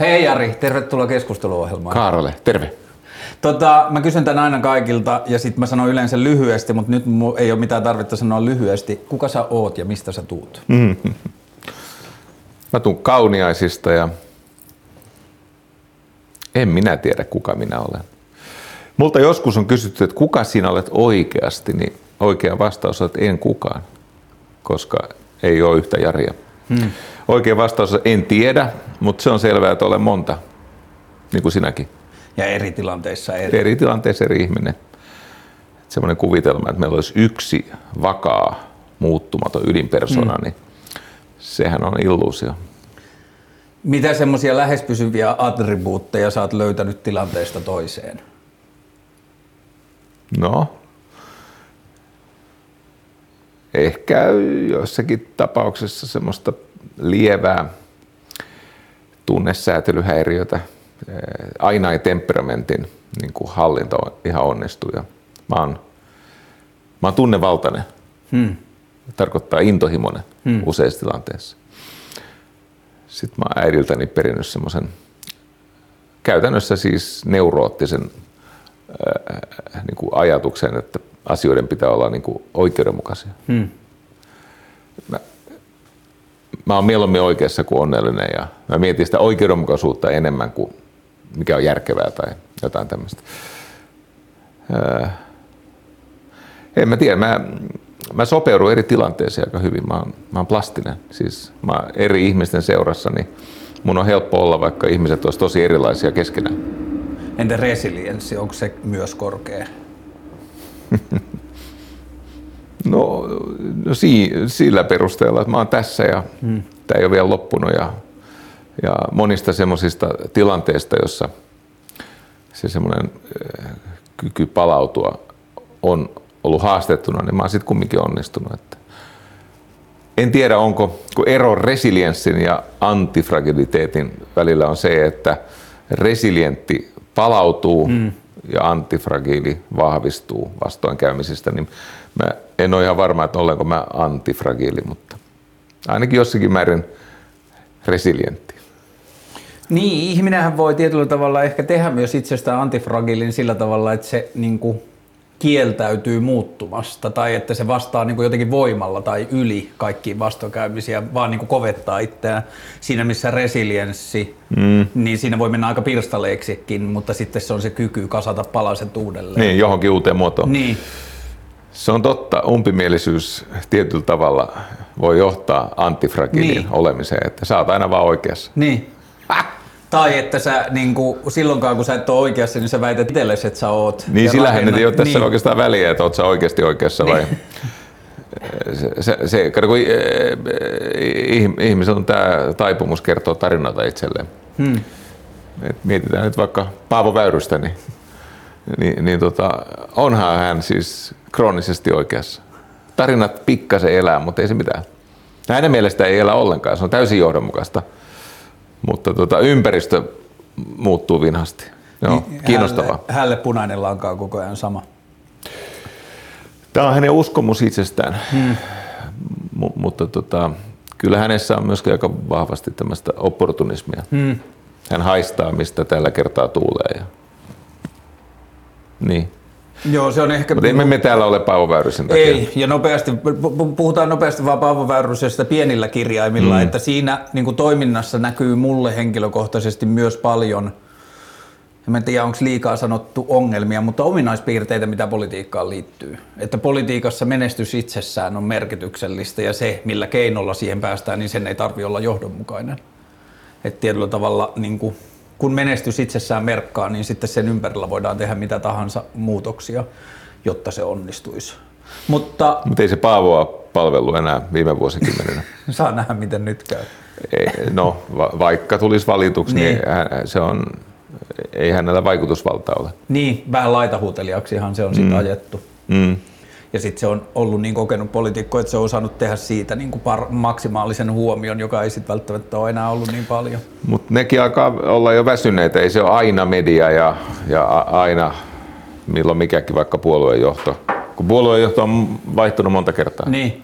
Hei Jari, tervetuloa keskusteluohjelmaan. Kaarole, terve. Tota, mä kysyn tämän aina kaikilta ja sitten mä sanon yleensä lyhyesti, mutta nyt ei ole mitään tarvetta sanoa lyhyesti. Kuka sä oot ja mistä sä tuut? Mm. Mä tuun kauniaisista ja en minä tiedä kuka minä olen. Multa joskus on kysytty, että kuka sinä olet oikeasti, niin oikea vastaus on, että en kukaan, koska ei ole yhtä Jaria. Hmm. Oikea vastaus on, en tiedä, mutta se on selvää, että olen monta, niin kuin sinäkin. Ja eri tilanteissa eri. Eri tilanteissa eri ihminen. Semmoinen kuvitelma, että meillä olisi yksi vakaa, muuttumaton ydinpersona, hmm. niin sehän on illuusio. Mitä semmoisia lähes pysyviä attribuutteja sä oot löytänyt tilanteesta toiseen? No, ehkä joissakin tapauksessa semmoista lievää tunnesäätelyhäiriötä. Aina ei temperamentin niin kuin hallinta ihan onnistu. Ja mä, oon, mä oon tunnevaltainen. Hmm. Tarkoittaa intohimoinen hmm. useissa tilanteissa. Sitten mä oon äidiltäni perinnyt semmoisen käytännössä siis neuroottisen äh, niin kuin ajatuksen, että asioiden pitää olla niin kuin oikeudenmukaisia. Hmm. Mä, mä oon mieluummin oikeassa kuin onnellinen ja mä mietin sitä oikeudenmukaisuutta enemmän kuin mikä on järkevää tai jotain tämmöistä. Äh, en mä tiedä, mä, mä sopeudun eri tilanteisiin aika hyvin. Mä oon, mä oon plastinen. Siis mä eri ihmisten seurassa, niin mun on helppo olla, vaikka ihmiset olisivat tosi erilaisia keskenään. Entä resilienssi, onko se myös korkea? no, no si, sillä perusteella, että mä oon tässä ja hmm. tämä ei ole vielä loppunut. Ja, ja monista semmoisista tilanteista, jossa se semmoinen äh, kyky palautua on ollut haastettuna, niin mä oon sitten kumminkin onnistunut. Että en tiedä, onko kun ero resilienssin ja antifragiliteetin välillä on se, että resilientti palautuu mm. ja antifragiili vahvistuu vastoinkäymisistä, niin mä en ole ihan varma, että olenko mä antifragiili, mutta ainakin jossakin määrin resilientti. Niin, ihminenhän voi tietyllä tavalla ehkä tehdä myös itsestä antifragiilin sillä tavalla, että se niin kuin kieltäytyy muuttumasta tai että se vastaa niin kuin jotenkin voimalla tai yli kaikkiin vastoinkäymisiä, vaan niin kuin kovettaa itseään. Siinä missä resilienssi, mm. niin siinä voi mennä aika pirstaleiksikin, mutta sitten se on se kyky kasata palaset uudelleen. Niin, johonkin uuteen muotoon. Niin. Se on totta, umpimielisyys tietyllä tavalla voi johtaa antifragiilin niin. olemiseen, että sä oot aina vaan oikeassa. Niin. Tai että sä niin kuin, silloinkaan kun sä et ole oikeassa, niin sä väität itsellesi, että sä oot. Niin sillähän rakennat... ei ole tässä niin. oikeastaan väliä, että oot sä oikeasti oikeassa niin. vai... Se, se, se kun ihmisellä on tämä taipumus kertoa tarinoita itselleen. Hmm. Et mietitään nyt vaikka Paavo Väyrystä, niin, niin, niin tota, onhan hän siis kroonisesti oikeassa. Tarinat pikkasen elää, mutta ei se mitään. Hänen mielestä ei elä ollenkaan, se on täysin johdonmukaista mutta tota, ympäristö muuttuu vinhasti. Joo, niin, kiinnostavaa. Hälle, hälle punainen lanka on koko ajan sama. Tämä on hänen uskomus itsestään, hmm. M- mutta tota, kyllä hänessä on myöskin aika vahvasti tämmöistä opportunismia. Hmm. Hän haistaa, mistä tällä kertaa tuulee. Ja... Niin. Joo, se on ehkä... Mutta emme me täällä ole Paavo Väyrysen takia. Ei, ja nopeasti, puhutaan nopeasti vaan Paavo Väyrysesta pienillä kirjaimilla, mm. että siinä niin kuin toiminnassa näkyy mulle henkilökohtaisesti myös paljon, en tiedä onko liikaa sanottu ongelmia, mutta ominaispiirteitä, mitä politiikkaan liittyy. Että politiikassa menestys itsessään on merkityksellistä ja se, millä keinolla siihen päästään, niin sen ei tarvi olla johdonmukainen. Että tietyllä tavalla niin kuin, kun menestys itsessään merkkaa, niin sitten sen ympärillä voidaan tehdä mitä tahansa muutoksia, jotta se onnistuisi. Mutta Mut ei se Paavoa palvelu enää viime vuosikymmenenä. Saa nähdä, miten nyt käy. Ei, no, va- vaikka tulisi valituksi, niin, niin hän, se on, ei hänellä vaikutusvaltaa ole. Niin, vähän laitahuutelijaksihan se on mm. sitten ajettu. Mm. Ja sitten se on ollut niin kokenut poliitikko, että se on osannut tehdä siitä niin kuin par- maksimaalisen huomion, joka ei sitten välttämättä ole enää ollut niin paljon. Mutta nekin alkaa olla jo väsyneitä. Ei se ole aina media ja, ja aina milloin mikäkin vaikka puoluejohto. Kun puoluejohto on vaihtunut monta kertaa. Niin.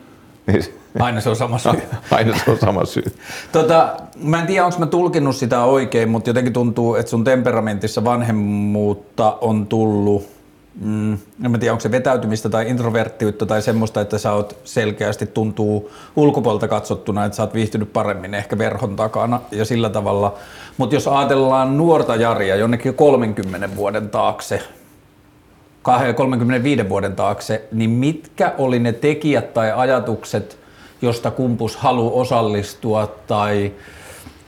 Aina se on sama syy. Aina se on sama syy. Tota, mä en tiedä, onko mä tulkinnut sitä oikein, mutta jotenkin tuntuu, että sun temperamentissa vanhemmuutta on tullut Mm, en mä tiedä, onko se vetäytymistä tai introverttiyttä tai semmoista, että sä oot selkeästi tuntuu ulkopuolelta katsottuna, että sä oot viihtynyt paremmin ehkä verhon takana ja sillä tavalla. Mutta jos ajatellaan nuorta Jaria jonnekin 30 vuoden taakse, 35 vuoden taakse, niin mitkä oli ne tekijät tai ajatukset, josta kumpus halu osallistua tai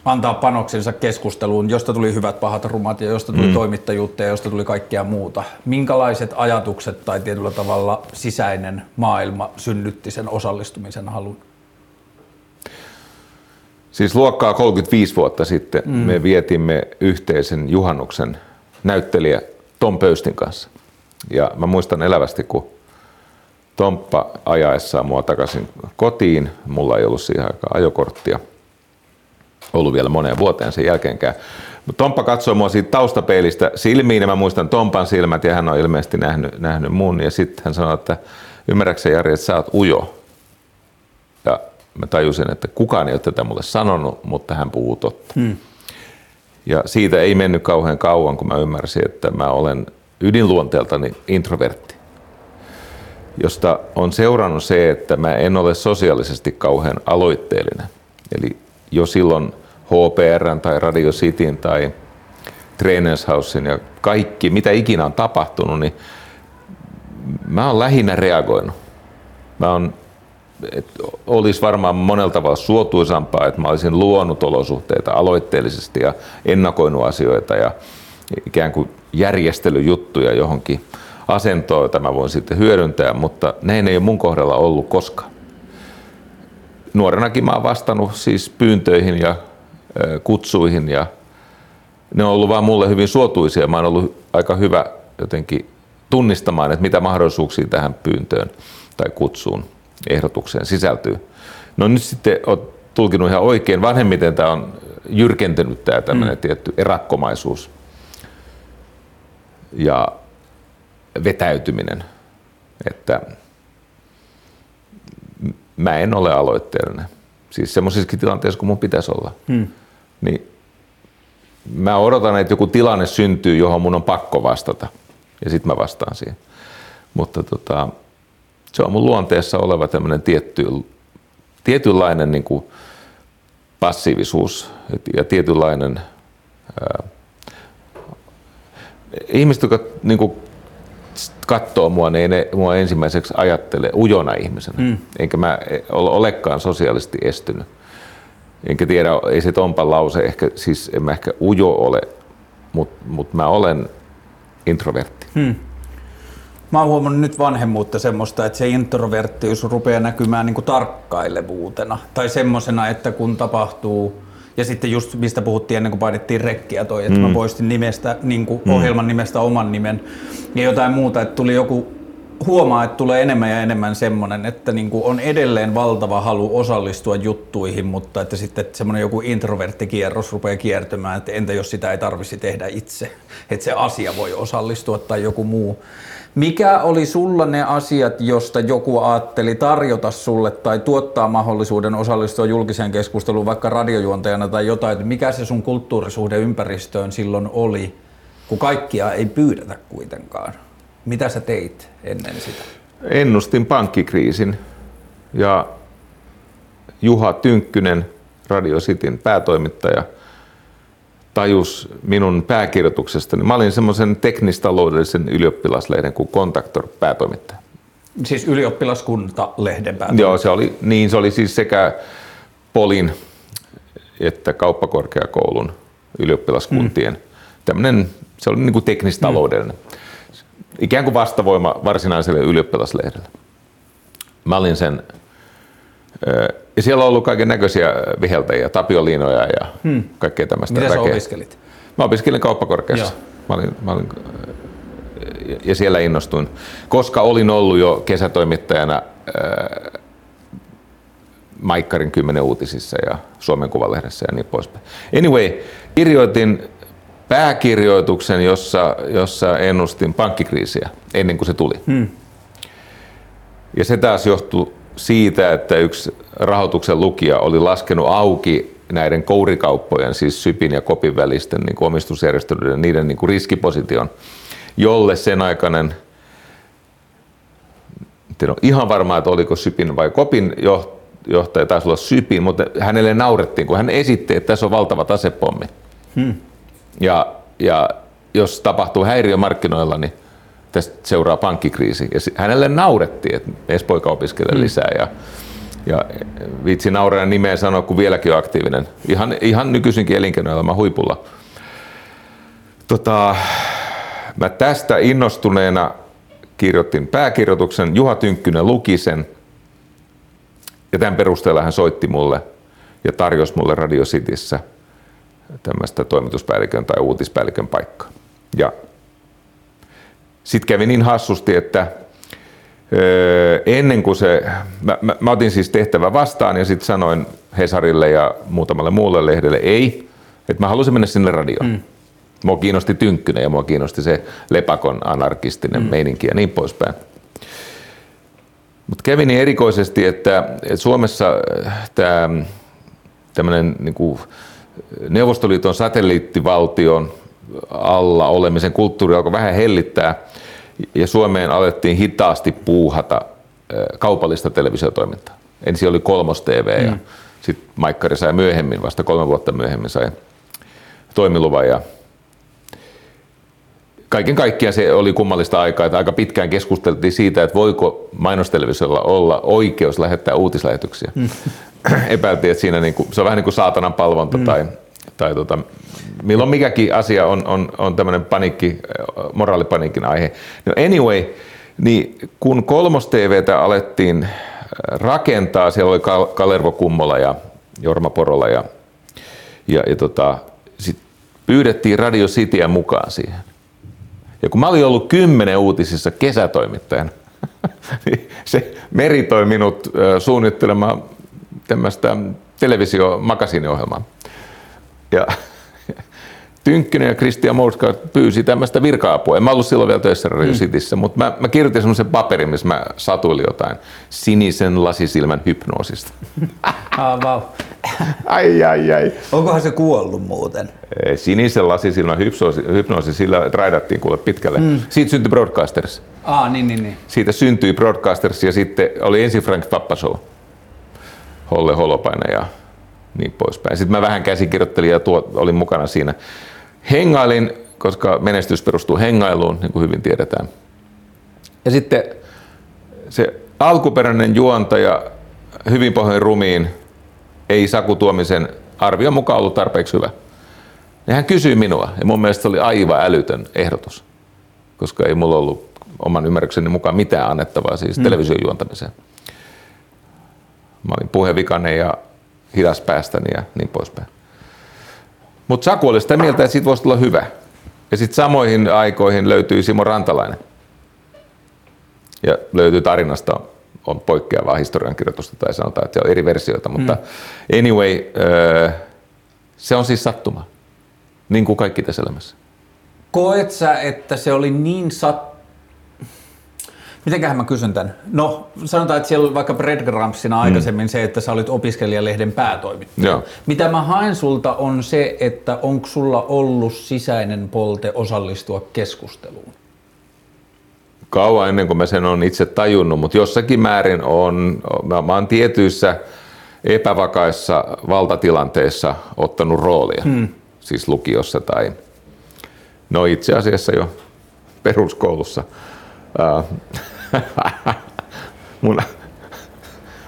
antaa panoksensa keskusteluun, josta tuli hyvät, pahat, rumat ja josta tuli mm. toimittajuutta ja josta tuli kaikkea muuta. Minkälaiset ajatukset tai tietyllä tavalla sisäinen maailma synnytti sen osallistumisen halun? Siis luokkaa 35 vuotta sitten mm. me vietimme yhteisen juhannuksen näyttelijä Tom Pöystin kanssa. Ja mä muistan elävästi, kun Tomppa ajaessaan mua takaisin kotiin, mulla ei ollut siihen aikaan ajokorttia – ollut vielä moneen vuoteen sen jälkeenkään. Mutta Tomppa katsoi mua siitä taustapeilistä silmiin ja mä muistan Tompan silmät ja hän on ilmeisesti nähnyt, nähnyt mun. Ja sitten hän sanoi, että ymmärrätkö Jari, että sä oot ujo. Ja mä tajusin, että kukaan ei ole tätä mulle sanonut, mutta hän puhuu totta. Hmm. Ja siitä ei mennyt kauhean kauan, kun mä ymmärsin, että mä olen ydinluonteeltani introvertti, josta on seurannut se, että mä en ole sosiaalisesti kauhean aloitteellinen. Eli jo silloin HPR tai Radio Cityn tai Trainers Housein ja kaikki, mitä ikinä on tapahtunut, niin mä oon lähinnä reagoinut. Mä oon, et olisi varmaan monella tavalla suotuisampaa, että mä olisin luonut olosuhteita aloitteellisesti ja ennakoinut asioita ja ikään kuin järjestelyjuttuja johonkin asentoon, jota mä voin sitten hyödyntää, mutta näin ei ole mun kohdalla ollut koskaan nuorenakin mä oon vastannut siis pyyntöihin ja kutsuihin ja ne on ollut vaan mulle hyvin suotuisia. Mä oon ollut aika hyvä jotenkin tunnistamaan, että mitä mahdollisuuksia tähän pyyntöön tai kutsuun ehdotukseen sisältyy. No nyt sitten oot tulkinut ihan oikein. Vanhemmiten tämä on jyrkentynyt tämä tämmöinen mm. tietty erakkomaisuus ja vetäytyminen. Että mä en ole aloitteellinen. Siis semmoisissakin tilanteissa, kun mun pitäisi olla. Hmm. Niin mä odotan, että joku tilanne syntyy, johon mun on pakko vastata. Ja sitten mä vastaan siihen. Mutta tota, se on mun luonteessa oleva tämmöinen tietty, tietynlainen niin kuin passiivisuus ja tietynlainen ää, ihmiset, jotka niin kuin katsoo mua, niin ei ne mua ensimmäiseksi ajattele ujona ihmisenä. Mm. Enkä mä olekaan sosiaalisesti estynyt. Enkä tiedä, ei se Tompan lause ehkä, siis en mä ehkä ujo ole, mutta mut mä olen introvertti. Mm. Mä oon huomannut nyt vanhemmuutta semmoista, että se introverttius rupeaa näkymään niin kuin tarkkailevuutena. Tai semmoisena, että kun tapahtuu ja sitten just mistä puhuttiin ennen kuin painettiin rekkiä toi, että mm. mä poistin nimestä, niin kuin mm. ohjelman nimestä oman nimen ja jotain muuta, että tuli joku huomaa, että tulee enemmän ja enemmän semmoinen, että niin kuin on edelleen valtava halu osallistua juttuihin, mutta että sitten että semmoinen joku introverttikierros rupeaa kiertymään, että entä jos sitä ei tarvitsisi tehdä itse, että se asia voi osallistua tai joku muu. Mikä oli sulla ne asiat, josta joku ajatteli tarjota sulle tai tuottaa mahdollisuuden osallistua julkiseen keskusteluun vaikka radiojuontajana tai jotain, että mikä se sun kulttuurisuhde ympäristöön silloin oli, kun kaikkia ei pyydetä kuitenkaan? Mitä sä teit ennen sitä? Ennustin pankkikriisin ja Juha Tynkkynen, Radio Cityn päätoimittaja – tajus minun pääkirjoituksestani. Mä olin semmoisen teknistaloudellisen ylioppilaslehden kuin Kontaktor päätoimittaja. Siis ylioppilaskunta-lehden päätoimittaja? Joo, se oli, niin se oli siis sekä Polin että kauppakorkeakoulun ylioppilaskuntien mm. tämmöinen, se oli niin kuin teknistaloudellinen. Mm. Ikään kuin vastavoima varsinaiselle ylioppilaslehdelle. Mä olin sen ja siellä on ollut kaiken näköisiä viheltäjiä, tapioliinoja ja hmm. kaikkea tämmöistä Mitä sä opiskelit? Mä opiskelin kauppakorkeassa. Mä olin, mä olin, ja siellä innostuin, koska olin ollut jo kesätoimittajana äh, Maikkarin kymmenen uutisissa ja Suomen Kuvalehdessä ja niin poispäin. Anyway, kirjoitin pääkirjoituksen, jossa, jossa ennustin pankkikriisiä ennen kuin se tuli. Hmm. Ja se taas johtui siitä, että yksi rahoituksen lukija oli laskenut auki näiden kourikauppojen, siis Sypin ja Kopin välisten niin kuin omistusjärjestelyiden, niiden niin kuin riskiposition, jolle sen aikainen, en ole ihan varma, että oliko Sypin vai Kopin johtaja, taisi olla Sypin, mutta hänelle naurettiin, kun hän esitti, että tässä on valtava tasepommi. Hmm. Ja, ja jos tapahtuu häiriö markkinoilla, niin tästä seuraa pankkikriisi. Ja hänelle naurettiin, että edes poika opiskelee hmm. lisää. Ja, ja vitsi nauraa nimeen sanoa, kun vieläkin on aktiivinen. Ihan, ihan nykyisinkin elinkeinoelämän huipulla. Tota, mä tästä innostuneena kirjoitin pääkirjoituksen, Juha Tynkkynen luki sen, ja tämän perusteella hän soitti mulle ja tarjosi mulle Radio Cityssä tämmöistä toimituspäällikön tai uutispäällikön paikkaa. Ja sitten kävi niin hassusti, että ennen kuin se, mä, mä, mä otin siis tehtävä vastaan ja sitten sanoin Hesarille ja muutamalle muulle lehdelle ei, että mä halusin mennä sinne radioon. Mm. Mua kiinnosti Tynkkynen ja mua kiinnosti se lepakon anarkistinen mm. meininki ja niin poispäin. Mutta kävi niin erikoisesti, että Suomessa tämä tämmöinen niin Neuvostoliiton satelliittivaltion alla olemisen kulttuuri alkoi vähän hellittää ja Suomeen alettiin hitaasti puuhata kaupallista televisiotoimintaa. Ensin oli Kolmos TV ja mm. sitten Maikkari sai myöhemmin, vasta kolme vuotta myöhemmin sai toimiluvan ja kaiken kaikkiaan se oli kummallista aikaa, että aika pitkään keskusteltiin siitä, että voiko mainostelevisiolla olla oikeus lähettää uutislähetyksiä. Mm. Epäiltiin, että siinä niin kuin, se on vähän niin kuin saatanan palvonta mm. tai, tai tota, milloin mikäkin asia on, on, on tämmöinen panikki, moraalipaniikin aihe. No anyway, niin kun kolmos TVtä alettiin rakentaa, siellä oli Kalervo Kummola ja Jorma Porola ja, ja, ja tota, sit pyydettiin Radio Cityä mukaan siihen. Ja kun mä olin ollut kymmenen uutisissa kesätoimittajana, niin se meritoi minut suunnittelemaan tämmöistä televisio-makasiiniohjelmaa. Ja Tynkkynen ja Kristian Mouska pyysi tämmöistä virka-apua. En mä ollut silloin vielä töissä Radio mm. Cityssä, mutta mä, mä kirjoitin semmoisen paperin, missä mä satuilin jotain sinisen lasisilmän hypnoosista. ah, wow. ai, ai, ai. Onkohan se kuollut muuten? Sinisen lasisilmän hypnoosi, hypnoosi sillä raidattiin kuule pitkälle. Mm. Siitä syntyi Broadcasters. Ah, niin, niin, niin. Siitä syntyi Broadcasters ja sitten oli ensin Frank Pappashow. Holle Holopainen ja niin poispäin. Sitten mä vähän käsikirjoittelin ja tuo, olin mukana siinä. Hengailin, koska menestys perustuu hengailuun, niin kuin hyvin tiedetään. Ja sitten se alkuperäinen juontaja hyvin pohjoin rumiin, ei Saku Tuomisen arvion mukaan ollut tarpeeksi hyvä. Ja hän kysyi minua, ja mun mielestä se oli aivan älytön ehdotus, koska ei mulla ollut oman ymmärrykseni mukaan mitään annettavaa siis mm. television juontamiseen. Mä olin puhevikainen ja hidas päästäni ja niin poispäin. Mutta Saku oli sitä mieltä, että siitä voisi tulla hyvä. Ja sitten samoihin aikoihin löytyi Simo Rantalainen. Ja löytyy tarinasta, on poikkeavaa historiankirjoitusta tai sanotaan, että on eri versioita, mutta mm. anyway, se on siis sattuma, niin kuin kaikki tässä elämässä. Koet sä, että se oli niin sat Mitenköhän mä kysyn tämän? No, sanotaan, että siellä oli vaikka breadcrumbsina aikaisemmin mm. se, että sä olit opiskelijalehden päätoimittaja. Joo. Mitä mä haen sulta on se, että onko sulla ollut sisäinen polte osallistua keskusteluun? Kauan ennen kuin mä sen on itse tajunnut, mutta jossakin määrin on, mä, mä oon tietyissä epävakaissa valtatilanteissa ottanut roolia, hmm. siis lukiossa tai no itse asiassa jo peruskoulussa. Uh, mun,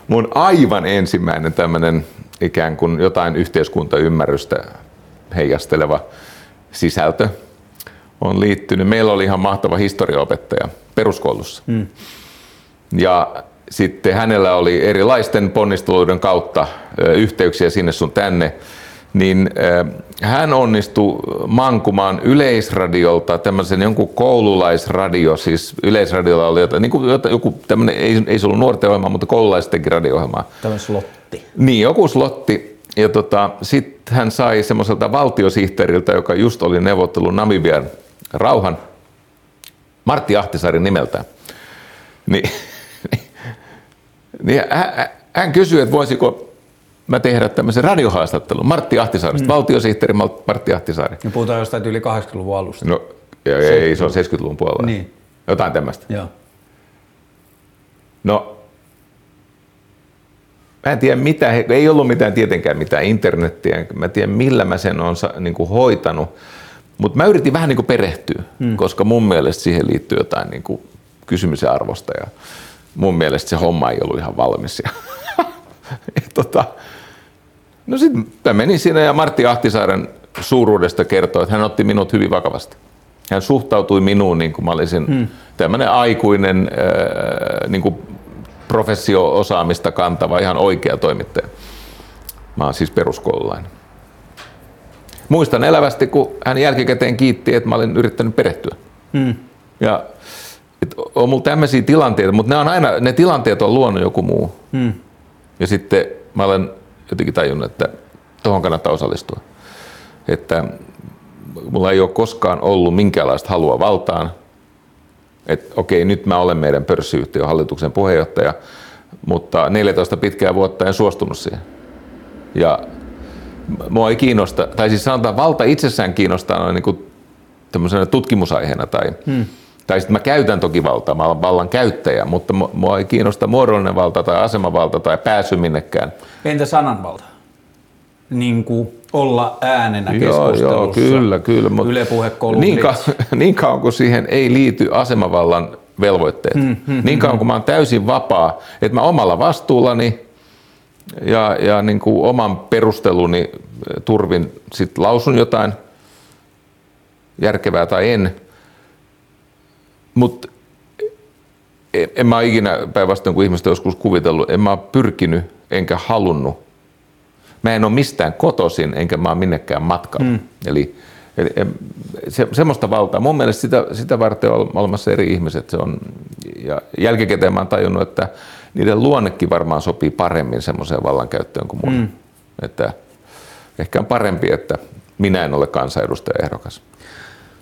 mun aivan ensimmäinen tämmöinen ikään kuin jotain yhteiskuntaymmärrystä heijasteleva sisältö on liittynyt. Meillä oli ihan mahtava historiaopettaja peruskoulussa. Mm. Ja sitten hänellä oli erilaisten ponnisteluiden kautta yhteyksiä sinne sun tänne niin hän onnistui mankumaan Yleisradiolta tämmöisen jonkun koululaisradio, siis Yleisradiolla oli jotain, niin kuin joku tämmöinen, ei, ei se ollut nuorten ohjelma, mutta koululaistenkin radio-ohjelma. Tämmöinen slotti. Niin, joku slotti. Ja tota, sitten hän sai semmoiselta valtiosihteeriltä, joka just oli neuvottelun Namibian rauhan, Martti Ahtisaari nimeltään. Niin, Niin hän, hän kysyi, että voisiko mä tehdä tämmöisen radiohaastattelun Martti Ahtisaaresta, mm. valtiosihteeri Martti Ahtisaari. Ja puhutaan jostain yli 80-luvun alusta. No ei, se on 70-luvun puolella. Niin. Jotain tämmöistä. Joo. No, mä en tiedä mitä, ei ollut mitään tietenkään mitään internettiä, mä en tiedä millä mä sen on niin kuin hoitanut, mutta mä yritin vähän niin kuin perehtyä, hmm. koska mun mielestä siihen liittyy jotain niin kuin kysymisen arvosta ja mun mielestä se homma ei ollut ihan valmis. Ja, tota, no sitten menin sinne ja Martti Ahtisaaren suuruudesta kertoi, että hän otti minut hyvin vakavasti. Hän suhtautui minuun niin kuin mä olisin hmm. tämmöinen aikuinen äh, niin kuin professio-osaamista kantava, ihan oikea toimittaja. Mä oon siis peruskoululainen. Muistan elävästi, kun hän jälkikäteen kiitti, että mä olin yrittänyt perehtyä. Hmm. Ja et on mulla tämmöisiä tilanteita, mutta ne, on aina, ne tilanteet on luonut joku muu. Hmm. Ja sitten mä olen jotenkin tajunnut, että tuohon kannattaa osallistua. Että mulla ei ole koskaan ollut minkäänlaista halua valtaan. Että okei, nyt mä olen meidän pörssiyhtiön hallituksen puheenjohtaja, mutta 14 pitkää vuotta en suostunut siihen. Ja mua ei kiinnosta, tai siis sanotaan valta itsessään kiinnostaa niin kuin tutkimusaiheena tai, hmm. Tai sitten mä käytän toki valtaa, mä olen vallan käyttäjä, mutta mua ei kiinnosta muodollinen valta tai asemavalta tai pääsy minnekään. Entä sananvalta? Niin kuin olla äänenä joo, keskustelussa. Joo, kyllä, kyllä. Mutta Yle niin, ka- niin kauan kuin siihen ei liity asemavallan velvoitteet. Hmm, hmm, niin kauan kuin mä oon täysin vapaa, että mä omalla vastuullani ja, ja niin kuin oman perusteluni turvin sit lausun jotain järkevää tai en. Mutta en, en mä ikinä päinvastoin kuin ihmiset joskus kuvitellut, en mä pyrkinyt enkä halunnut mä en ole mistään kotoisin, enkä mä ole minnekään matkalla. Mm. Eli, eli se, semmoista valtaa. Mun mielestä sitä, sitä varten on olemassa eri ihmiset. Se on, ja jälkikäteen mä oon tajunnut, että niiden luonnekin varmaan sopii paremmin semmoiseen vallankäyttöön kuin mun. Mm. Että ehkä on parempi, että minä en ole kansanedustaja ehdokas.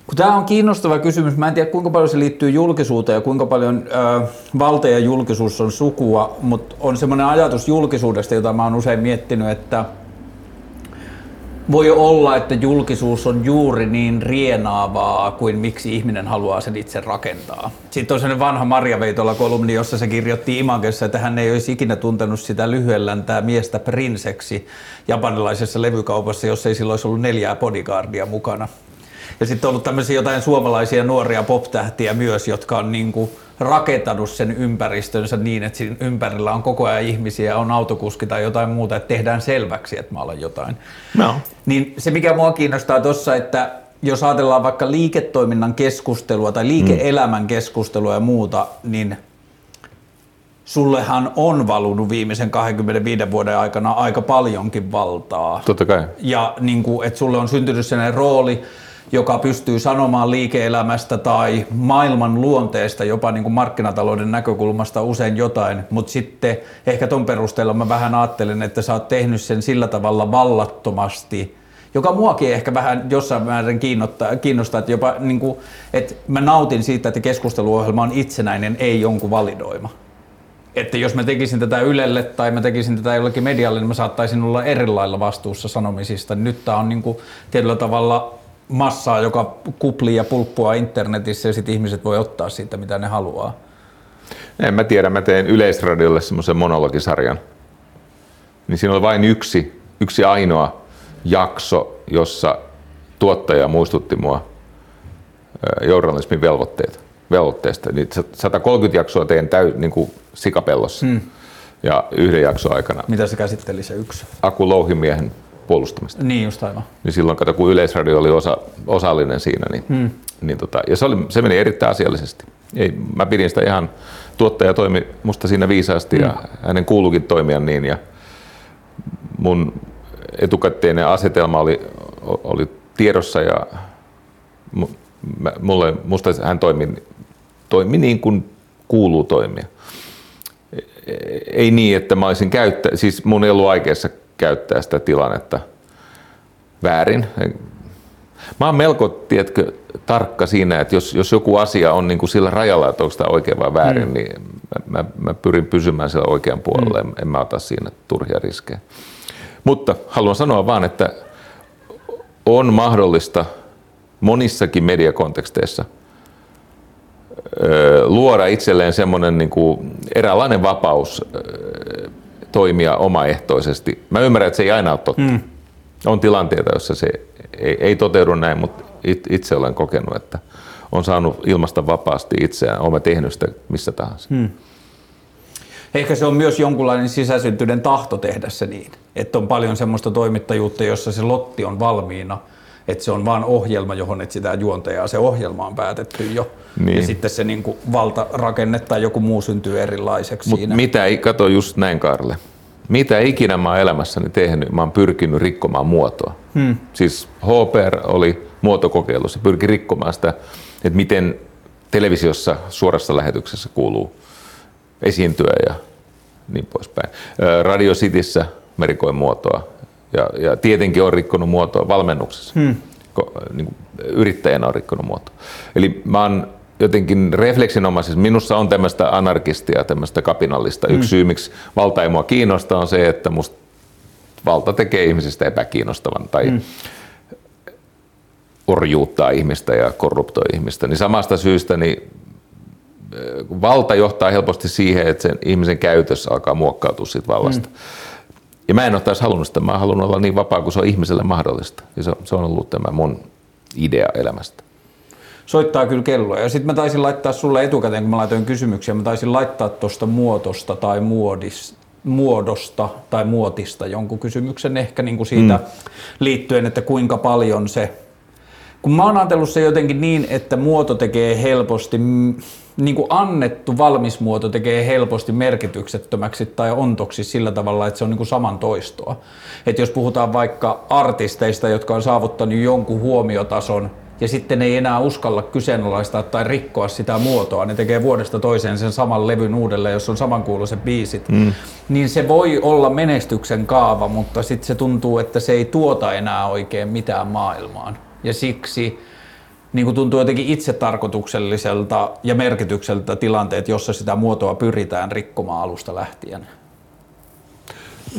Kun tämä on kiinnostava kysymys, mä en tiedä kuinka paljon se liittyy julkisuuteen ja kuinka paljon ö, valta ja julkisuus on sukua, mutta on semmoinen ajatus julkisuudesta, jota mä oon usein miettinyt, että voi olla, että julkisuus on juuri niin rienaavaa kuin miksi ihminen haluaa sen itse rakentaa. Sitten on sellainen vanha Marja Veitola kolumni, jossa se kirjoitti Imagessa, että hän ei olisi ikinä tuntenut sitä lyhyelläntää miestä prinseksi japanilaisessa levykaupassa, jos ei silloin olisi ollut neljää bodyguardia mukana. Ja sitten on ollut tämmöisiä jotain suomalaisia nuoria pop-tähtiä myös, jotka on niin kuin rakentanut sen ympäristönsä niin, että siinä ympärillä on koko ajan ihmisiä, on autokuski tai jotain muuta, että tehdään selväksi, että mä olen jotain. No. Niin se mikä mua kiinnostaa tuossa, että jos ajatellaan vaikka liiketoiminnan keskustelua tai liike-elämän keskustelua ja muuta, niin sullehan on valunut viimeisen 25 vuoden aikana aika paljonkin valtaa. Totta kai. Ja niin kuin, että sulle on syntynyt sellainen rooli, joka pystyy sanomaan liike-elämästä tai maailman luonteesta jopa niin kuin markkinatalouden näkökulmasta usein jotain, mutta sitten ehkä ton perusteella mä vähän ajattelen, että sä oot tehnyt sen sillä tavalla vallattomasti, joka muakin ehkä vähän jossain määrin kiinnostaa, kiinnostaa että, jopa, niin kuin, että mä nautin siitä, että keskusteluohjelma on itsenäinen, ei jonkun validoima. Että jos mä tekisin tätä Ylelle tai mä tekisin tätä jollekin medialle, niin mä saattaisin olla eri lailla vastuussa sanomisista. Nyt tää on niin kuin tietyllä tavalla massaa, joka kuplii ja pulppua internetissä ja sitten ihmiset voi ottaa siitä, mitä ne haluaa. En mä tiedä, mä teen Yleisradiolle semmoisen monologisarjan. Niin siinä oli vain yksi, yksi ainoa jakso, jossa tuottaja muistutti mua journalismin velvoitteet, velvoitteesta. Niin 130 jaksoa teen täy, niin kuin sikapellossa. Hmm. Ja yhden jakson aikana. Mitä se käsitteli se yksi? Aku Louhimiehen puolustamista. Niin just aivan. Niin silloin, kato, kun Yleisradio oli osa, osallinen siinä, niin, hmm. niin tota, ja se, oli, se meni erittäin asiallisesti. Ei, mä pidin sitä ihan, tuottaja toimi musta siinä viisaasti hmm. ja hänen kuuluukin toimia niin ja mun etukäteinen asetelma oli, oli tiedossa ja mulle, musta hän toimi, toimi niin kuin kuuluu toimia. E, e, ei niin, että mä olisin käyttä, siis mun ei ollut aikeessa käyttää sitä tilannetta väärin. Mä oon melko, tiedätkö, tarkka siinä, että jos, jos joku asia on niin kuin sillä rajalla, että onko tämä oikein vai väärin, mm. niin mä, mä, mä pyrin pysymään siellä oikean puolella, mm. en mä ota siinä turhia riskejä. Mutta haluan sanoa vaan, että on mahdollista monissakin mediakonteksteissa luoda itselleen semmoinen niin kuin eräänlainen vapaus toimia omaehtoisesti. Mä ymmärrän, että se ei aina ole totta. Mm. On tilanteita, joissa se ei, ei toteudu näin, mutta itse olen kokenut, että on saanut ilmasta vapaasti itseään, olen tehnyt sitä missä tahansa. Hmm. Ehkä se on myös jonkunlainen sisäsyntyinen tahto tehdä se niin, että on paljon semmoista toimittajuutta, jossa se lotti on valmiina, että se on vain ohjelma, johon etsitään juontajaa, se ohjelma on päätetty jo. Niin. Ja sitten se niin kuin valtarakenne tai joku muu syntyy erilaiseksi Mut siinä. mitä kato just näin Karle, mitä ikinä mä oon elämässäni tehnyt, mä oon pyrkinyt rikkomaan muotoa. Hmm. Siis HPR oli muotokokeilu, se pyrki rikkomaan sitä, että miten televisiossa suorassa lähetyksessä kuuluu esiintyä ja niin poispäin. Radio Cityssä merikoin muotoa ja, ja tietenkin on rikkonut muotoa valmennuksessa. Hmm. Niin kuin yrittäjänä on rikkonut muotoa. Eli mä oon jotenkin refleksinomaisesti, minussa on tämmöistä anarkistia, tämmöistä kapinallista. Yksi mm. syy, miksi valta ei mua kiinnosta, on se, että musta valta tekee ihmisistä epäkiinnostavan tai mm. orjuuttaa ihmistä ja korruptoi ihmistä. Niin samasta syystä niin valta johtaa helposti siihen, että sen ihmisen käytös alkaa muokkautua siitä vallasta. Mm. Ja mä en ole taas halunnut sitä, mä halunnut olla niin vapaa kuin se on ihmiselle mahdollista. Ja se, se on ollut tämä mun idea elämästä soittaa kyllä kelloa. Ja sitten mä taisin laittaa sulle etukäteen, kun mä laitoin kysymyksiä, mä taisin laittaa tuosta muotosta tai muodis, muodosta tai muotista jonkun kysymyksen ehkä niin kuin siitä mm. liittyen, että kuinka paljon se kun mä oon ajatellut se jotenkin niin, että muoto tekee helposti, niin kuin annettu valmis muoto tekee helposti merkityksettömäksi tai ontoksi sillä tavalla, että se on niin kuin samantoistoa. Että jos puhutaan vaikka artisteista, jotka on saavuttanut jonkun huomiotason, ja sitten ei enää uskalla kyseenalaistaa tai rikkoa sitä muotoa. Ne tekee vuodesta toiseen sen saman levyn uudelleen, jos on samankuuloiset biisit. Mm. Niin se voi olla menestyksen kaava, mutta sitten se tuntuu, että se ei tuota enää oikein mitään maailmaan. Ja siksi niin kuin tuntuu jotenkin itsetarkoitukselliselta ja merkitykseltä tilanteet, jossa sitä muotoa pyritään rikkomaan alusta lähtien.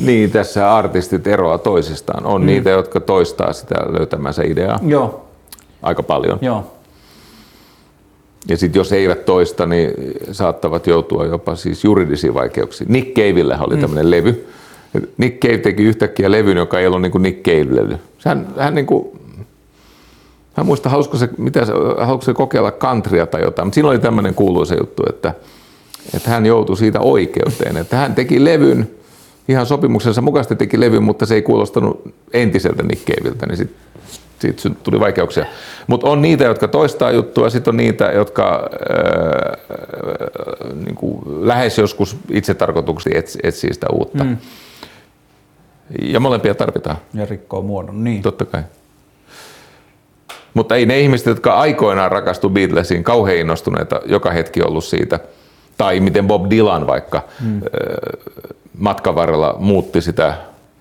Niin, tässä artistit eroaa toisistaan. On mm. niitä, jotka toistaa sitä löytämänsä ideaa. Joo aika paljon. Joo. Ja sitten jos eivät toista, niin saattavat joutua jopa siis juridisiin vaikeuksiin. Nick Cavella oli mm. tämmöinen levy. Nick Cave teki yhtäkkiä levyn, joka ei ollut niin kuin Nick Cave-levy. Hän, hän niin kuin, hän muista, halusko se, mitä se, halusko se kokeilla countrya tai jotain, mutta siinä oli tämmöinen kuuluisa juttu, että, että hän joutui siitä oikeuteen, että hän teki levyn, ihan sopimuksensa mukaisesti teki levyn, mutta se ei kuulostanut entiseltä Nick Caveltä, niin sitten siitä tuli vaikeuksia. Mutta on niitä, jotka toistaa juttua, ja sitten on niitä, jotka ää, niin kuin lähes joskus itse tarkoituksesti etsii, etsii sitä uutta. Mm. Ja molempia tarvitaan. Ja rikkoo muodon, niin. Totta kai. Mutta ei ne ihmiset, jotka aikoinaan rakastu Beatlesiin, kauhean innostuneita joka hetki ollut siitä, tai miten Bob Dylan vaikka mm. matkan varrella muutti sitä,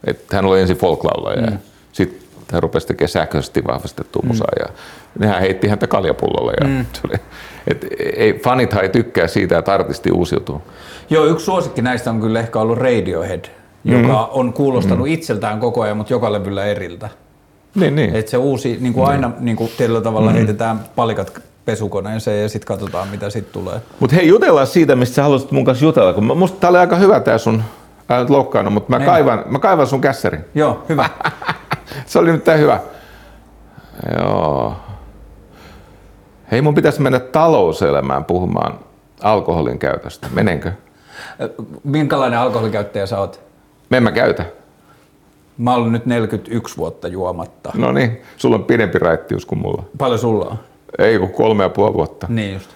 että hän oli ensin folklaulaja mm. ja sitten hän rupesi tekemään sähköisesti vahvistettua mm. musaa ja nehän heitti häntä kaljapullolle. Ja mm. oli, et, ei, fanithan ei tykkää siitä, että artisti uusiutuu. Joo, yksi suosikki näistä on kyllä ehkä ollut Radiohead, joka mm. on kuulostanut mm. itseltään koko ajan, mutta joka levyllä eriltä. Niin, niin. Et se uusi, niin kuin aina niin kuin tietyllä tavalla mm. heitetään palikat pesukoneeseen ja sitten katsotaan, mitä sitten tulee. Mutta hei, jutellaan siitä, mistä sä haluaisit mun kanssa jutella, kun musta tää oli aika hyvä tää sun, älä nyt loukkaannut, mutta mä, niin. kaivan, mä kaivan sun kässärin. Joo, hyvä. Se oli nyt hyvä. Joo. Hei, mun pitäisi mennä talouselämään puhumaan alkoholin käytöstä. Menenkö? Minkälainen alkoholikäyttäjä sä oot? En mä käytä. Mä oon nyt 41 vuotta juomatta. No niin, sulla on pidempi raittius kuin mulla. Paljon sulla on? Ei kun kolme ja puoli vuotta. Niin just.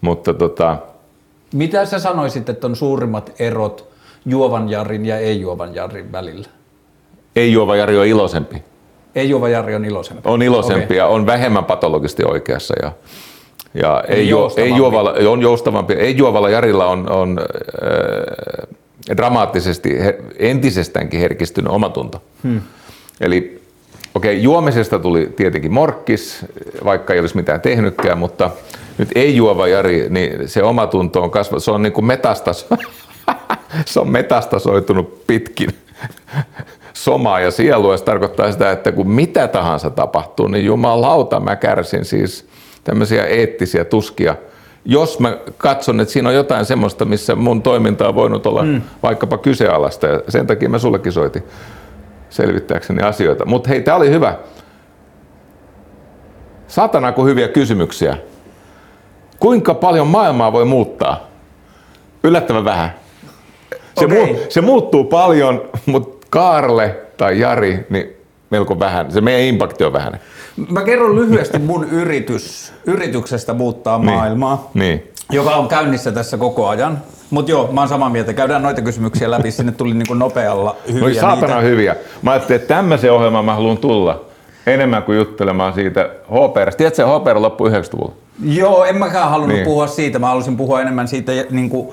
Mutta tota... Mitä sä sanoisit, että on suurimmat erot juovan Jarin ja ei-juovan Jarin välillä? Ei juova Jari on iloisempi. Ei juova Jari on iloisempi. On iloisempi okay. ja on vähemmän patologisesti oikeassa. Ja, ja ei, juo, ei juovalla, on joustavampi. Ei juovalla Jarilla on, on äh, dramaattisesti her, entisestäänkin herkistynyt omatunto. Hmm. Eli okei, okay, juomisesta tuli tietenkin morkkis, vaikka ei olisi mitään tehnytkään, mutta nyt ei juova Jari, niin se omatunto on kasvanut, se on niin kuin metastas, se on metastasoitunut pitkin somaa ja sielua. Se tarkoittaa sitä, että kun mitä tahansa tapahtuu, niin jumalauta mä kärsin siis tämmöisiä eettisiä tuskia. Jos mä katson, että siinä on jotain semmoista, missä mun toiminta on voinut olla mm. vaikkapa kyseenalaista, ja sen takia mä sullekin soitin selvittääkseni asioita. Mutta hei, tämä oli hyvä. Satana, kun hyviä kysymyksiä. Kuinka paljon maailmaa voi muuttaa? Yllättävän vähän. Se, Okei. mu- se muuttuu paljon, mutta Kaarle tai Jari, niin melko vähän. Se meidän impakti on vähän. Mä kerron lyhyesti mun yritys, yrityksestä muuttaa maailmaa, Niin. joka on käynnissä tässä koko ajan. Mutta joo, mä oon samaa mieltä. Käydään noita kysymyksiä läpi. Sinne tuli niinku nopealla hyviä No saatana niitä. hyviä. Mä ajattelin, että tämmöisen ohjelman mä haluan tulla enemmän kuin juttelemaan siitä HPRstä. Tiedätkö, se HPR loppui 90-luvulla? Joo, en mäkään halunnut Niin. niin. puhua siitä. Mä halusin puhua enemmän siitä niin kuin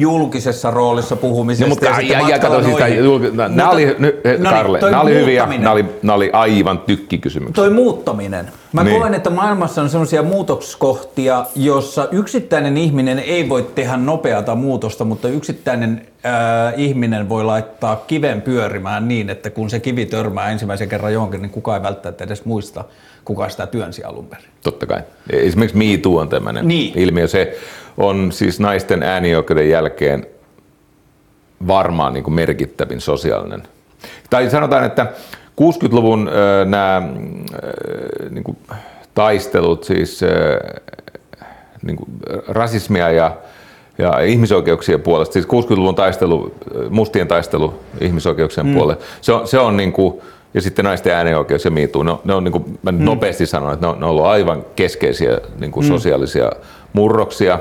julkisessa roolissa puhumisesta. No, mutta ja, ja, ja kato, siis noihin. julk- nää Mutta- oli, ny, he, no niin, Karle, toi nää oli hyviä, nää oli, nää oli aivan tykkikysymyksiä. Toi muuttaminen. Mä Niin. niin. koen, että maailmassa on sellaisia muutoskohtia, jossa yksittäinen ihminen ei voi tehdä nopeata muutosta, mutta yksittäinen äh, ihminen voi laittaa kiven pyörimään niin, että kun se kivi törmää ensimmäisen kerran johonkin, niin kukaan ei välttämättä edes muista, kuka sitä työnsi alun perin. Totta kai. Esimerkiksi Me Too on tämmöinen Niin. ilmiö. Se on siis naisten äänioikeuden jälkeen varmaan niin kuin merkittävin sosiaalinen. Tai sanotaan, että 60-luvun äh, nämä niin kuin taistelut, siis äh, niin kuin rasismia ja, ja ihmisoikeuksien puolesta, siis 60-luvun taistelu, mustien taistelu ihmisoikeuksien mm. puolelle, se on, se on niin kuin, ja sitten naisten äänioikeus ja miituu, ne, on- ne on niin kuin, mä nyt nopeasti sanon, että ne on, ne on ollut aivan keskeisiä niin kuin sosiaalisia murroksia.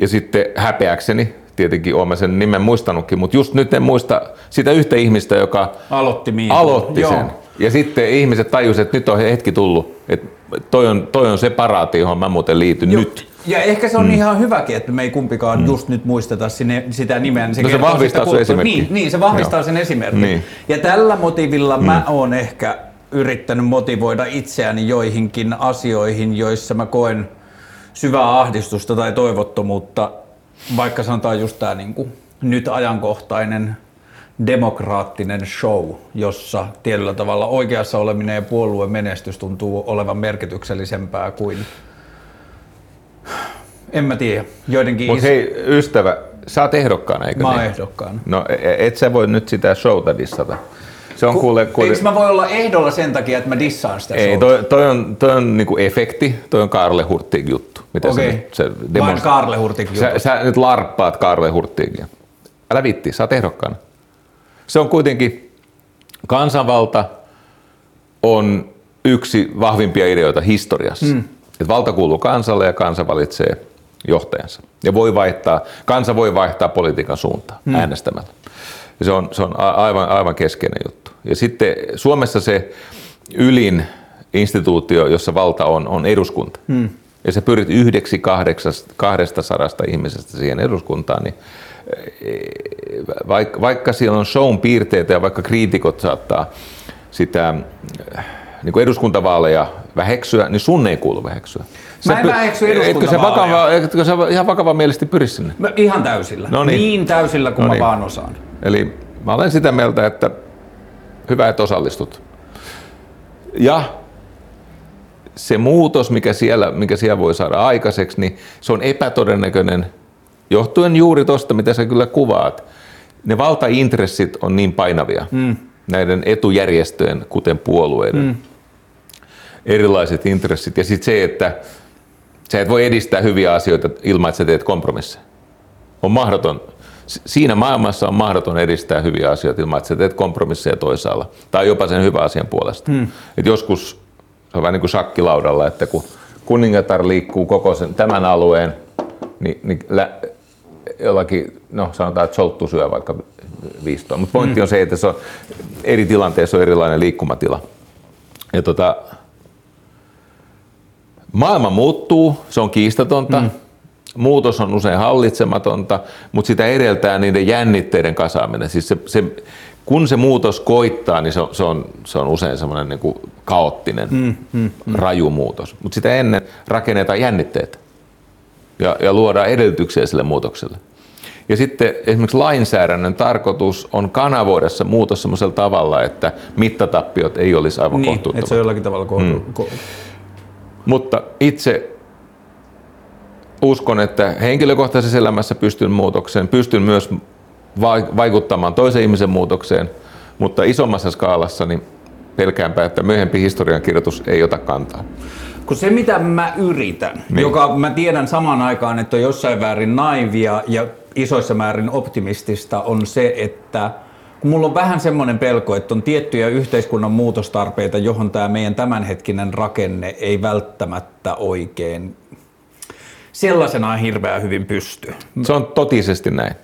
Ja sitten häpeäkseni, tietenkin olen sen nimen muistanutkin, mutta just nyt en muista sitä yhtä ihmistä, joka Aloitti aloitti Joo. sen. Ja sitten ihmiset tajusivat, että nyt on hetki tullut, että toi on, toi on se paraati, johon mä muuten liityn Joo. nyt. Ja ehkä se on mm. ihan hyväkin, että me ei kumpikaan mm. just nyt muisteta sinne, sitä nimeä. Niin se, No se vahvistaa sun esimerkkiä. Niin, niin, se vahvistaa Joo. sen esimerkin. Niin. Ja tällä motiivilla mm. mä oon ehkä yrittänyt motivoida itseäni joihinkin asioihin, joissa mä koen syvää ahdistusta tai toivottomuutta, vaikka sanotaan just tämä niin nyt ajankohtainen demokraattinen show, jossa tietyllä tavalla oikeassa oleminen ja puolueen menestys tuntuu olevan merkityksellisempää kuin en mä tiedä. Joidenkin Mutta is- hei, ystävä, sä oot ehdokkaana, eikö mä oon niin? ehdokkaana. No e- et sä voi nyt sitä showta dissata. Se on kuule, kuule Eikö mä voi olla ehdolla sen takia, että mä dissaan sitä ei, showta? toi, toi, on, toi on niinku efekti, toi on Karle Hurtig juttu. Mitä Okei. sä, nyt- se Vain demons- Karle Hurtig sä, juttu. sä nyt larppaat Karle Hurtigia. Älä vitti, sä oot ehdokkaana. Se on kuitenkin, kansanvalta on yksi vahvimpia ideoita historiassa. Mm. Et valta kuuluu kansalle ja kansa valitsee johtajansa. Ja voi vaihtaa, kansa voi vaihtaa politiikan suuntaa mm. äänestämällä. Ja se on, se on aivan, aivan keskeinen juttu. Ja sitten Suomessa se ylin instituutio, jossa valta on, on eduskunta. Mm. Ja se pyrit yhdeksi kahdeksasta, kahdesta sadasta ihmisestä siihen eduskuntaan, niin vaikka, vaikka siellä on shown piirteitä ja vaikka kriitikot saattaa sitä äh, niin kuin eduskuntavaaleja väheksyä, niin sun ei kuulu väheksyä. Mä en py- väheksy Etkö se, vakava, etkö se ihan vakavamielisesti pyri sinne? Mä, ihan täysillä. No niin. niin täysillä kuin No mä niin. vaan osaan. Eli mä olen sitä mieltä, että hyvä, että osallistut. Ja se muutos, mikä siellä, mikä siellä voi saada aikaiseksi, niin se on epätodennäköinen johtuen juuri tuosta, mitä sä kyllä kuvaat. Ne valtaintressit on niin painavia, mm. näiden etujärjestöjen, kuten puolueiden, mm. Erilaiset intressit. Ja sitten se, että sä et voi edistää hyviä asioita ilman, että sä teet kompromisseja. On mahdoton. Siinä maailmassa on mahdoton edistää hyviä asioita ilman, että sä teet kompromisseja toisaalla. Tai jopa sen hyvän asian puolesta. Hmm. Et joskus se on vähän niin kuin shakkilaudalla, että kun kuningatar liikkuu koko sen, tämän alueen, niin, niin lä, jollakin, no sanotaan, että solttu syö vaikka viistoa. Mutta pointti hmm. on se, että se on, eri tilanteessa on erilainen liikkumatila. Ja tota, Maailma muuttuu, se on kiistatonta. Mm. Muutos on usein hallitsematonta, mutta sitä edeltää niiden jännitteiden kasaaminen. Siis se, se, kun se muutos koittaa, niin se on, se on, se on usein semmoinen niin kuin kaoottinen, mm, mm, mm. raju muutos. Mutta sitä ennen rakennetaan jännitteet ja, ja luodaan edellytyksiä sille muutokselle. Ja sitten esimerkiksi lainsäädännön tarkoitus on kanavoida se muutos sellaisella tavalla, että mittatappiot ei olisi aivan niin, kohtuuttomat. että se on jollakin tavalla kohtu- mm. ko- Mutta itse uskon, että henkilökohtaisessa elämässä pystyn muutokseen, pystyn myös vaikuttamaan toisen ihmisen muutokseen, mutta isommassa skaalassa niin pelkäänpä, että myöhempi historiankirjoitus ei ota kantaa. Kun se, mitä mä yritän, niin. joka mä tiedän samaan aikaan, että on jossain väärin naivia ja isoissa määrin optimistista, on se, että kun mulla on vähän semmoinen pelko, että on tiettyjä yhteiskunnan muutostarpeita, johon tämä meidän tämänhetkinen rakenne ei välttämättä oikein sellaisenaan hirveän hyvin pysty. Se on totisesti näin.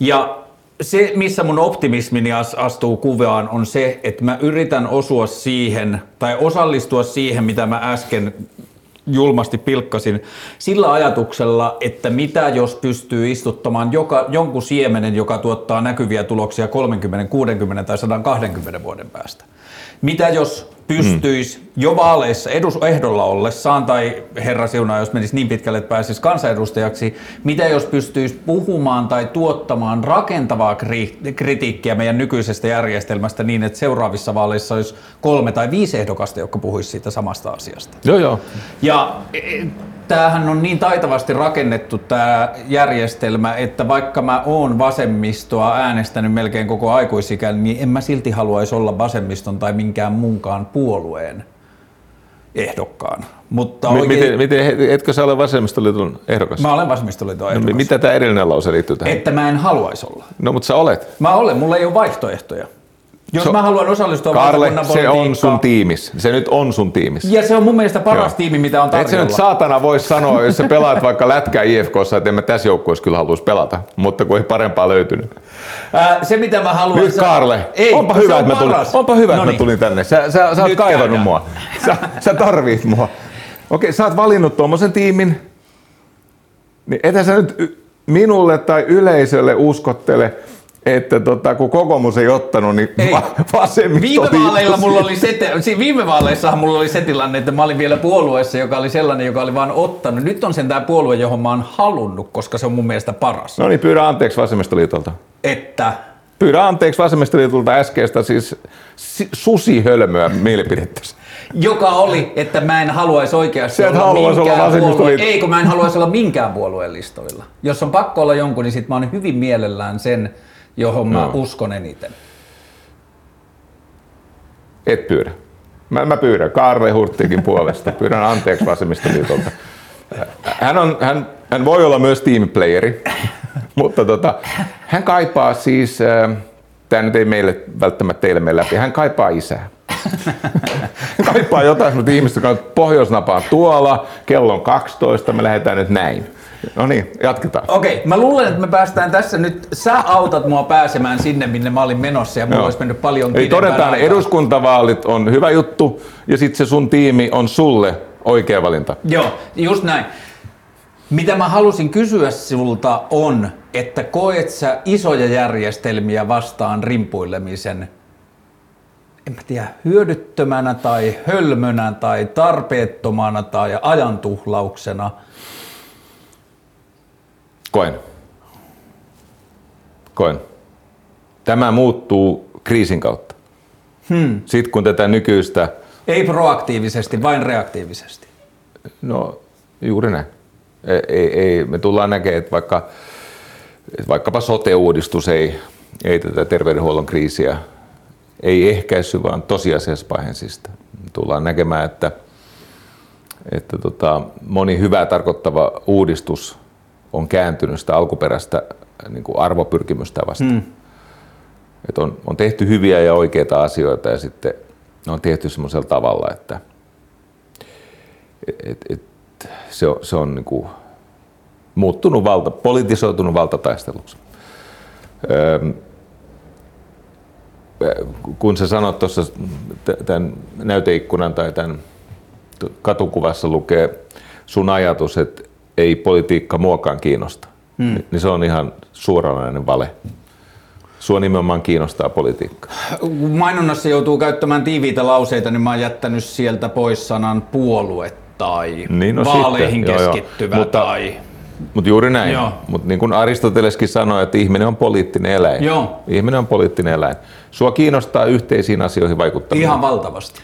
Ja se, missä mun optimismini astuu kuvaan, on se, että mä yritän osua siihen tai osallistua siihen, mitä mä äsken julmasti pilkkasin, sillä ajatuksella, että mitä jos pystyy istuttamaan joka, jonkun siemenen, joka tuottaa näkyviä tuloksia 30, 60 tai 120 vuoden päästä. Mitä jos pystyisi mm. jo vaaleissa edus, ehdolla ollessaan, tai herra siunaa, jos menisi niin pitkälle, että pääsisi kansanedustajaksi, mitä jos pystyisi puhumaan tai tuottamaan rakentavaa kri- kritiikkiä meidän nykyisestä järjestelmästä niin, että seuraavissa vaaleissa olisi kolme tai viisi ehdokasta, jotka puhuisi siitä samasta asiasta. Joo, joo. Ja e, tämähän on niin taitavasti rakennettu tämä järjestelmä, että vaikka mä oon vasemmistoa äänestänyt melkein koko aikuisikään, niin en mä silti haluaisi olla vasemmiston tai minkään muunkaan puolueen ehdokkaan. Mutta oikein... miten, miten, etkö sä ole vasemmistoliiton ehdokas? Mä olen vasemmistoliiton ehdokas. No, mitä tämä edellinen lause liittyy tähän? Että mä en haluaisi olla. No mutta sä olet. Mä olen, mulla ei ole vaihtoehtoja. Jos so, mä haluan osallistua Karle, se on sun tiimis. Se nyt on sun tiimis. Ja se on mun mielestä paras Joo. tiimi, mitä on tarjolla. Et se nyt saatana voi sanoa, jos sä pelaat vaikka lätkää IFKssa, että en mä tässä joukkueessa kyllä haluaisi pelata, mutta kun ei parempaa löytynyt. Ää, se mitä mä haluan... Nyt Karle, ei, onpa hyvä, on että mä tulin, onpa hyvä, että mä tulin tänne. Sä, sä, sä oot kaivannut käydään. mua. Sä, sä tarvit mua. Okei, sä oot valinnut tuommoisen tiimin, niin etä sä nyt minulle tai yleisölle uskottele, että tota, kun kokoomus ei ottanut, niin ei. vasemmisto viime vaaleilla mulla oli se, viime vaaleissahan mulla oli se tilanne, että mä olin vielä puolueessa, joka oli sellainen, joka oli vaan ottanut. Nyt on sen tämä puolue, johon mä oon halunnut, koska se on mun mielestä paras. No niin, pyydä anteeksi vasemmistoliitolta. Että? Pyydä anteeksi vasemmistoliitolta äskeistä siis susihölmöä mielipidettä. Joka oli, että mä en haluaisi oikeasti olla haluaisi minkään olla puolue. Ei, kun mä en haluaisi olla minkään puolueen listoilla. Jos on pakko olla jonkun, niin sit mä oon hyvin mielellään sen, johon mä no. uskon eniten? Et pyydä. Mä, mä pyydän Kaarle Hurttikin puolesta. Pyydän anteeksi vasemmistoliitolta. Hän, on, hän, hän voi olla myös teamplayeri, mutta tota, hän kaipaa siis, äh, tämä nyt ei meille välttämättä teille mene läpi, hän kaipaa isää. kaipaa jotain sellaista ihmistä, joka on pohjoisnapaan tuolla, kello on 12, me lähdetään nyt näin. No niin, jatketaan. Okei, okay, mä luulen, että me päästään tässä nyt, sä autat mua pääsemään sinne, minne mä olin menossa ja mulla olisi mennyt paljon Ei todetaan, aikaa. eduskuntavaalit on hyvä juttu ja sitten se sun tiimi on sulle oikea valinta. Joo, just näin. Mitä mä halusin kysyä sulta on, että koet sä isoja järjestelmiä vastaan rimpuilemisen en mä tiedä, hyödyttömänä tai hölmönä tai tarpeettomana tai ajantuhlauksena – Koen. Koen. Tämä muuttuu kriisin kautta. Hmm. Sitten kun tätä nykyistä... Ei proaktiivisesti, vain reaktiivisesti. No, juuri näin. Ei, ei, me tullaan näkemään, että vaikka, vaikkapa sote-uudistus ei, ei tätä terveydenhuollon kriisiä ei ehkäissy, vaan tosiasiassa pahensi sitä. Tullaan näkemään, että, että tota, moni hyvää tarkoittava uudistus on kääntynyt sitä alkuperäistä niin kuin arvopyrkimystä vastaan. Hmm. Et on, on tehty hyviä ja oikeita asioita ja sitten ne on tehty semmoisella tavalla, että et, et, se on, se on niin kuin muuttunut valta, politisoitunut valtataisteluksi. Öö, kun sä sanot tuossa tämän näyteikkunan tai tämän katukuvassa lukee sun ajatus, että ei politiikka muokaan kiinnosta, hmm. niin se on ihan suoranainen vale. Sua nimenomaan kiinnostaa politiikka. Kun mainonnassa joutuu käyttämään tiiviitä lauseita, niin mä oon jättänyt sieltä pois sanan puolue tai Niin, no vaaleihin sitten, joo, joo. keskittyvä Mutta- tai... Mutta juuri näin. Joo. Mutta niin kuin Aristoteleskin sanoi, että ihminen on poliittinen eläin. Joo. Ihminen on poliittinen eläin. Sua kiinnostaa yhteisiin asioihin vaikuttaminen. Ihan valtavasti.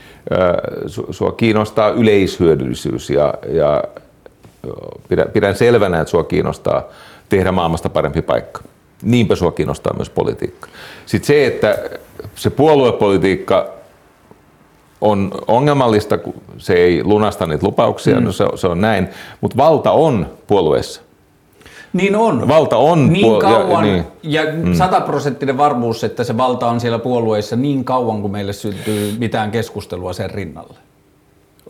Sua kiinnostaa yleishyödyllisyys ja, ja pidän, pidän selvänä, että sua kiinnostaa tehdä maailmasta parempi paikka. Niinpä sua kiinnostaa myös politiikka. Sitten se, että se puoluepolitiikka on ongelmallista, kun se ei lunasta niitä lupauksia, mm. no se, se on näin, mutta valta on puolueessa. Niin on. Valta on niin puol- kauan ja- ja, niin. ja sataprosenttinen varmuus, että se valta on siellä puolueissa niin kauan, kun meille syntyy mitään keskustelua sen rinnalle.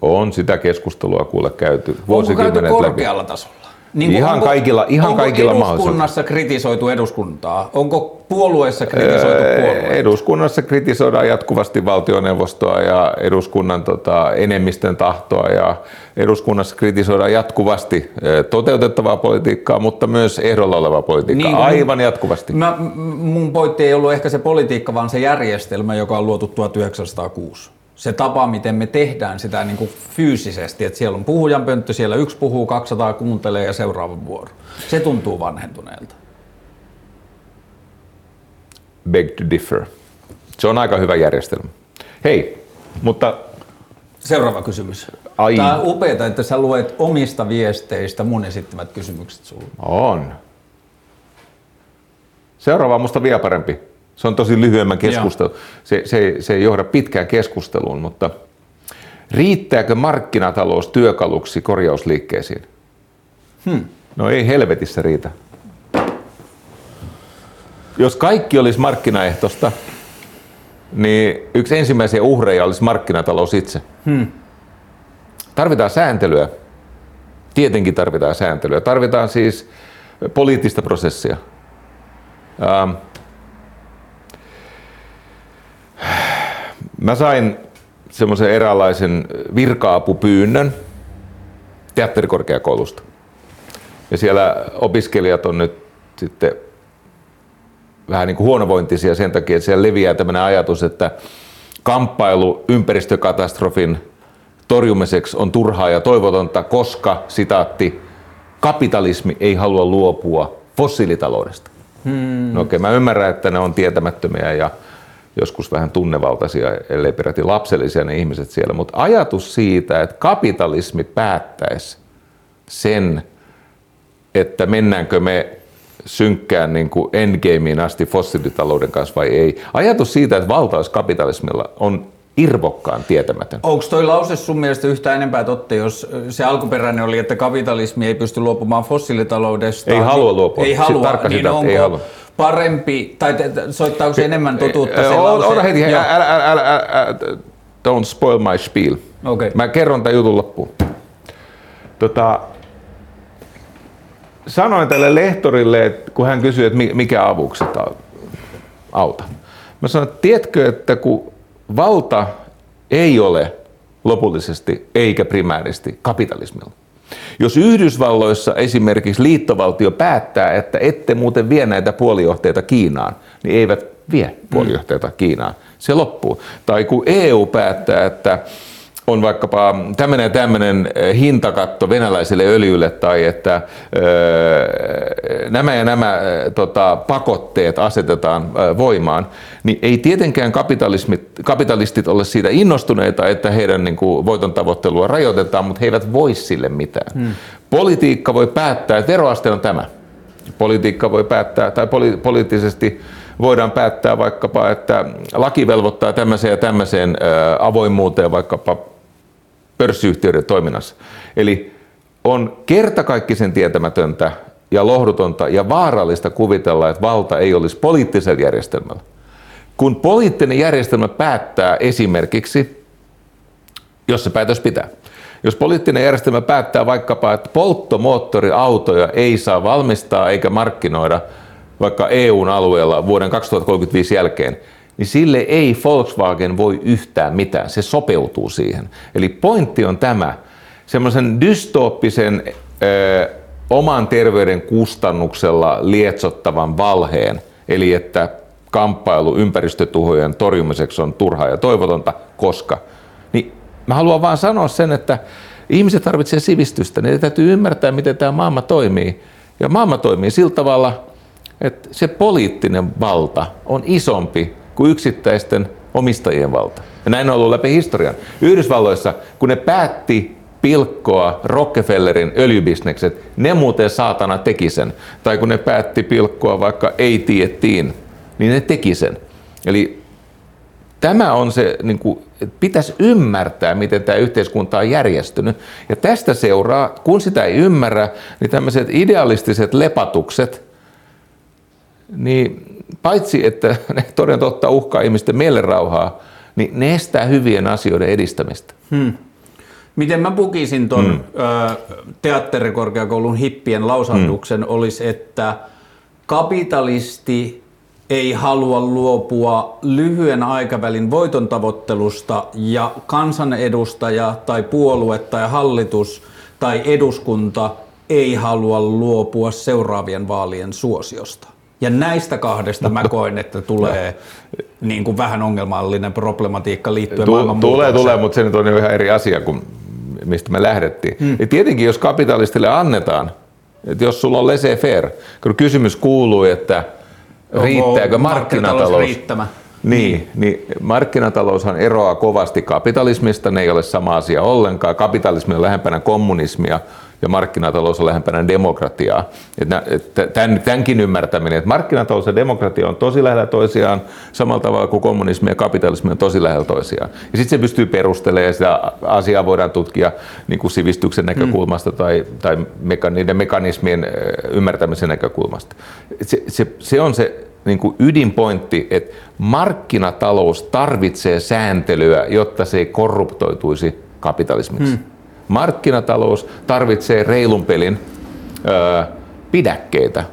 On sitä keskustelua kuule käyty Onko käyty vuosikymmenet läpi. korkealla tasolla? Niin kuin Ihan kaikilla- ihan onko kaikilla eduskunnassa kritisoitu eduskuntaa? Onko puolueessa kritisoitu puolueita? Eduskunnassa kritisoidaan jatkuvasti valtioneuvostoa ja eduskunnan tota, enemmistön tahtoa ja eduskunnassa kritisoidaan jatkuvasti eh, toteutettavaa politiikkaa, mutta myös ehdolla olevaa politiikkaa. Niin, kun- Aivan jatkuvasti. Mä, m- mun pointti ei ollut ehkä se politiikka, vaan se järjestelmä, joka on luotu 1906. Se tapa, miten me tehdään sitä niin kuin fyysisesti, että siellä on puhujanpönttö, siellä yksi puhuu, 200 kuuntelee ja seuraava vuoro. Se tuntuu vanhentuneelta. Beg to differ. Se on aika hyvä järjestelmä. Hei, mutta Seuraava kysymys. Ai. Tämä on upeaa, että sä luet omista viesteistä mun esittämät kysymykset sulle. on. Seuraava on musta vielä parempi. Se on tosi lyhyemmän keskustelu. Se, se, se ei johda pitkään keskusteluun, mutta riittääkö markkinatalous työkaluksi korjausliikkeisiin? Hmm. No ei helvetissä riitä. Jos kaikki olisi markkinaehtoista, niin yksi ensimmäisiä uhreja olisi markkinatalous itse. Hmm. Tarvitaan sääntelyä. Tietenkin tarvitaan sääntelyä. Tarvitaan siis poliittista prosessia. Ähm. Mä sain semmoisen eräänlaisen virka-apupyynnön teatterikorkeakoulusta. Ja siellä opiskelijat on nyt sitten vähän niin kuin huonovointisia sen takia, että siellä leviää tämmöinen ajatus, että kamppailu ympäristökatastrofin torjumiseksi on turhaa ja toivotonta, koska, sitaatti, kapitalismi ei halua luopua fossiilitaloudesta. Hmm. No okei, mä ymmärrän, että ne on tietämättömiä ja joskus vähän tunnevaltaisia, ellei peräti lapsellisia ne ihmiset siellä, mutta ajatus siitä, että kapitalismi päättäisi sen, että mennäänkö me synkkään niin kuin endgameen asti fossiilitalouden kanssa vai ei. Ajatus siitä, että valta olisi kapitalismilla, on irvokkaan tietämätön. Onko toi lause sun mielestä yhtä enempää totta, jos se alkuperäinen oli, että kapitalismi ei pysty luopumaan fossiilitaloudesta? Ei halua luopua. Ei halua, niin sitaatti, onko ei halua. Parempi, tai soittaako se enemmän totuutta se Ota, lause? ota heti, älä, älä, älä, älä, älä, don't spoil my spiel. Okei. Mä kerron tämän jutun loppuun. Tota, sanoin tälle lehtorille, että kun hän kysyi, että mi- mikä avuksi auta. Mä sanoin, että tiedätkö, että kun valta ei ole lopullisesti eikä primääristi kapitalismilla. Jos Yhdysvalloissa esimerkiksi liittovaltio päättää, että ette muuten vie näitä puolijohteita Kiinaan, niin eivät vie puolijohteita Kiinaan. Se loppuu. Tai kun EU päättää, että on vaikkapa tämmöinen tämmöinen hintakatto venäläiselle öljylle tai että öö, nämä ja nämä ö, tota, pakotteet asetetaan voimaan, niin ei tietenkään kapitalistit ole siitä innostuneita, että heidän niin kuin, voiton tavoittelua rajoitetaan, mutta he eivät voi sille mitään. Hmm. Politiikka voi päättää, että veroaste on tämä. Politiikka voi päättää, tai poli- poliittisesti voidaan päättää vaikkapa, että laki velvoittaa tämmöiseen ja tämmöiseen avoimuuteen vaikkapa pörssiyhtiöiden toiminnassa. Eli on kertakaikkisen tietämätöntä ja lohdutonta ja vaarallista kuvitella, että valta ei olisi poliittisella järjestelmällä. Kun poliittinen järjestelmä päättää esimerkiksi, jos se päätös pitää, jos poliittinen järjestelmä päättää vaikkapa, että polttomoottoriautoja ei saa valmistaa eikä markkinoida vaikka EUn alueella vuoden 2035 jälkeen, niin sille ei Volkswagen voi yhtään mitään. Se sopeutuu siihen. Eli pointti on tämä, semmoisen dystooppisen ö, oman terveyden kustannuksella lietsottavan valheen, eli että kamppailu ympäristötuhojen torjumiseksi on turhaa ja toivotonta, koska. Niin mä haluan vaan sanoa sen, että ihmiset tarvitsevat sivistystä, ne täytyy ymmärtää, miten tämä maailma toimii. Ja maailma toimii sillä tavalla, että se poliittinen valta on isompi kuin yksittäisten omistajien valta. Ja näin on ollut läpi historian. Yhdysvalloissa, kun ne päätti pilkkoa Rockefellerin öljybisnekset, ne muuten saatana teki sen. Tai kun ne päätti pilkkoa vaikka AT&Tiin, niin ne teki sen. Eli tämä on se, niin kuin, pitäisi ymmärtää, miten tämä yhteiskunta on järjestynyt. Ja tästä seuraa, kun sitä ei ymmärrä, niin tämmöiset idealistiset lepatukset, niin paitsi että ne toden totta uhkaa ihmisten mielenrauhaa, niin ne estää hyvien asioiden edistämistä. Hmm. Miten mä pukisin tuon hmm. teatterikorkeakoulun hippien lausahduksen hmm. olisi, että kapitalisti ei halua luopua lyhyen aikavälin voiton tavoittelusta ja kansanedustaja tai puolue tai hallitus tai eduskunta ei halua luopua seuraavien vaalien suosiosta. Ja näistä kahdesta mä koen, että tulee niin kuin vähän ongelmallinen problematiikka liittyen tu- Tulee, tulee, mutta se nyt on jo ihan eri asia kuin mistä me lähdettiin. Hmm. Ja tietenkin, jos kapitalistille annetaan, että jos sulla on laissez-faire, kun kysymys kuuluu, että riittääkö markkinatalous, riittämä. Niin, niin, markkinataloushan eroaa kovasti kapitalismista, ne ei ole sama asia ollenkaan. Kapitalismi on lähempänä kommunismia ja markkinatalous on lähempänä demokratiaa. Että tämän, tämänkin ymmärtäminen, että markkinatalous ja demokratia on tosi lähellä toisiaan samalla tavalla kuin kommunismi ja kapitalismi on tosi lähellä toisiaan. Ja sitten se pystyy perustelemaan ja sitä asiaa voidaan tutkia niin kuin sivistyksen näkökulmasta mm. tai, tai meka, niiden mekanismien ymmärtämisen näkökulmasta. Se, se, se on se niin kuin ydinpointti, että markkinatalous tarvitsee sääntelyä, jotta se ei korruptoituisi kapitalismiksi. Hmm. Markkinatalous tarvitsee reilun pelin öö, pidäkkeitä.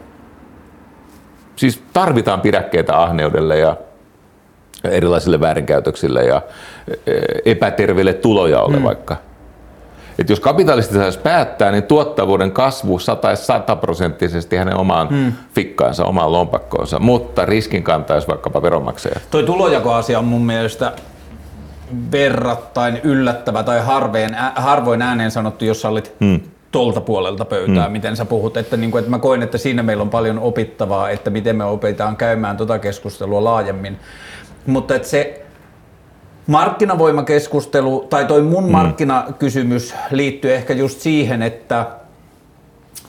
Siis tarvitaan pidäkkeitä ahneudelle ja erilaisille väärinkäytöksille ja epäterveille tulojaolle hmm. vaikka. Et jos kapitalisti saisi päättää, niin tuottavuuden kasvu sataisi sataprosenttisesti hänen omaan hmm. fikkaansa, omaan lompakkoonsa, mutta riskin kantaisi vaikkapa veronmaksaja. Toi tulojakoasia on mun mielestä verrattain yllättävä tai harveen, harvoin ääneen sanottu, jos sä olit hmm. tolta puolelta pöytää, hmm. miten sä puhut. Että, niin kuin, että mä koen, että siinä meillä on paljon opittavaa, että miten me opitaan käymään tota keskustelua laajemmin. Mutta että se markkinavoimakeskustelu, tai toi mun hmm. markkinakysymys liittyy ehkä just siihen, että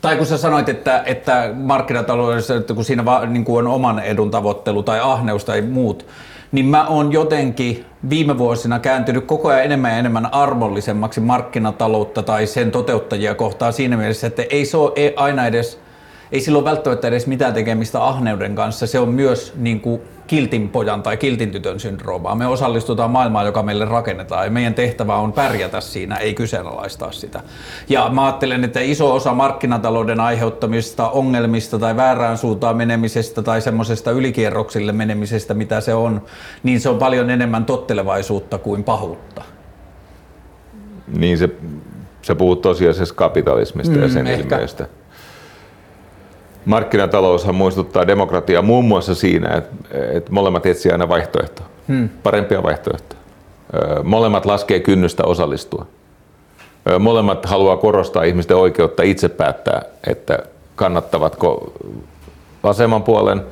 tai kun sä sanoit, että, että markkinataloudessa, että kun siinä va, niin kuin on oman edun tavoittelu tai ahneus tai muut, niin mä oon jotenkin viime vuosina kääntynyt koko ajan enemmän ja enemmän armollisemmaksi markkinataloutta tai sen toteuttajia kohtaan siinä mielessä, että ei se ole aina edes, ei sillä ole välttämättä edes mitään tekemistä ahneuden kanssa. Se on myös niin kuin kiltin pojan tai kiltin tytön syndroomaa. Me osallistutaan maailmaan, joka meille rakennetaan ja meidän tehtävä on pärjätä siinä, ei kyseenalaistaa sitä. Ja mä ajattelen, että iso osa markkinatalouden aiheuttamista ongelmista tai väärään suuntaan menemisestä tai semmoisesta ylikierroksille menemisestä, mitä se on, niin se on paljon enemmän tottelevaisuutta kuin pahuutta. Niin se, sä puhut tosiasiassa kapitalismista mm, ja sen ehkä. ilmiöistä markkinataloushan muistuttaa demokratiaa muun muassa siinä, että, että molemmat etsivät aina vaihtoehtoa, hmm. parempia vaihtoehtoja. Molemmat laskee kynnystä osallistua. Molemmat haluaa korostaa ihmisten oikeutta itse päättää, että kannattavatko vasemman puolen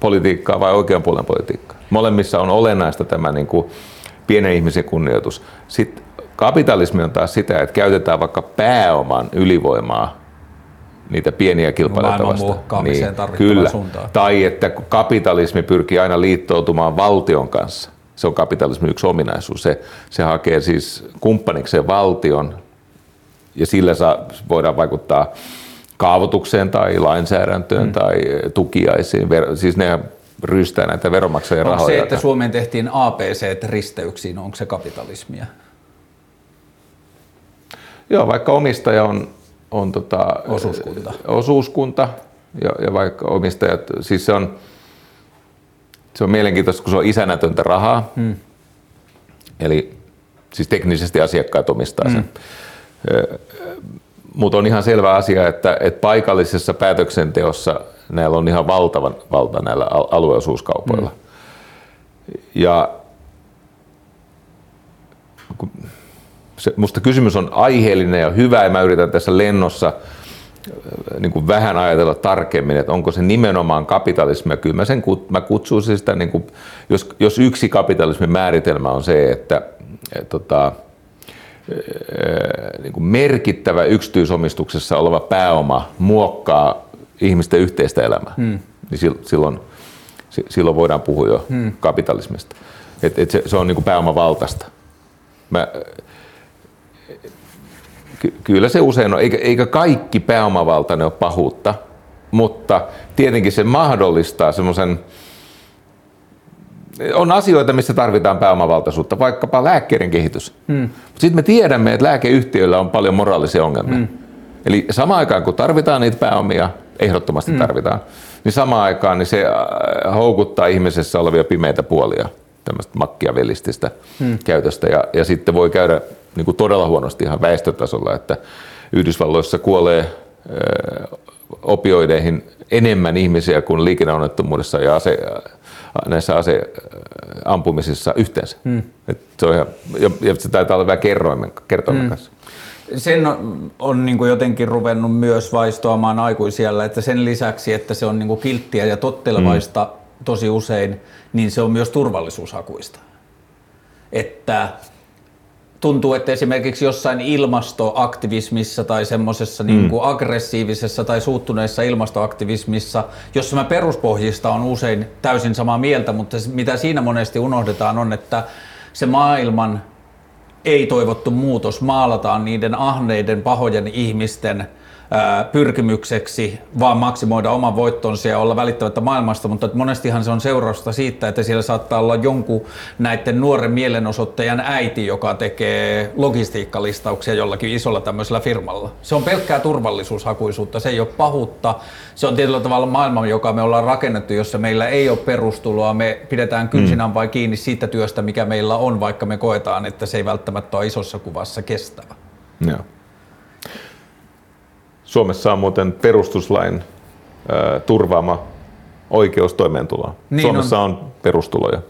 politiikkaa vai oikean puolen politiikkaa. Molemmissa on olennaista tämä niin kuin pienen ihmisen kunnioitus. Sitten kapitalismi on taas sitä, että käytetään vaikka pääoman ylivoimaa niitä pieniä kilpailijoita vastaan. Niin, kyllä. Suuntaan. Tai että kapitalismi pyrkii aina liittoutumaan valtion kanssa. Se on kapitalismin yksi ominaisuus. Se, se hakee siis kumppanikseen valtion ja sillä saa, voidaan vaikuttaa kaavoitukseen tai lainsäädäntöön hmm. tai tukiaisiin. Siis ne rystää näitä veronmaksajien onko rahoja. se, että Suomeen tehtiin APC-risteyksiin, onko se kapitalismia? Joo, vaikka omistaja on on tota, osuuskunta, osuuskunta ja, ja vaikka omistajat, siis se on, se on mielenkiintoista, kun se on isänätöntä rahaa, hmm. eli siis teknisesti asiakkaat omistaa sen. Hmm. Mutta on ihan selvä asia, että, että paikallisessa päätöksenteossa näillä on ihan valtavan valta näillä alueosuuskaupoilla. Mm. Ja se, musta kysymys on aiheellinen ja hyvä ja mä yritän tässä lennossa äh, niin kuin vähän ajatella tarkemmin, että onko se nimenomaan kapitalismia. Kyllä mä, sen, mä kutsuisin sitä, niin kuin, jos, jos yksi kapitalismin määritelmä on se, että et, tota, äh, niin kuin merkittävä yksityisomistuksessa oleva pääoma muokkaa ihmisten yhteistä elämää, hmm. niin silloin, silloin voidaan puhua jo hmm. kapitalismista. Et, et se, se on niin kuin pääomavaltaista. Mä, ky, kyllä se usein on, eikä, eikä kaikki pääomavaltainen ole pahuutta, mutta tietenkin se mahdollistaa semmoisen, on asioita, missä tarvitaan pääomavaltaisuutta, vaikkapa lääkkeiden kehitys. Hmm. Sitten me tiedämme, että lääkeyhtiöillä on paljon moraalisia ongelmia. Hmm. Eli samaan aikaan, kun tarvitaan niitä pääomia, ehdottomasti hmm. tarvitaan, niin samaan aikaan niin se äh, houkuttaa ihmisessä olevia pimeitä puolia tämmöistä makkiavelististä hmm. käytöstä. Ja, ja sitten voi käydä niin kuin todella huonosti ihan väestötasolla, että Yhdysvalloissa kuolee opioideihin enemmän ihmisiä kuin liikenneonnettomuudessa ja ase, näissä aseampumisissa yhteensä. Hmm. Et se on ihan, ja, ja se taitaa olla vähän kerroimen, kertoimen hmm. kanssa. Sen on, on niin kuin jotenkin ruvennut myös vaistoamaan aikuisiellä, että sen lisäksi, että se on niin kuin kilttiä ja tottelevaista hmm. tosi usein, niin se on myös turvallisuushakuista. Että tuntuu, että esimerkiksi jossain ilmastoaktivismissa tai semmoisessa mm. niin kuin aggressiivisessa tai suuttuneessa ilmastoaktivismissa, jossa mä peruspohjista on usein täysin samaa mieltä, mutta mitä siinä monesti unohdetaan on, että se maailman ei-toivottu muutos maalataan niiden ahneiden, pahojen ihmisten – pyrkimykseksi vaan maksimoida oman voittonsa ja olla välittämättä maailmasta, mutta monestihan se on seurausta siitä, että siellä saattaa olla jonkun näiden nuoren mielenosoittajan äiti, joka tekee logistiikkalistauksia jollakin isolla tämmöisellä firmalla. Se on pelkkää turvallisuushakuisuutta, se ei ole pahuutta. Se on tietyllä tavalla maailma, joka me ollaan rakennettu, jossa meillä ei ole perustuloa. Me pidetään kynsinään mm. vai kiinni siitä työstä, mikä meillä on, vaikka me koetaan, että se ei välttämättä ole isossa kuvassa kestävä. Joo. Suomessa on muuten perustuslain ää, turvaama oikeus toimeentuloa. Niin Suomessa on. on perustuloja.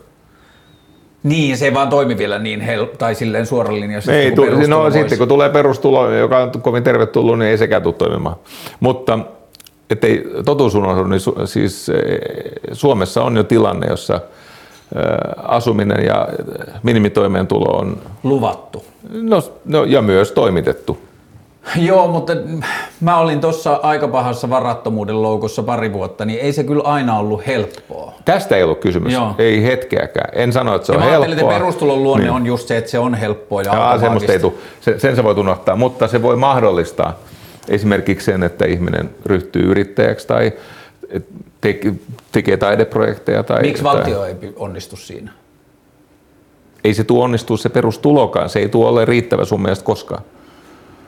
Niin, se ei vaan toimi vielä niin hel- tai silleen suora linja. Ei, tu- no voisi... sitten kun tulee perustulo, joka on kovin tervetullut, niin ei sekään tule toimimaan. Mutta ettei totuus unohdu, niin su- siis e, Suomessa on jo tilanne, jossa asuminen ja minimitoimeentulo on... Luvattu. No, no ja myös toimitettu. Joo, mutta mä olin tuossa aika pahassa varattomuuden loukossa pari vuotta, niin ei se kyllä aina ollut helppoa. Tästä ei ollut kysymys, Joo. ei hetkeäkään. En sano, että se ja on helppoa. että perustulon luonne niin. on just se, että se on helppoa ja Jaa, semmoista ei. Sen, sen sä voit unohtaa, mutta se voi mahdollistaa esimerkiksi sen, että ihminen ryhtyy yrittäjäksi tai tekee taideprojekteja. Tai, Miksi valtio tai... ei onnistu siinä? Ei se tuo onnistua se perustulokaan, se ei tuo ole riittävä sun mielestä koskaan.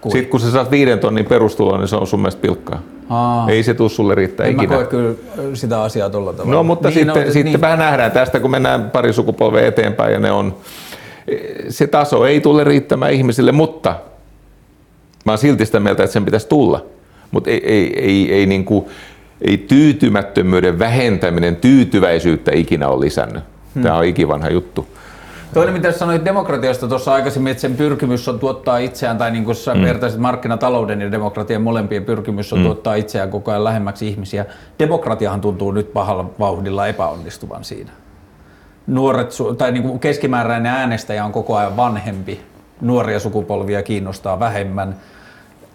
Kuin? Sitten kun sä saat viiden tonnin perustuloa, niin se on sun mielestä pilkkaa. Aa. Ei se tule sulle riittää en ikinä. mä koe kyllä sitä asiaa tuolla tavalla. No mutta niin, sitten, no, sitten niin. vähän nähdään tästä, kun mennään pari sukupolvea eteenpäin ja ne on, se taso ei tule riittämään ihmisille, mutta mä oon silti sitä mieltä, että sen pitäisi tulla. Mutta ei, ei, ei, ei, niin kuin, ei tyytymättömyyden vähentäminen tyytyväisyyttä ikinä ole lisännyt. Hmm. Tämä on ikivanha juttu. Toinen, mitä sanoit demokratiasta tuossa aikaisemmin, että sen pyrkimys on tuottaa itseään, tai niin kuin sä mm. vertaisit markkinatalouden ja demokratian molempien pyrkimys on mm. tuottaa itseään koko ajan lähemmäksi ihmisiä. Demokratiahan tuntuu nyt pahalla vauhdilla epäonnistuvan siinä. Nuoret, tai niin kuin keskimääräinen äänestäjä on koko ajan vanhempi, nuoria sukupolvia kiinnostaa vähemmän.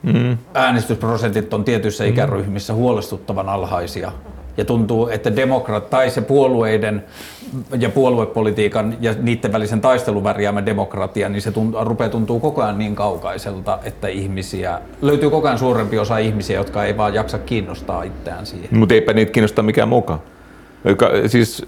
Mm. Äänestysprosentit on tietyissä mm. ikäryhmissä huolestuttavan alhaisia ja tuntuu, että demokrat tai se puolueiden ja puoluepolitiikan ja niiden välisen taistelun värjäämä demokratia, niin se tuntuu, rupeaa tuntuu koko ajan niin kaukaiselta, että ihmisiä, löytyy koko ajan suurempi osa ihmisiä, jotka ei vaan jaksa kiinnostaa itseään siihen. Mutta eipä niitä kiinnosta mikään mukaan. Siis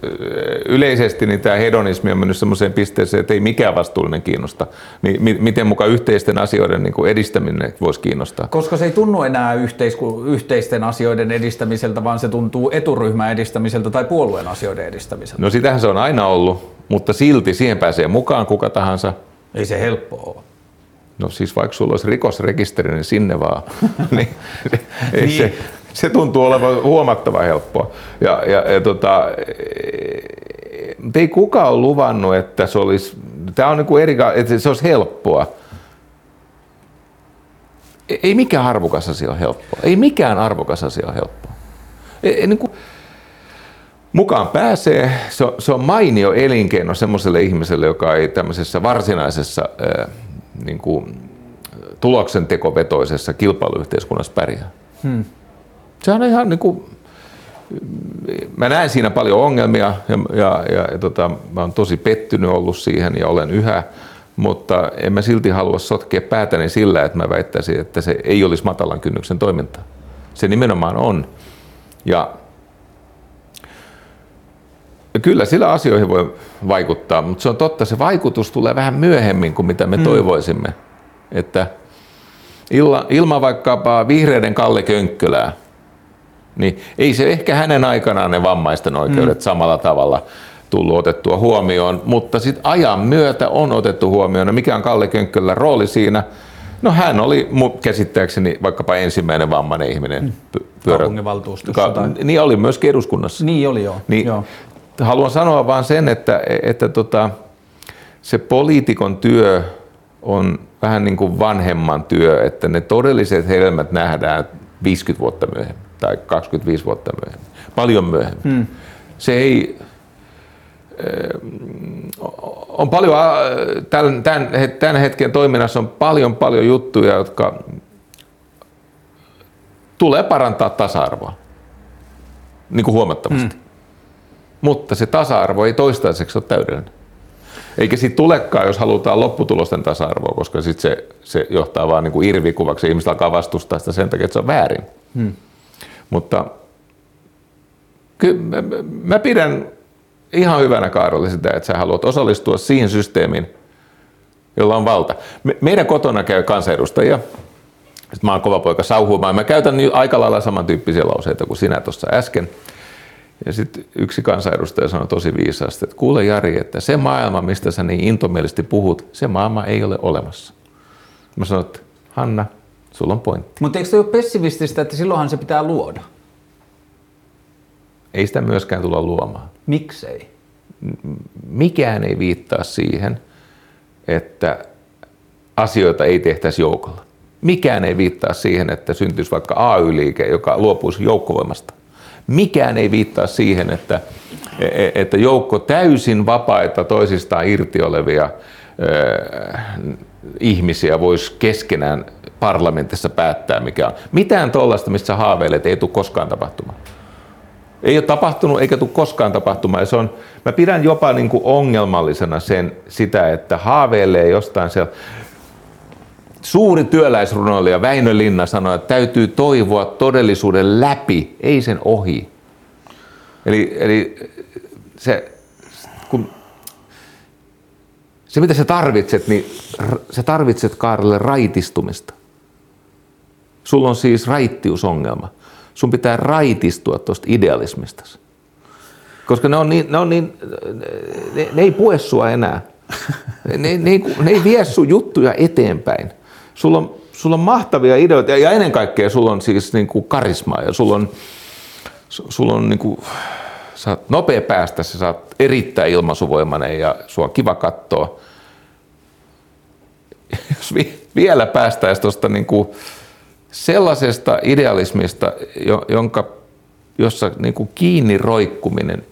yleisesti niin tämä hedonismi on mennyt sellaiseen pisteeseen, että ei mikään vastuullinen kiinnosta. Niin miten mukaan yhteisten asioiden niin edistäminen voisi kiinnostaa? Koska se ei tunnu enää yhteisku- yhteisten asioiden edistämiseltä, vaan se tuntuu eturyhmän edistämiseltä tai puolueen asioiden edistämiseltä. No sitähän se on aina ollut, mutta silti siihen pääsee mukaan kuka tahansa. Ei se helppoa ole. No siis vaikka sulla olisi rikosrekisteri, niin sinne vaan. niin, ei niin. Se, se tuntuu olevan huomattavan helppoa. Ja, ja, ja tota, ei kukaan ole luvannut, että se olisi, tämä on niin kuin eri, että se olisi helppoa. Ei mikään arvokas asia ole helppoa. Ei mikään arvokas asia ole helppoa. Ei, ei, niin kuin, mukaan pääsee, se on, se on mainio elinkeino semmoiselle ihmiselle, joka ei tämmöisessä varsinaisessa ää, niin kuin, tuloksentekovetoisessa kilpailuyhteiskunnassa pärjää. Hmm. Se on ihan niin kuin, mä näen siinä paljon ongelmia ja, ja, ja, ja tota, mä oon tosi pettynyt ollut siihen ja olen yhä, mutta en mä silti halua sotkea päätäni sillä, että mä väittäisin, että se ei olisi matalan kynnyksen toimintaa. Se nimenomaan on. Ja ja kyllä sillä asioihin voi vaikuttaa, mutta se on totta, se vaikutus tulee vähän myöhemmin kuin mitä me hmm. toivoisimme. Että ilman vaikkapa vihreiden Kalle Könkkölää, niin ei se ehkä hänen aikanaan ne vammaisten oikeudet hmm. samalla tavalla tullut otettua huomioon, mutta sitten ajan myötä on otettu huomioon. Ja mikä on Kalle Könkkölän rooli siinä? No hän oli käsittääkseni vaikkapa ensimmäinen vammainen ihminen hmm. pyörä... Kaupunginvaltuustossa. Ka- niin oli myös eduskunnassa. Niin oli joo. Niin, joo. Haluan sanoa vain sen, että, että tota, se poliitikon työ on vähän niin kuin vanhemman työ, että ne todelliset helmät nähdään 50 vuotta myöhemmin tai 25 vuotta myöhemmin, paljon myöhemmin. Hmm. Se ei, on paljon, tämän, tämän hetken toiminnassa on paljon paljon juttuja, jotka tulee parantaa tasa-arvoa niin kuin huomattavasti. Hmm. Mutta se tasa-arvo ei toistaiseksi ole täydellinen. Eikä siitä tulekaan, jos halutaan lopputulosten tasa-arvoa, koska sit se, se johtaa vaan niin kuin irvikuvaksi. Ihmiset alkaa vastustaa sitä sen takia, että se on väärin. Hmm. Mutta kyllä mä, mä pidän ihan hyvänä Kaaroli sitä, että sä haluat osallistua siihen systeemiin, jolla on valta. Me, meidän kotona käy kansanedustajia. Sitten mä oon kova poika sauhumaan. Mä käytän aika lailla samantyyppisiä lauseita kuin sinä tuossa äsken. Ja sitten yksi kansanedustaja sanoi tosi viisaasti, että kuule Jari, että se maailma, mistä sä niin intomielisesti puhut, se maailma ei ole olemassa. Mä sanoin, että Hanna, sulla on pointti. Mutta eikö se ole pessimististä, että silloinhan se pitää luoda? Ei sitä myöskään tulla luomaan. Miksei? Mikään ei viittaa siihen, että asioita ei tehtäisi joukolla. Mikään ei viittaa siihen, että syntyisi vaikka AY-liike, joka luopuisi joukkovoimasta. Mikään ei viittaa siihen, että, e, e, että joukko täysin vapaita toisistaan irti olevia ihmisiä voisi keskenään parlamentissa päättää, mikä on. Mitään tuollaista, mistä sä haaveilet, ei tule koskaan tapahtumaan. Ei ole tapahtunut eikä tule koskaan tapahtumaan. Ja se on, mä pidän jopa niin kuin ongelmallisena sen, sitä, että haaveilee jostain siellä. Suuri työläisrunoilija Väinö Linna sanoi, että täytyy toivoa todellisuuden läpi, ei sen ohi. Eli, eli se, kun se, mitä sä tarvitset, niin sä tarvitset Kaarelle raitistumista. Sulla on siis raittiusongelma. Sun pitää raitistua tuosta idealismista. Koska ne, on niin, ne, on niin, ne, ne ei pue sua enää. Ne, ne, ne ei vie sun juttuja eteenpäin. Sulla on, sulla on mahtavia ideoita ja ennen kaikkea sulla on siis niin kuin karismaa ja sulla on, sulla on niin kuin, sä oot nopea päästä, sä oot erittäin ilmaisuvoimainen ja sua on kiva katsoa. Jos vi, vielä päästäisiin tuosta niin kuin sellaisesta idealismista, jonka, jossa niin kuin kiinni roikkuminen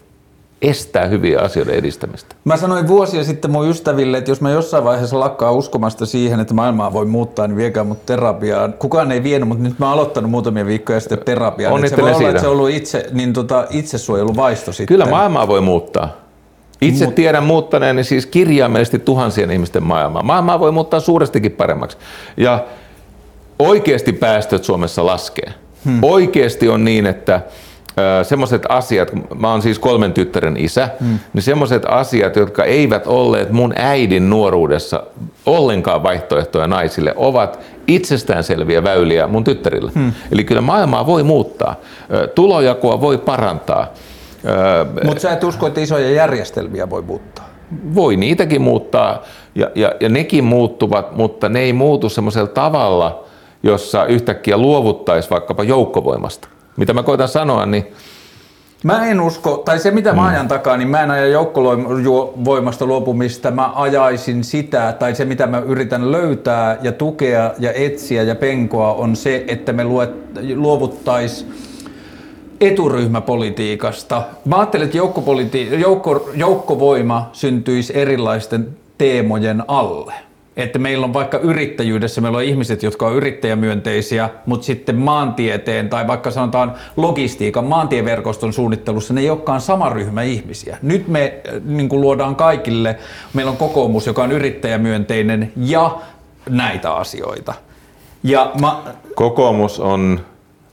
estää hyviä asioiden edistämistä. Mä sanoin vuosia sitten mun ystäville, että jos mä jossain vaiheessa lakkaa uskomasta siihen, että maailmaa voi muuttaa, niin viekää mut terapiaan. Kukaan ei vienyt, mutta nyt mä oon aloittanut muutamia viikkoja sitten terapiaan. Se voi olla, että se on ollut itse, niin tota, itsesuojeluvaisto sitten. Kyllä maailmaa voi muuttaa. Itse Mut... tiedän muuttaneeni siis kirjaimellisesti tuhansien ihmisten maailmaa. Maailmaa voi muuttaa suurestikin paremmaksi. Ja oikeasti päästöt Suomessa laskee. Hmm. Oikeasti on niin, että semmoiset asiat, mä oon siis kolmen tyttären isä, hmm. niin semmoiset asiat, jotka eivät olleet mun äidin nuoruudessa ollenkaan vaihtoehtoja naisille, ovat itsestäänselviä väyliä mun tyttärille. Hmm. Eli kyllä maailmaa voi muuttaa, tulojakoa voi parantaa. Mutta sä et usko, että isoja järjestelmiä voi muuttaa? Voi niitäkin muuttaa ja, ja, ja nekin muuttuvat, mutta ne ei muutu semmoisella tavalla, jossa yhtäkkiä luovuttaisiin vaikkapa joukkovoimasta. Mitä mä koitan sanoa, niin Mä en usko, tai se mitä mä ajan takaa, niin mä en aja joukkovoimasta luopumista, mä ajaisin sitä, tai se mitä mä yritän löytää ja tukea ja etsiä ja penkoa on se, että me luovuttais eturyhmäpolitiikasta. Mä ajattelen, että joukko, joukkovoima syntyisi erilaisten teemojen alle että meillä on vaikka yrittäjyydessä, meillä on ihmiset, jotka on yrittäjämyönteisiä, mutta sitten maantieteen tai vaikka sanotaan logistiikan, maantieverkoston suunnittelussa ne ei olekaan sama ryhmä ihmisiä. Nyt me äh, niin kuin luodaan kaikille, meillä on kokoomus, joka on yrittäjämyönteinen ja näitä asioita. Ja ma- Kokoomus on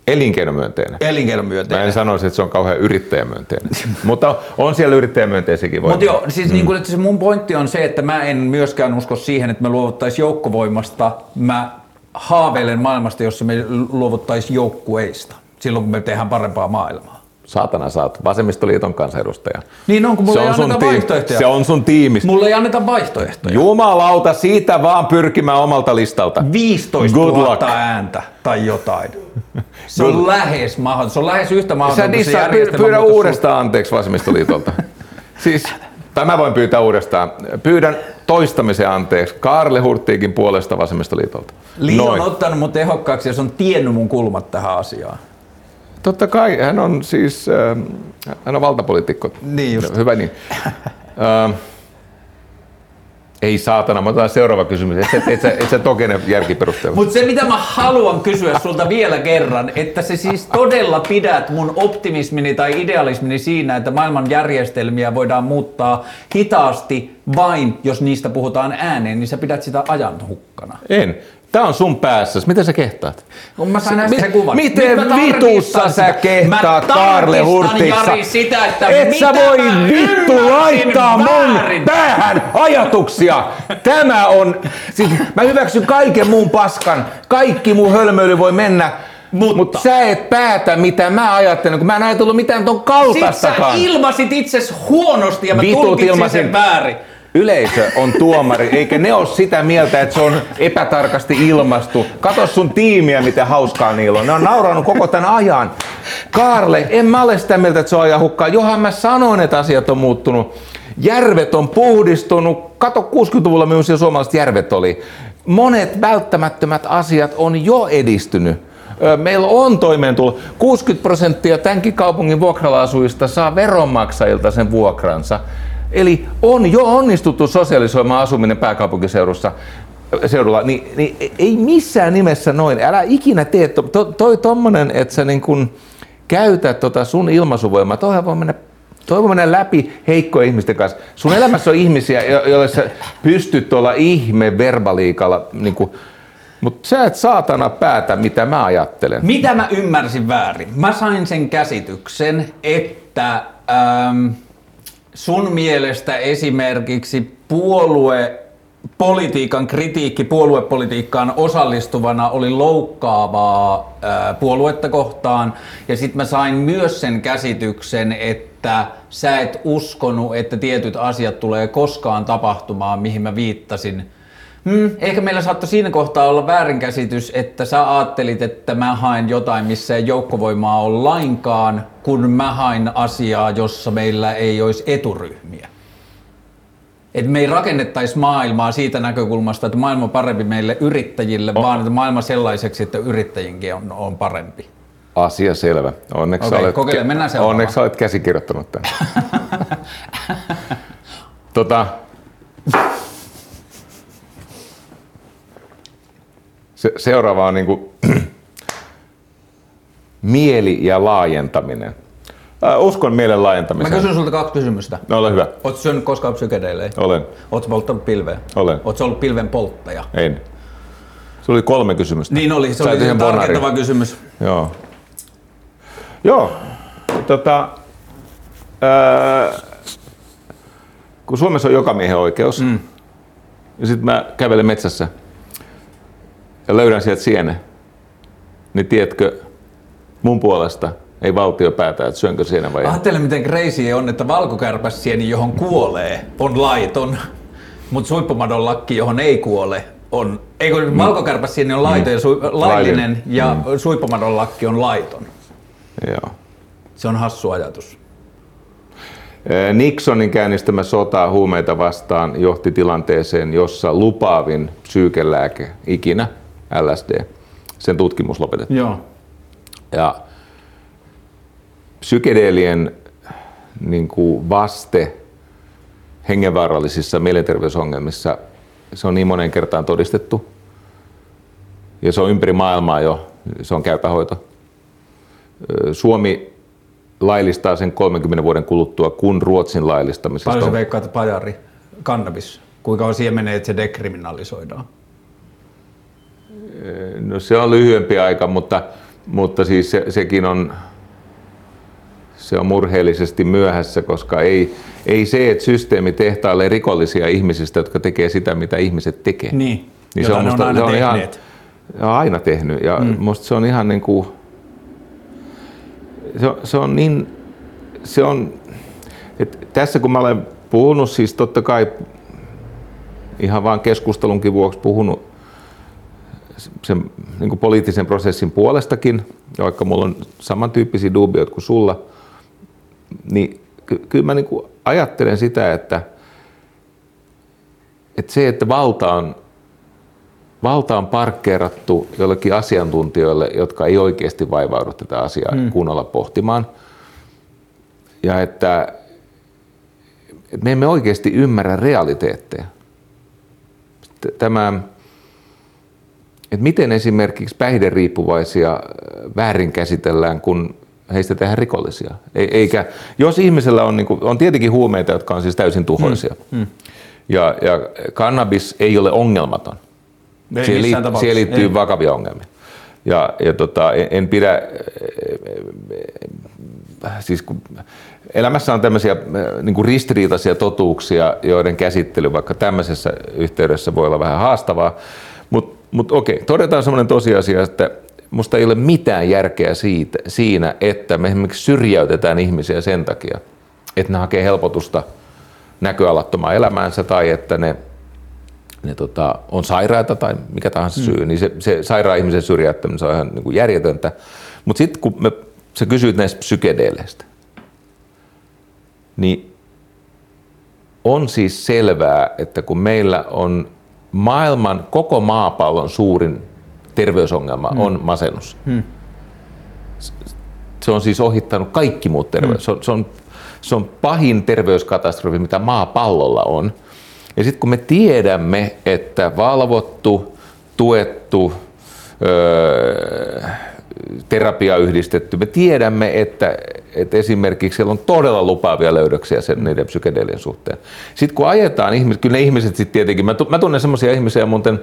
Elinkeinomyönteinen. Elinkeinomyönteinen. Mä en sanoisi, että se on kauhean yrittäjämyönteinen. Mutta on siellä yrittäjämyönteisiäkin voimia. Mutta joo, siis mm. niin kuin, että se mun pointti on se, että mä en myöskään usko siihen, että me luovuttaisiin joukkovoimasta. Mä haaveilen maailmasta, jossa me luovuttaisiin joukkueista silloin, kun me tehdään parempaa maailmaa saatana saat vasemmistoliiton kansanedustaja. Niin on, kun mulle se ei on anneta vaihtoehtoja. Se on sun tiimis. Mulle ei anneta vaihtoehtoja. Jumalauta, siitä vaan pyrkimään omalta listalta. 15 Good 000 luck. ääntä tai jotain. Se on Good. lähes mahdotonta. Se on lähes yhtä mahdotonta. Sä dissaa, pyydä, pyydä uudestaan anteeksi vasemmistoliitolta. siis, tai mä voin pyytää uudestaan. Pyydän toistamisen anteeksi Karle Hurttiikin puolesta vasemmistoliitolta. Li on ottanut mun tehokkaaksi ja se on tiennyt mun kulmat tähän asiaan. Totta kai, hän on siis, äh, hän on valtapoliitikko. Niin just. Hyvä niin. äh, ei saatana, mä otan seuraava kysymys. Et, et, et, et, et sä tokene järkiperusteella. Mutta se mitä mä haluan kysyä sulta vielä kerran, että se siis todella pidät mun optimismini tai idealismini siinä, että maailman järjestelmiä voidaan muuttaa hitaasti vain, jos niistä puhutaan ääneen, niin sä pidät sitä ajan hukkana. En. Tämä on sun päässä. Miten sä kehtaat? No, mä sain äsken sen kuvan. Miten vitussa sä kehtaat Karle Hurtissa? Jari sitä, että Et sä voi vittu laittaa väärin. mun päähän ajatuksia. Tämä on, siis mä hyväksyn kaiken muun paskan. Kaikki mun hölmöily voi mennä. Mutta Mut sä et päätä, mitä mä ajattelen, kun mä en ajatellut mitään ton kaltaistakaan. Sit sä ilmasit itses huonosti ja mä Vitut tulkitsin ilmasin. sen väärin yleisö on tuomari, eikä ne ole sitä mieltä, että se on epätarkasti ilmastu. Kato sun tiimiä, miten hauskaa niillä on. Ne on nauranut koko tämän ajan. Kaarle, en mä ole sitä mieltä, että se on ajan hukkaa. Johan mä sanoin, että asiat on muuttunut. Järvet on puhdistunut. Kato, 60-luvulla millaisia suomalaiset järvet oli. Monet välttämättömät asiat on jo edistynyt. Meillä on toimeentulo. 60 prosenttia tämänkin kaupungin vuokralaisuista saa veronmaksajilta sen vuokransa. Eli on jo onnistuttu sosiaalisoimaan asuminen pääkaupunkiseudussa seudulla, niin, niin ei missään nimessä noin. Älä ikinä tee, to, to, toi tommonen, että sä niin kun käytät tota sun ilmaisuvoimaa, toi voi mennä Toi voi mennä läpi heikkojen ihmisten kanssa. Sun elämässä on ihmisiä, joille sä pystyt tuolla ihme verbaliikalla, niin mutta sä et saatana päätä, mitä mä ajattelen. Mitä mä ymmärsin väärin? Mä sain sen käsityksen, että... Ähm, sun mielestä esimerkiksi puolue politiikan kritiikki puoluepolitiikkaan osallistuvana oli loukkaavaa puoluetta kohtaan. Ja sitten mä sain myös sen käsityksen, että sä et uskonut, että tietyt asiat tulee koskaan tapahtumaan, mihin mä viittasin Hmm, ehkä meillä saattoi siinä kohtaa olla väärinkäsitys, että sä ajattelit, että mä haen jotain, missä ei joukkovoimaa ole lainkaan, kun mä hain asiaa, jossa meillä ei olisi eturyhmiä. Että me ei rakennettaisi maailmaa siitä näkökulmasta, että maailma on parempi meille yrittäjille, oh. vaan että maailma sellaiseksi, että yrittäjinkin on, on parempi. Asia selvä. Onneksi, okay, olet, kokeile, mennään onneksi olet käsikirjoittanut tämän. tota, Se, seuraava on niin kuin, mieli ja laajentaminen. Äh, uskon mielen laajentamiseen. Mä kysyn sulta kaksi kysymystä. No ole hyvä. Oletko syönyt koskaan psykedeleitä? Olen. Oletko polttanut pilveä? Olen. Oletko ollut pilven polttaja? En. Se oli kolme kysymystä. Niin oli, se oli tarkentava kysymys. Joo. Joo. Tota, ää, kun Suomessa on joka miehen oikeus, mm. ja sitten mä kävelen metsässä, ja löydän sieltä sienen, niin tiedätkö, mun puolesta ei valtio päätä, että syönkö sienen vai Ajattele, miten crazy on, että valkokärpäsieni, johon kuolee, on laiton, mutta suippumadon lakki, johon ei kuole, on, ei kun mm. valkokärpäsieni on laiton mm. ja su, laillinen, laillinen. ja mm. suippumadon lakki on laiton. Joo. Se on hassu ajatus. Nixonin käynnistämä sota huumeita vastaan johti tilanteeseen, jossa lupaavin psyykelääke ikinä, LSD, sen tutkimus lopetettiin. Joo. Ja psykedeelien niin kuin vaste hengenvaarallisissa mielenterveysongelmissa, se on niin monen kertaan todistettu. Ja se on ympäri maailmaa jo, se on käypähoito. Suomi laillistaa sen 30 vuoden kuluttua, kun Ruotsin laillistamisesta Paljon on veikkaat, että pajari, kannabis, kuinka on siihen menee, että se dekriminalisoidaan? No se on lyhyempi aika, mutta, mutta siis se, sekin on, se on murheellisesti myöhässä, koska ei, ei se, että systeemi tehtailee rikollisia ihmisistä, jotka tekee sitä, mitä ihmiset tekee. Niin, niin jota ne on aina se on ihan, tehneet. aina tehnyt. Ja mm. musta se on ihan niin kuin, se, on- se on niin, se on, että tässä kun mä olen puhunut siis totta kai ihan vaan keskustelunkin vuoksi puhunut sen niin kuin poliittisen prosessin puolestakin, vaikka mulla on samantyyppisiä dubioita kuin sulla, niin ky- kyllä mä niin kuin ajattelen sitä, että, että se, että valta on, valta on parkkeerattu jollekin asiantuntijoille, jotka ei oikeasti vaivaudu tätä asiaa hmm. kunnolla pohtimaan, ja että, että me emme oikeasti ymmärrä realiteetteja. Tämä, että miten esimerkiksi päihderiippuvaisia äh, väärin käsitellään, kun heistä tehdään rikollisia. Ei- Eikä, jos ihmisellä on, niin kuin, on tietenkin huumeita, jotka on siis täysin tuhoisia, mm. Ja, ja kannabis ei ole ongelmaton. Ei siihen, tapauksessa. siihen liittyy Ei. vakavia ongelmia. Ja, ja tota, en, en pidä, siis kun elämässä on tämmöisiä niin kuin ristiriitaisia totuuksia, joiden käsittely vaikka tämmöisessä yhteydessä voi olla vähän haastavaa. Mutta mut okei, todetaan semmoinen tosiasia, että musta ei ole mitään järkeä siitä, siinä, että me esimerkiksi syrjäytetään ihmisiä sen takia, että ne hakee helpotusta näköalattomaan elämäänsä tai että ne ne tota, on sairaita tai mikä tahansa syy, niin se, se sairaan ihmisen syrjäyttäminen se on ihan niin kuin järjetöntä. Mutta sitten kun me, sä kysyit näistä psykedeleistä, niin on siis selvää, että kun meillä on maailman koko maapallon suurin terveysongelma mm. on masennus. Mm. Se on siis ohittanut kaikki muut terveys. Mm. Se, on, se, on, se on pahin terveyskatastrofi, mitä maapallolla on. Ja sitten kun me tiedämme, että valvottu, tuettu, öö, terapia yhdistetty, me tiedämme, että, että esimerkiksi siellä on todella lupaavia löydöksiä sen, niiden psykedelien suhteen. Sitten kun ajetaan ihmiset, kyllä ne ihmiset sitten tietenkin, mä, mä tunnen semmoisia ihmisiä muuten,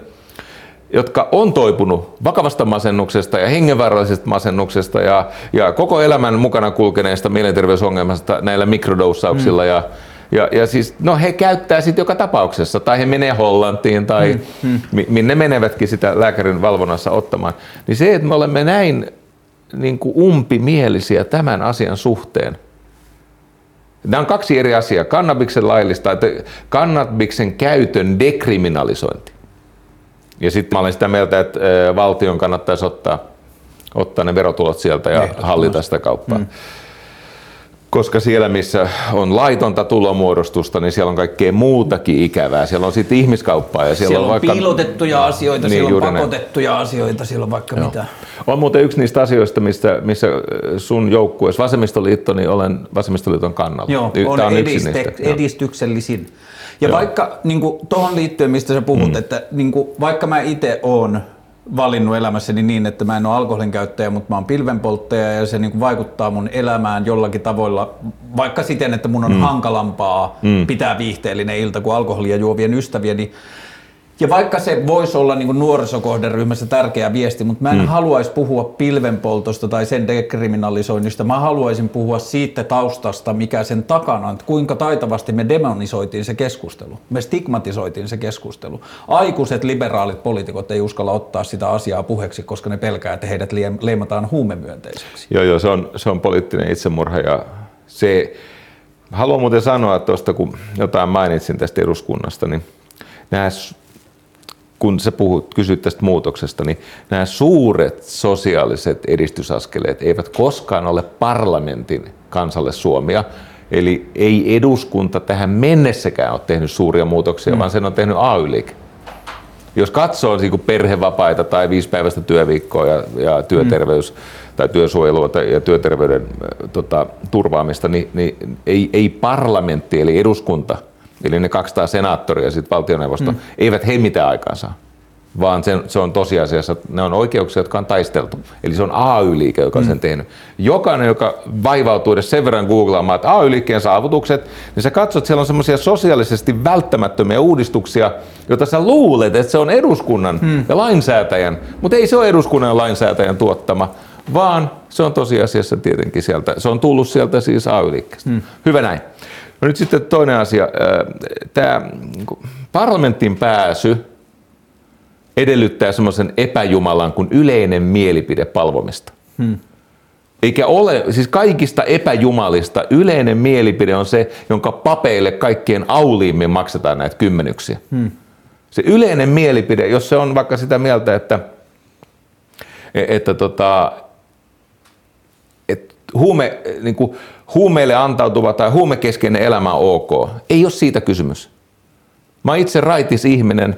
jotka on toipunut vakavasta masennuksesta ja hengenvaarallisesta masennuksesta ja, ja koko elämän mukana kulkeneesta mielenterveysongelmasta näillä mikrodoussauksilla. Mm. Ja, ja, ja siis, no he käyttää sitten joka tapauksessa, tai he menee Hollantiin, tai mm. Mm. minne menevätkin sitä lääkärin valvonnassa ottamaan. Niin se, että me olemme näin niin kuin umpimielisiä tämän asian suhteen, Nämä on kaksi eri asiaa. Kannabiksen laillista, että kannabiksen käytön dekriminalisointi. Ja sitten mä olen sitä mieltä, että valtion kannattaisi ottaa, ottaa ne verotulot sieltä ja hallita sitä kauppaa. Mm. Koska siellä, missä on laitonta tulomuodostusta, niin siellä on kaikkea muutakin ikävää. Siellä on sitten ihmiskauppaa ja siellä, Siellä on vaikka... piilotettuja asioita, Niin, siellä on pakotettuja asioita, siellä on vaikka mitä. On muuten yksi niistä asioista, missä, missä sun joukkueessa, Vasemmistoliitto, niin olen Vasemmistoliiton kannalla. Joo, Y- on, on yksi ediste, niistä. Joo. edistyksellisin. Ja Joo. vaikka niin tuohon liittyen, mistä sä puhut, mm. että niin kuin, vaikka mä itse oon valinnut elämässäni niin, että mä en ole alkoholin käyttäjä, mutta mä oon pilvenpolttaja ja se niin kuin vaikuttaa mun elämään jollakin tavoilla, vaikka siten, että mun on mm. hankalampaa mm. pitää viihteellinen ilta kuin alkoholia juovien ystävieni. Ja vaikka se voisi olla niin nuorisokohderyhmässä tärkeä viesti, mutta mä en mm. haluaisi puhua pilvenpoltosta tai sen dekriminalisoinnista. Mä haluaisin puhua siitä taustasta, mikä sen takana on, että kuinka taitavasti me demonisoitiin se keskustelu. Me stigmatisoitiin se keskustelu. Aikuiset liberaalit poliitikot ei uskalla ottaa sitä asiaa puheeksi, koska ne pelkää, että heidät leimataan huumemyönteiseksi. Joo, joo, se on, se on poliittinen itsemurha ja se, haluan muuten sanoa tuosta, kun jotain mainitsin tästä eduskunnasta, niin nämä kun sä puhut, kysyt tästä muutoksesta, niin nämä suuret sosiaaliset edistysaskeleet eivät koskaan ole parlamentin kansalle Suomia. Eli ei eduskunta tähän mennessäkään ole tehnyt suuria muutoksia, mm. vaan sen on tehnyt AY-liike. Jos katsoo niin perhevapaita tai viisipäiväistä työviikkoa ja, ja työterveys mm. tai työsuojelua tai, ja työterveyden tota, turvaamista, niin, niin ei, ei parlamentti eli eduskunta, eli ne 200 senaattoria ja sitten valtioneuvosto, mm. eivät he mitään aikaan saa vaan se, se on tosiasiassa, ne on oikeuksia, jotka on taisteltu. Eli se on AY-liike, joka on sen mm. tehnyt. Jokainen, joka vaivautuu edes sen verran googlaamaan, että AY-liikkeen saavutukset, niin sä katsot, että siellä on semmoisia sosiaalisesti välttämättömiä uudistuksia, joita sä luulet, että se on eduskunnan hmm. ja lainsäätäjän, mutta ei se ole eduskunnan ja lainsäätäjän tuottama, vaan se on tosiasiassa tietenkin sieltä, se on tullut sieltä siis AY-liikkeestä. Hmm. Hyvä näin. No nyt sitten toinen asia. Tämä parlamentin pääsy edellyttää semmoisen epäjumalan kuin yleinen mielipide palvomista. Hmm. Eikä ole, siis kaikista epäjumalista yleinen mielipide on se, jonka papeille kaikkien auliimmin maksetaan näitä kymmenyksiä. Hmm. Se yleinen mielipide, jos se on vaikka sitä mieltä, että, että tota, huume, niin kuin huumeille antautuva tai huumekeskeinen elämä on ok. Ei ole siitä kysymys. Mä itse raitis ihminen,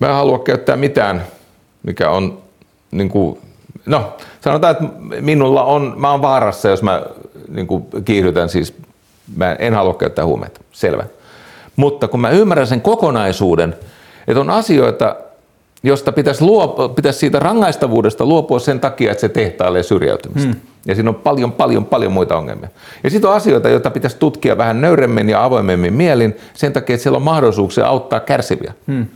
Mä en halua käyttää mitään, mikä on niin kuin, no sanotaan, että minulla on, mä oon vaarassa, jos mä niin kuin kiihdytän, siis mä en halua käyttää huumeita, selvä. Mutta kun mä ymmärrän sen kokonaisuuden, että on asioita, josta pitäisi, luopua, pitäisi siitä rangaistavuudesta luopua sen takia, että se tehtailee syrjäytymistä. Hmm. Ja siinä on paljon, paljon, paljon muita ongelmia. Ja sitten on asioita, joita pitäisi tutkia vähän nöyremmin ja avoimemmin mielin sen takia, että siellä on mahdollisuuksia auttaa kärsiviä. Hmm.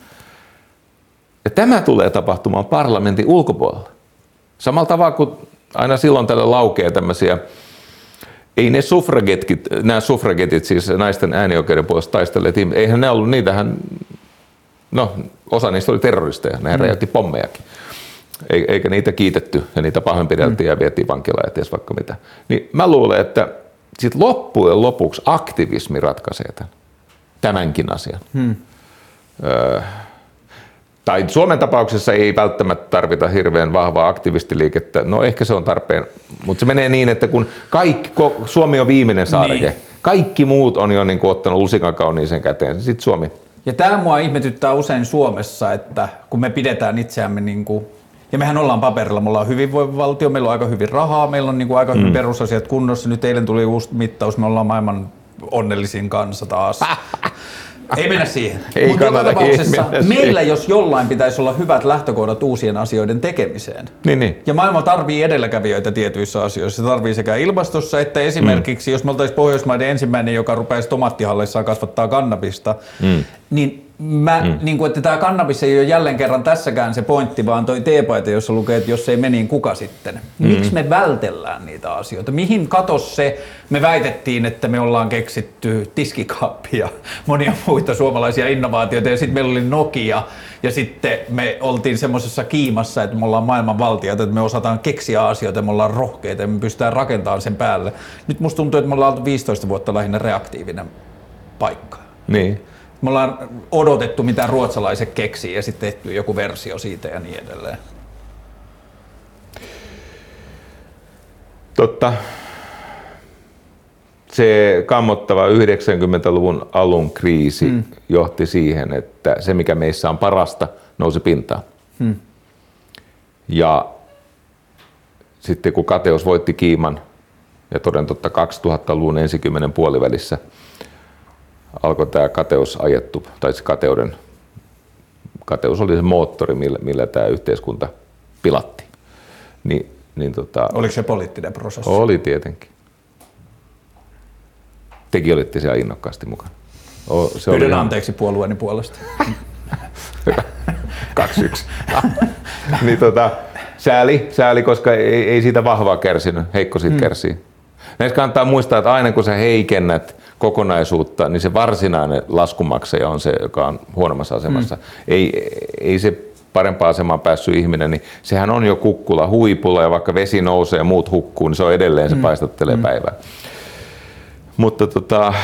Ja tämä tulee tapahtumaan parlamentin ulkopuolella. Samalla tavalla kuin aina silloin tällä laukee tämmöisiä, ei ne suffragetit, nämä suffragetit, siis naisten äänioikeuden puolesta taistelleet, eihän ne ollut niitähän, no osa niistä oli terroristeja, ne mm. räjäytti pommejakin. Eikä niitä kiitetty ja niitä pahoinpideltiin mm. ja vietiin vankilaan ja ties vaikka mitä. Niin mä luulen, että sitten loppujen lopuksi aktivismi ratkaisee tämän, tämänkin asian. Hmm. Öö, tai Suomen tapauksessa ei välttämättä tarvita hirveän vahvaa aktivistiliikettä. No ehkä se on tarpeen, mutta se menee niin, että kun kaikki, Suomi on viimeinen saareke, niin. kaikki muut on jo niin kuin ottanut lusikan kauniisen käteen, sitten Suomi. Ja tämä mua ihmetyttää usein Suomessa, että kun me pidetään itseämme niin kuin ja mehän ollaan paperilla, me ollaan hyvinvoiva valtio, meillä on aika hyvin rahaa, meillä on niin kuin aika hyvin mm. perusasiat kunnossa. Nyt eilen tuli uusi mittaus, me ollaan maailman onnellisin kansa taas. Ei mennä siihen. Ei Mutta joka tapauksessa meillä, siihen. jos jollain pitäisi olla hyvät lähtökohdat uusien asioiden tekemiseen. Niin, niin. Ja maailma tarvii edelläkävijöitä tietyissä asioissa. Se tarvii sekä ilmastossa että esimerkiksi, mm. jos me oltaisiin Pohjoismaiden ensimmäinen, joka rupeaisi tomattihalleissaan kasvattaa kannabista, mm. niin Mä, mm. niin kuin, että tämä kannabis ei ole jälleen kerran tässäkään se pointti, vaan toi teepaita, jossa lukee, että jos ei mene, niin kuka sitten? Mm. Miksi me vältellään niitä asioita? Mihin katos se, me väitettiin, että me ollaan keksitty tiskikaappi ja monia muita suomalaisia innovaatioita, ja sitten meillä oli Nokia, ja sitten me oltiin semmoisessa kiimassa, että me ollaan maailman valtioita, että me osataan keksiä asioita, me ollaan rohkeita, ja me pystytään rakentamaan sen päälle. Nyt musta tuntuu, että me ollaan oltu 15 vuotta lähinnä reaktiivinen paikka. Niin me ollaan odotettu, mitä ruotsalaiset keksii ja sitten tehty joku versio siitä ja niin edelleen. Totta. Se kammottava 90-luvun alun kriisi hmm. johti siihen, että se mikä meissä on parasta nousi pintaan. Hmm. Ja sitten kun kateus voitti kiiman ja toden totta 2000-luvun ensikymmenen puolivälissä – alkoi tämä kateus ajettu, tai se kateuden, kateus oli se moottori, millä, millä tämä yhteiskunta pilatti. Ni, niin tota, Oliko se poliittinen prosessi? Oli tietenkin. Tekin olitte siellä innokkaasti mukana. O, se Pyydän oli anteeksi puolueeni puolesta. Kaksi yksi. niin tota, sääli, sääli, koska ei, ei siitä vahvaa kärsinyt, heikko siitä mm. kärsii. Näissä kannattaa muistaa, että aina kun sä heikennät kokonaisuutta, niin se varsinainen laskumaksaja on se, joka on huonommassa asemassa. Mm. Ei, ei se parempaan asemaan päässyt ihminen, niin sehän on jo kukkula huipulla ja vaikka vesi nousee ja muut hukkuu, niin se on edelleen, se mm. paistattelee mm. päivää. Mutta tota,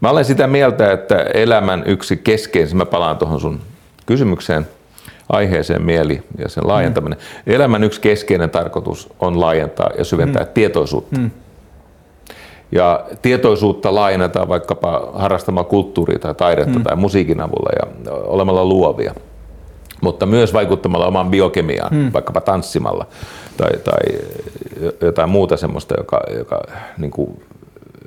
Mä olen sitä mieltä, että elämän yksi keskeisin, mä palaan tuohon sun kysymykseen, aiheeseen mieli ja sen laajentaminen. Mm. Elämän yksi keskeinen tarkoitus on laajentaa ja syventää mm. tietoisuutta. Mm. Ja tietoisuutta laajennetaan vaikkapa harrastamalla kulttuuria tai taidetta mm. tai musiikin avulla ja olemalla luovia. Mutta myös vaikuttamalla omaan biokemiaan, mm. vaikkapa tanssimalla tai, tai jotain muuta semmoista, joka, joka niin kuin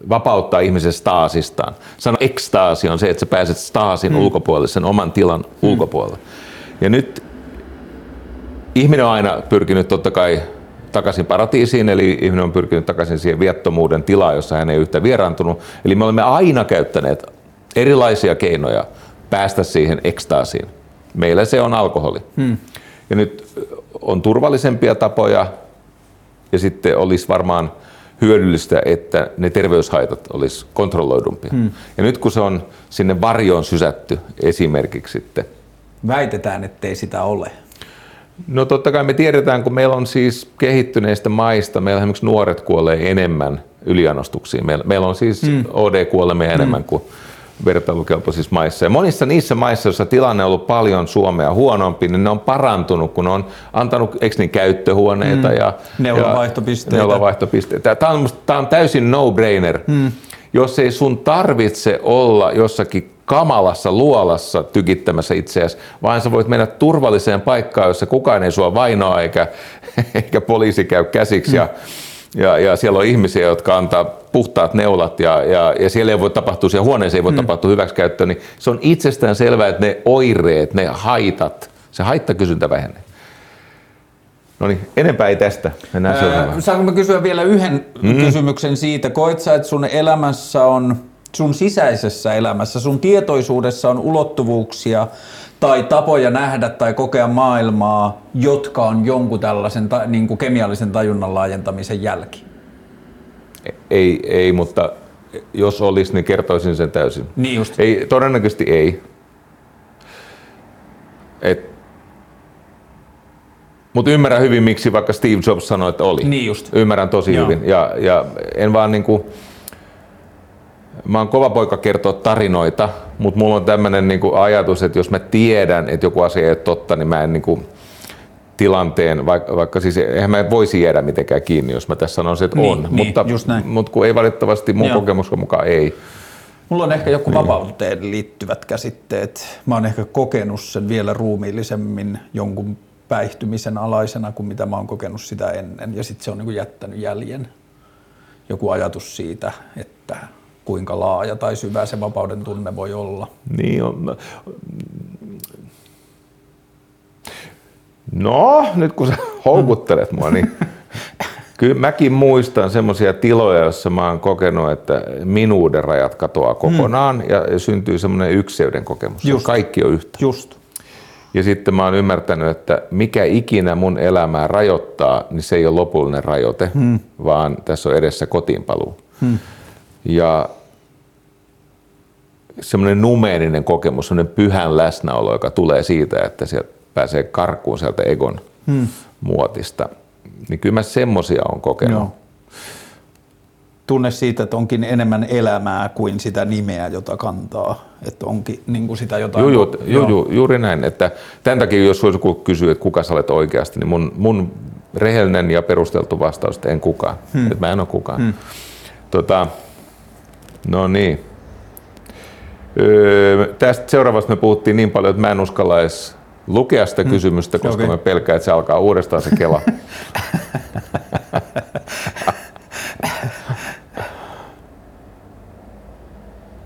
vapauttaa ihmisen staasistaan. Sano ekstaasi on se, että sä pääset staasin mm. ulkopuolelle, sen oman tilan mm. ulkopuolelle. Ja nyt ihminen on aina pyrkinyt totta kai takaisin paratiisiin, eli ihminen on pyrkinyt takaisin siihen viettomuuden tilaan, jossa hän ei yhtä vieraantunut. Eli me olemme aina käyttäneet erilaisia keinoja päästä siihen ekstaasiin. Meillä se on alkoholi. Hmm. Ja nyt on turvallisempia tapoja ja sitten olisi varmaan hyödyllistä, että ne terveyshaitat olisi kontrolloidumpia. Hmm. Ja nyt kun se on sinne varjoon sysätty esimerkiksi sitten. Väitetään, ettei sitä ole. No totta kai me tiedetään, kun meillä on siis kehittyneistä maista, meillä esimerkiksi nuoret kuolee enemmän yliannostuksiin. Meillä, meillä on siis mm. OD-kuolemia enemmän mm. kuin vertailukelpoisissa maissa. Ja monissa niissä maissa, joissa tilanne on ollut paljon Suomea huonompi, niin ne on parantunut, kun ne on antanut eikö niin, käyttöhuoneita mm. ja neulovaihtopisteitä. neulovaihtopisteitä. Tämä on, tämä on täysin no-brainer. Mm. Jos ei sun tarvitse olla jossakin kamalassa luolassa tykittämässä itseäsi, vaan sä voit mennä turvalliseen paikkaan, jossa kukaan ei sua vainoa eikä, eikä poliisi käy käsiksi. Mm. Ja, ja, ja siellä on ihmisiä, jotka antaa puhtaat neulat ja, ja, ja siellä ei voi tapahtua, siellä huoneeseen ei voi mm. tapahtua hyväksikäyttöä, niin se on itsestään selvää, että ne oireet, ne haitat, se haittakysyntä vähenee. No niin, enempää ei tästä. Mennään öö, Saanko mä kysyä vielä yhden mm. kysymyksen siitä? Koet sä, että sun elämässä on, sun sisäisessä elämässä, sun tietoisuudessa on ulottuvuuksia tai tapoja nähdä tai kokea maailmaa, jotka on jonkun tällaisen ta, niin kuin kemiallisen tajunnan laajentamisen jälki? Ei, ei, mutta jos olisi, niin kertoisin sen täysin. Niin just. Ei, todennäköisesti ei. Et, mutta ymmärrän hyvin, miksi vaikka Steve Jobs sanoi, että oli. Niin just. Ymmärrän tosi Joo. hyvin. Ja, ja en vaan niinku, mä oon kova poika kertoa tarinoita, mutta mulla on tämmöinen niinku ajatus, että jos mä tiedän, että joku asia ei ole totta, niin mä en niinku, tilanteen, vaikka, vaikka siis eihän mä voisi jäädä mitenkään kiinni, jos mä tässä sanoisin, että niin, on, niin, mutta, mutta kun ei valitettavasti mun Joo. kokemus mukaan ei. Mulla on ehkä joku niin. vapauteen liittyvät käsitteet. Mä oon ehkä kokenut sen vielä ruumiillisemmin jonkun päihtymisen alaisena kuin mitä mä oon kokenut sitä ennen. Ja sitten se on niin jättänyt jäljen. Joku ajatus siitä, että kuinka laaja tai syvä se vapauden tunne voi olla. Niin on. No, nyt kun sä houkuttelet mua, niin kyllä mäkin muistan semmoisia tiloja, joissa mä oon kokenut, että minuuden rajat katoaa kokonaan hmm. ja syntyy semmoinen ykseyden kokemus. Just. Kaikki on yhtä. Just. Ja sitten mä oon ymmärtänyt, että mikä ikinä mun elämää rajoittaa, niin se ei ole lopullinen rajoite, hmm. vaan tässä on edessä kotiinpaluu. Hmm. Ja semmoinen numeerinen kokemus, semmoinen pyhän läsnäolo, joka tulee siitä, että sieltä pääsee karkuun sieltä egon hmm. muotista. Niin kyllä mä semmosia on kokenut. Joo. Tunne siitä, että onkin enemmän elämää kuin sitä nimeä, jota kantaa. Että onkin niin kuin sitä jotain... Juu, juu, juu, juuri näin. Että tämän takia, jos joku kysyy, että kuka sä olet oikeasti, niin mun, mun rehellinen ja perusteltu vastaus, että en kukaan. Hmm. Että mä en ole kukaan. Hmm. Tota, no niin. Öö, tästä seuraavasta me puhuttiin niin paljon, että mä en uskalla edes lukea sitä mm. kysymystä, koska okay. mä pelkään, että se alkaa uudestaan se kela.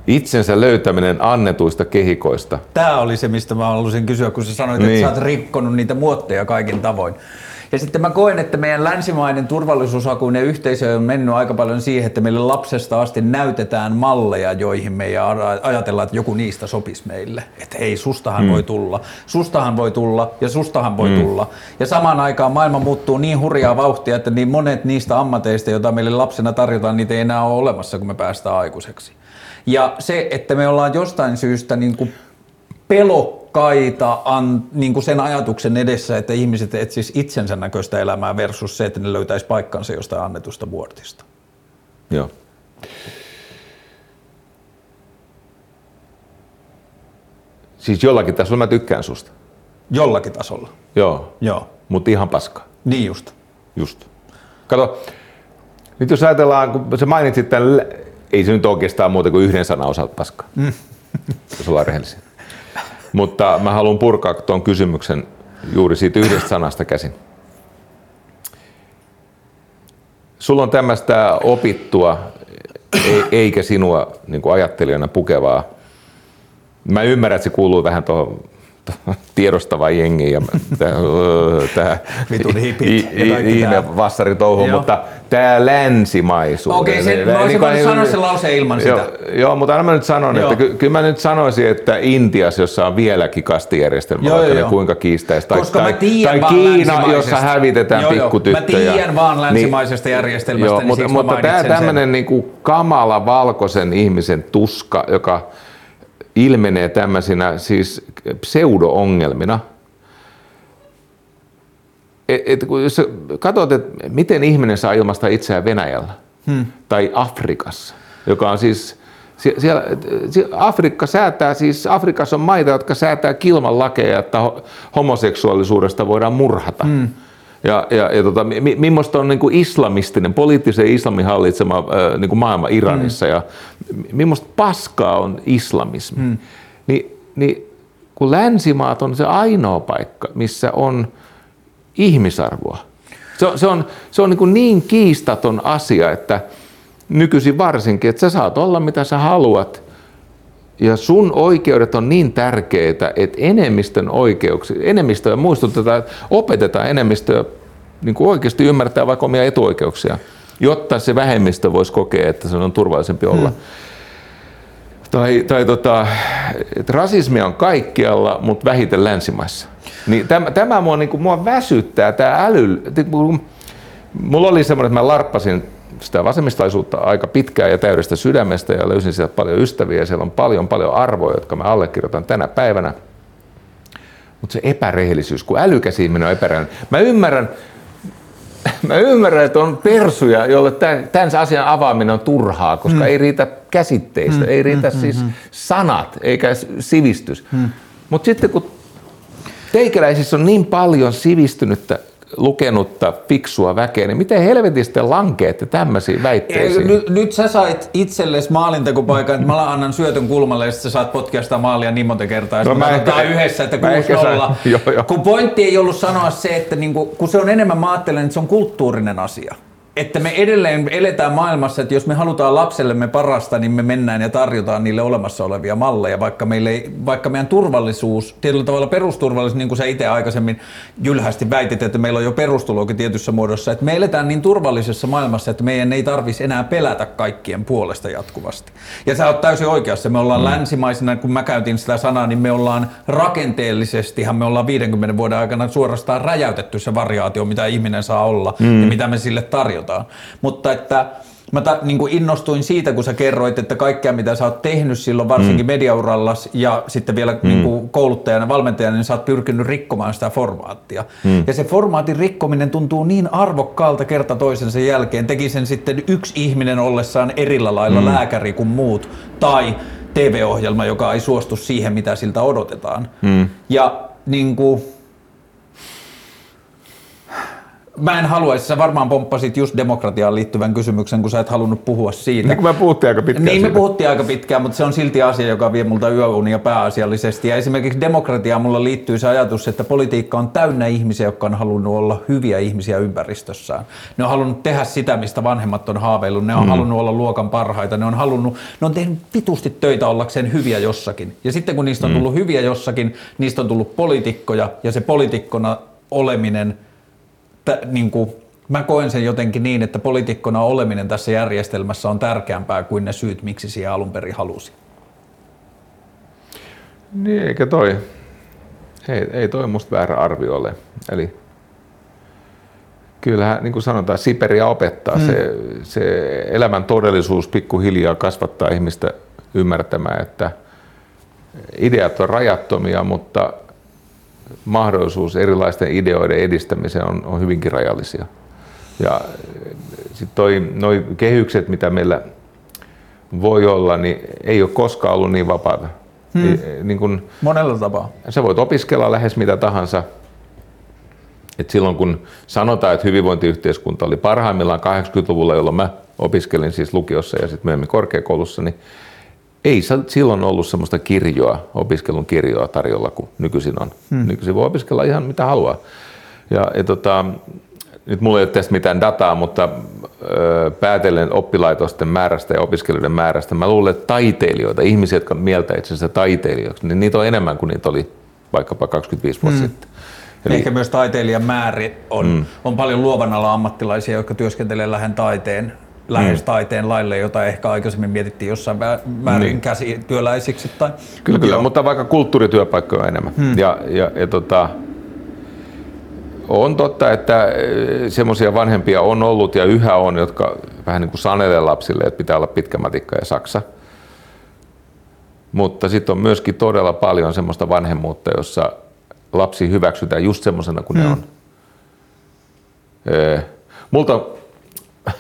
Itsensä löytäminen annetuista kehikoista. Tämä oli se, mistä mä halusin kysyä, kun sä sanoit, niin. että sä oot rikkonut niitä muotteja kaikin tavoin. Ja sitten mä koen, että meidän länsimainen turvallisuusakuinen yhteisö on mennyt aika paljon siihen, että meille lapsesta asti näytetään malleja, joihin me ei ajatella, että joku niistä sopisi meille. Että hei, sustahan mm. voi tulla, sustahan voi tulla ja sustahan voi mm. tulla. Ja samaan aikaan maailma muuttuu niin hurjaa vauhtia, että niin monet niistä ammateista, joita meille lapsena tarjotaan, niitä ei enää ole olemassa, kun me päästään aikuiseksi. Ja se, että me ollaan jostain syystä niin kuin pelokkaita an, niin kuin sen ajatuksen edessä, että ihmiset etsis itsensä näköistä elämää versus se, että ne löytäisi paikkansa jostain annetusta vuortista. Joo. Siis jollakin tasolla mä tykkään susta. Jollakin tasolla. Joo. Joo. Mutta ihan paska. Niin just. Just. Kato, nyt jos ajatellaan, kun sä mainitsit tämän, ei se nyt oikeastaan muuta kuin yhden sanan osalta paska, mm. jos ollaan rehellisiä. Mutta mä haluan purkaa tuon kysymyksen juuri siitä yhdestä sanasta käsin. Sulla on tämmöistä opittua, ei- eikä sinua niin kuin ajattelijana pukevaa. Mä ymmärrän, että se kuuluu vähän tuohon tiedostavaan jengiin ja tämä ihme vassaritouhu, mutta tämä länsimaisuus. Okei, se- mä olisin voinut sanoa sen lauseen ilman joo, sitä. Joo, mutta aina mä nyt sanon, Joo. että ky- kyllä mä nyt sanoisin, että Intiassa, jossa on vieläkin kastijärjestelmä, Joo, vaikka joo, ne joo. kuinka kiistäisi, tai, Koska tai, tai Kiina, jossa hävitetään Joo, joo. pikkutyttöjä. Mä tiedän vaan länsimaisesta järjestelmästä, niin mutta, siksi mä mutta tämä sen. tämmöinen niinku kamala valkoisen ihmisen tuska, joka ilmenee tämmöisinä siis pseudo-ongelmina. Et, et, kun jos katsot, että miten ihminen saa ilmaista itseään Venäjällä hmm. tai Afrikassa, joka on siis sie- siellä, Afrikka säätää, siis Afrikassa on maita, jotka säätää kilman lakeja, että ho- homoseksuaalisuudesta voidaan murhata. Hmm. Ja, ja, ja tota, mi- millaista on niin kuin islamistinen, poliittisen islamin hallitsema niin kuin maailma Iranissa ja mi- millaista paskaa on islamismi. Hmm. Ni, niin kun länsimaat on se ainoa paikka, missä on ihmisarvoa. Se on, se on, se on niin, kuin niin kiistaton asia, että nykyisin varsinkin, että sä saat olla mitä sä haluat ja sun oikeudet on niin tärkeitä, että enemmistön oikeuksia, enemmistöä muistutetaan, että opetetaan enemmistöä niin kuin oikeasti ymmärtää vaikka omia etuoikeuksia, jotta se vähemmistö voisi kokea, että se on turvallisempi olla. Hmm. Tai, tai tota, että rasismia on kaikkialla, mutta vähiten länsimaissa. Niin tämä, tämä mua, niin kuin, mua väsyttää, tämä äly... Mulla oli semmoinen, että mä larppasin sitä vasemmistaisuutta aika pitkään ja täydestä sydämestä ja löysin sieltä paljon ystäviä ja siellä on paljon paljon arvoja, jotka mä allekirjoitan tänä päivänä. Mutta se epärehellisyys, kun älykäs ihminen on epärehellinen. Mä ymmärrän, mä ymmärrän, että on persuja, joille tämän, tämän asian avaaminen on turhaa, koska mm. ei riitä käsitteistä, mm, ei riitä mm, siis mm, sanat eikä sivistys. Mm. Mutta sitten kun teikäläisissä on niin paljon sivistynyttä, lukenutta, fiksua väkeä, niin miten helvetistä te lankeette tämmöisiin väitteisiin? Nyt, nyt sä sait itsellesi maalintekopaikan, että mä annan syötön kulmalle ja sä saat potkia sitä maalia niin monta kertaa. No mä ehkä- yhdessä, että mä ehkä 6-0. sain- joo, joo. Kun pointti ei ollut sanoa se, että niinku, kun se on enemmän, mä ajattelen, että se on kulttuurinen asia. Että me edelleen eletään maailmassa, että jos me halutaan lapsellemme parasta, niin me mennään ja tarjotaan niille olemassa olevia malleja, vaikka, meille ei, vaikka meidän turvallisuus, tietyllä tavalla perusturvallisuus, niin kuin sä itse aikaisemmin jylhästi väitit, että meillä on jo perustulokin tietyssä muodossa, että me eletään niin turvallisessa maailmassa, että meidän ei tarvitsisi enää pelätä kaikkien puolesta jatkuvasti. Ja sä oot täysin oikeassa, me ollaan mm. länsimaisina, kun mä käytin sitä sanaa, niin me ollaan rakenteellisestihan me ollaan 50 vuoden aikana suorastaan räjäytetty se variaatio, mitä ihminen saa olla mm. ja mitä me sille tarjotaan. Mutta että mä ta, niin kuin innostuin siitä, kun sä kerroit, että kaikkea mitä sä oot tehnyt silloin varsinkin mm. mediaurallas ja sitten vielä mm. niin kuin kouluttajana, valmentajana, niin sä oot pyrkinyt rikkomaan sitä formaattia. Mm. Ja se formaatin rikkominen tuntuu niin arvokkaalta kerta toisensa jälkeen. Teki sen sitten yksi ihminen ollessaan erillä lailla mm. lääkäri kuin muut tai TV-ohjelma, joka ei suostu siihen, mitä siltä odotetaan. Mm. Ja niin kuin, Mä en haluaisi, sä varmaan pomppasit just demokratiaan liittyvän kysymyksen, kun sä et halunnut puhua siitä. Niin kuin mä puhuttiin aika pitkään Niin me siitä. puhuttiin aika pitkään, mutta se on silti asia, joka vie multa yöunia pääasiallisesti. Ja esimerkiksi demokratiaan mulla liittyy se ajatus, että politiikka on täynnä ihmisiä, jotka on halunnut olla hyviä ihmisiä ympäristössään. Ne on halunnut tehdä sitä, mistä vanhemmat on haaveillut. Ne on mm. halunnut olla luokan parhaita. Ne on halunnut, ne on tehnyt vitusti töitä ollakseen hyviä jossakin. Ja sitten kun niistä on tullut hyviä jossakin, niistä on tullut poliitikkoja ja se poliitikkona oleminen tä, niin kuin, mä koen sen jotenkin niin, että poliitikkona oleminen tässä järjestelmässä on tärkeämpää kuin ne syyt, miksi siihen alun perin halusi. Niin, eikä toi. Ei, ei toi musta väärä arvio ole. Eli kyllähän, niin kuin sanotaan, Siperia opettaa. Mm. Se, se elämän todellisuus pikkuhiljaa kasvattaa ihmistä ymmärtämään, että ideat on rajattomia, mutta mahdollisuus erilaisten ideoiden edistämiseen on, on hyvinkin rajallisia. Ja sitten toi, noi kehykset, mitä meillä voi olla, niin ei ole koskaan ollut niin vapaata Hmm. Niin kun, Monella tapaa. Sä voit opiskella lähes mitä tahansa. Et silloin kun sanotaan, että hyvinvointiyhteiskunta oli parhaimmillaan 80-luvulla, jolloin mä opiskelin siis lukiossa ja sitten myöhemmin korkeakoulussa, niin ei silloin ollut semmoista kirjoa, opiskelun kirjoa tarjolla kuin nykyisin on. Hmm. Nykyisin voi opiskella ihan mitä haluaa. Ja, ja tota, nyt mulla ei ole tästä mitään dataa, mutta ö, päätellen oppilaitosten määrästä ja opiskelijoiden määrästä, mä luulen, että taiteilijoita, ihmisiä, jotka mieltä asiassa taiteilijoiksi, niin niitä on enemmän kuin niitä oli vaikkapa 25 vuotta hmm. sitten. Eli... Ehkä myös taiteilijan määri on, mm. on paljon luovan ala ammattilaisia, jotka työskentelee lähen taiteen lähes mm. taiteen laille, jota ehkä aikaisemmin mietittiin jossain määrin niin. käsityöläisiksi. Tai... Kyllä, kyllä, mutta vaikka kulttuurityöpaikkoja on enemmän. Hmm. Ja, ja, ja tota, on totta, että eh, semmoisia vanhempia on ollut ja yhä on, jotka vähän niin kuin sanelee lapsille, että pitää olla pitkä matikka ja saksa. Mutta sitten on myöskin todella paljon semmoista vanhemmuutta, jossa lapsi hyväksytään just semmoisena kuin hmm. ne on. Eh, multa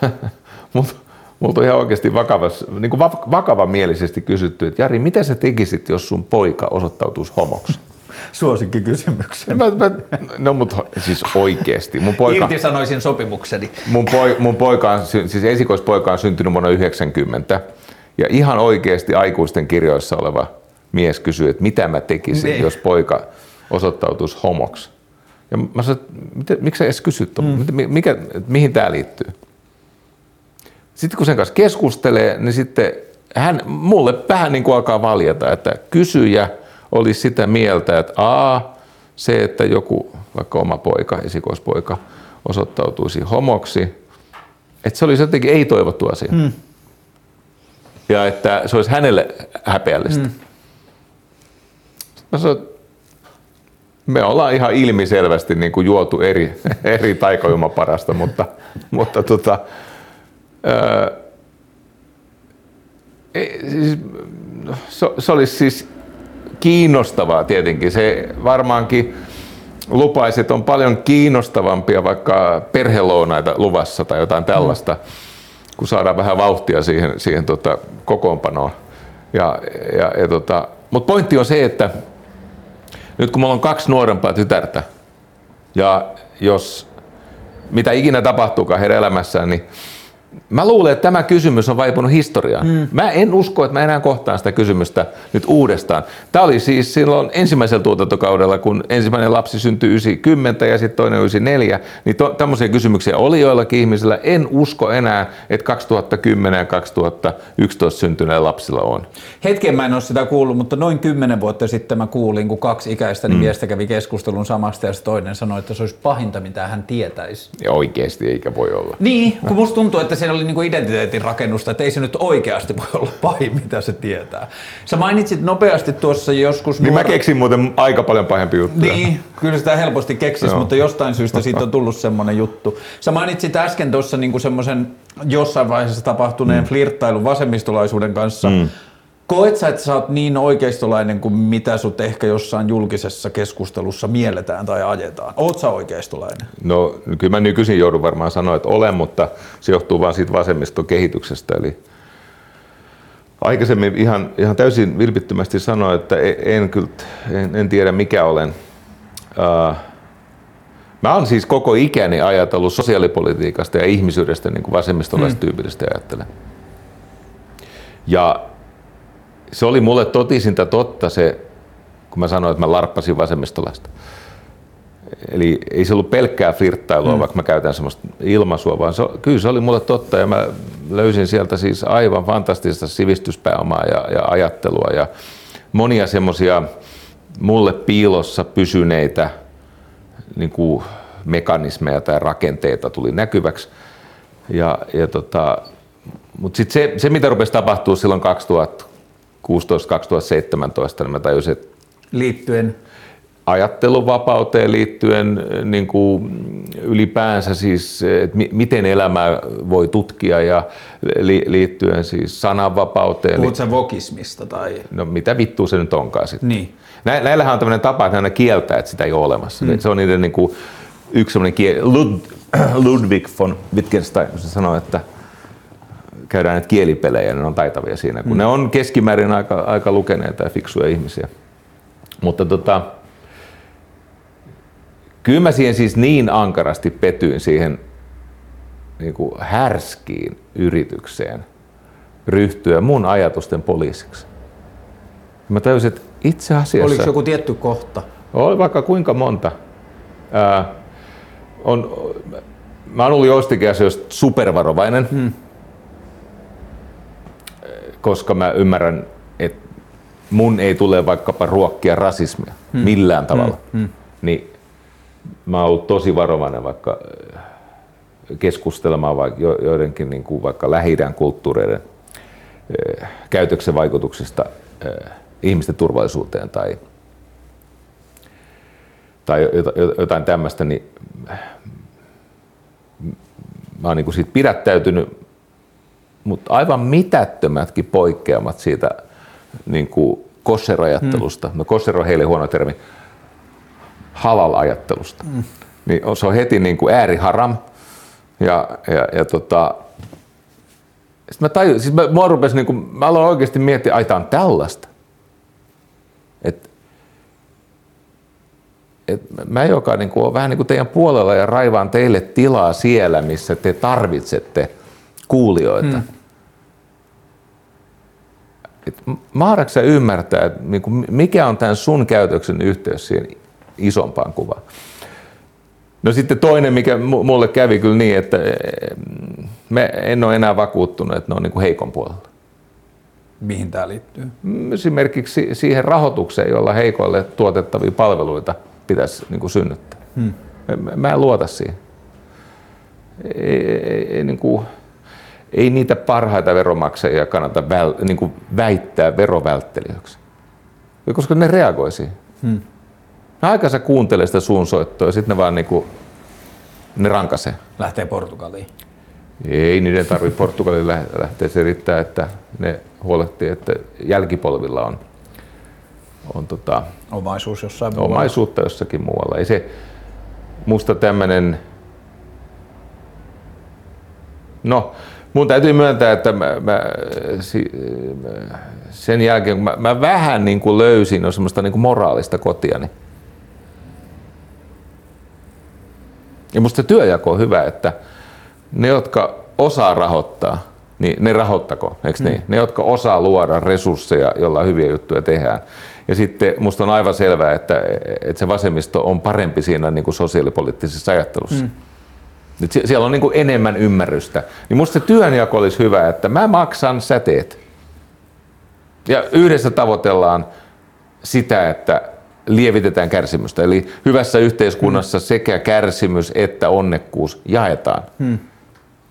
Mutta multa on ihan oikeasti vakavas, niin kuin vakavamielisesti kysytty, että Jari, mitä sä tekisit, jos sun poika osoittautuisi homoksi? Suosikki kysymyksen. Mä, mä, no mutta siis oikeasti. Mun poika, Irti sanoisin sopimukseni. Mun, poi, mun poika on, siis esikoispoika on syntynyt vuonna 90 ja ihan oikeasti aikuisten kirjoissa oleva mies kysyy, että mitä mä tekisin, ne. Niin. jos poika osoittautuisi homoksi. Ja mä sanoin, että miksi sä edes kysyt, mm. mikä, mihin tämä liittyy? Sitten kun sen kanssa keskustelee, niin sitten hän mulle vähän niin kuin alkaa valjata, että kysyjä olisi sitä mieltä, että a, se, että joku, vaikka oma poika, esikoispoika, osoittautuisi homoksi, että se olisi jotenkin ei-toivottu asia. Mm. Ja että se olisi hänelle häpeällistä. Mm. Mä sanoin, me ollaan ihan ilmiselvästi niin kuin juotu eri, eri taikajumaparasta, mutta, mutta tota, Öö, siis, se, se olisi siis kiinnostavaa tietenkin. Se varmaankin lupaisi, että on paljon kiinnostavampia vaikka perhelounaita luvassa tai jotain tällaista, mm. kun saadaan vähän vauhtia siihen, siihen tota, kokoonpanoon. Ja, ja, ja tota, Mutta pointti on se, että nyt kun mulla on kaksi nuorempaa tytärtä, ja jos mitä ikinä tapahtuukaan heidän elämässään, niin Mä luulen, että tämä kysymys on vaipunut historiaan. Mm. Mä en usko, että mä enää kohtaan sitä kysymystä nyt uudestaan. Tämä oli siis silloin ensimmäisellä tuotantokaudella, kun ensimmäinen lapsi syntyi 90 ja sitten toinen 94, niin to, tämmöisiä kysymyksiä oli joillakin ihmisillä. En usko enää, että 2010 ja 2011 syntyneillä lapsilla on. Hetken mä en ole sitä kuullut, mutta noin 10 vuotta sitten mä kuulin, kun kaksi ikäistä niin mm. miestä kävi keskustelun samasta ja toinen sanoi, että se olisi pahinta, mitä hän tietäisi. Ja oikeasti eikä voi olla. Niin, kun musta tuntuu, että siinä oli niinku identiteetin rakennusta, että ei se nyt oikeasti voi olla pahin, mitä se tietää. Sä mainitsit nopeasti tuossa joskus... Niin nuora... mä keksin muuten aika paljon pahempi juttuja. Niin, kyllä sitä helposti keksisi, mutta jostain syystä siitä on tullut semmoinen juttu. Sä mainitsit äsken tuossa niinku semmoisen jossain vaiheessa tapahtuneen mm. flirttailun vasemmistolaisuuden kanssa. Mm. Koet sä, että sä oot niin oikeistolainen kuin mitä sut ehkä jossain julkisessa keskustelussa mielletään tai ajetaan? Oot sä oikeistolainen? No kyllä mä nykyisin joudun varmaan sanoa, että olen, mutta se johtuu vaan siitä vasemmiston kehityksestä. Eli aikaisemmin ihan, ihan täysin vilpittömästi sanoin, että e- en, kyllä, en, en tiedä mikä olen. Uh, Mä oon siis koko ikäni ajatellut sosiaalipolitiikasta ja ihmisyydestä niin kuin vasemmistolaistyypillisesti hmm. ajattelen. Ja se oli mulle totisinta totta se, kun mä sanoin, että mä larppasin vasemmistolaista. Eli ei se ollut pelkkää flirttailua, mm. vaikka mä käytän semmoista ilmaisua, vaan se, kyllä se oli mulle totta ja mä löysin sieltä siis aivan fantastista sivistyspääomaa ja, ja ajattelua ja monia semmoisia mulle piilossa pysyneitä niin kuin mekanismeja tai rakenteita tuli näkyväksi. Ja, ja tota, mutta sitten se, se, mitä rupesi tapahtua silloin 2000 2016-2017, niin mä tajusin, että liittyen ajatteluvapauteen liittyen niin kuin ylipäänsä siis, että miten elämää voi tutkia ja li, liittyen siis sananvapauteen. Puhut sä vokismista tai? No mitä vittua se nyt onkaan sitten. Niin. Nä, näillähän on tämmöinen tapa, että ne aina kieltää, että sitä ei ole olemassa. Mm. Se on niiden niin kuin, yksi semmoinen kieli. Lud, Ludwig von Wittgenstein, se sanoo, että käydään näitä kielipelejä, ne on taitavia siinä, kun mm. ne on keskimäärin aika, aika lukeneita ja fiksuja ihmisiä. Mutta tota, kyllä mä siihen siis niin ankarasti petyin siihen niin kuin härskiin yritykseen ryhtyä mun ajatusten poliisiksi. Mä tajusin, että itse asiassa... Oliko joku tietty kohta? Oli vaikka kuinka monta. Ää, on, mä oon ollut joistakin asioista supervarovainen, hmm. Koska mä ymmärrän, että mun ei tule vaikkapa ruokkia rasismia hmm. millään tavalla. Hmm. Hmm. Niin mä oon ollut tosi varovainen vaikka keskustelemaan vaikka joidenkin niin kuin vaikka lähi kulttuureiden käytöksen vaikutuksista ihmisten turvallisuuteen tai, tai jotain tämmöistä, niin mä oon niin siitä pidättäytynyt, mutta aivan mitättömätkin poikkeamat siitä niin kuin kosherajattelusta. Hmm. No kosher on heille huono termi. Halal-ajattelusta. Hmm. Niin se on heti niin kuin ääriharam. Ja, ja, ja tota, sitten mä tajun, siis mä, mä, rupesin, niin kuin, mä aloin oikeasti miettiä, että on tällaista. Et, et mä, joka niin kuin, on vähän niin kuin teidän puolella ja raivaan teille tilaa siellä, missä te tarvitsette kuulijoita. Hmm. Et, Maaraksä ymmärtää, että niin kuin, mikä on tämän sun käytöksen yhteys siihen isompaan kuvaan. No sitten toinen, mikä mulle kävi kyllä niin, että me en ole enää vakuuttunut, että ne on niin kuin heikon puolella. Mihin tämä liittyy? Mm, esimerkiksi siihen rahoitukseen, jolla heikoille tuotettavia palveluita pitäisi niin kuin synnyttää. Hmm. Mä en luota siihen. Ei, ei, ei, niin kuin, ei niitä parhaita veromaksajia kannata väl, niin kuin väittää verovälttelijöiksi, koska ne reagoi siihen. Hmm. Aikansa kuuntelee sitä suunsoittoa ja sitten ne vaan niin kuin, ne rankasee. Lähtee Portugaliin. Ei niiden tarvitse Portugalin lähteä. Se riittää, että ne huolehtii, että jälkipolvilla on, on tota, omaisuus jossain muualla. omaisuutta jossakin muualla. Ei se musta tämmöinen... No, mun täytyy myöntää, että mä, mä, sen jälkeen kun mä, mä vähän niin kuin löysin on semmoista niin kuin moraalista kotiani. Ja musta työjako on hyvä, että ne, jotka osaa rahoittaa, niin ne rahoittako, eikö mm. niin? Ne, jotka osaa luoda resursseja, joilla hyviä juttuja tehdään. Ja sitten musta on aivan selvää, että, että se vasemmisto on parempi siinä niin kuin sosiaalipoliittisessa ajattelussa. Mm. Et siellä on niin kuin enemmän ymmärrystä. Niin musta se työnjako olisi hyvä, että mä maksan, sä teet. Ja yhdessä tavoitellaan sitä, että lievitetään kärsimystä. Eli hyvässä yhteiskunnassa mm. sekä kärsimys että onnekkuus jaetaan. Mm.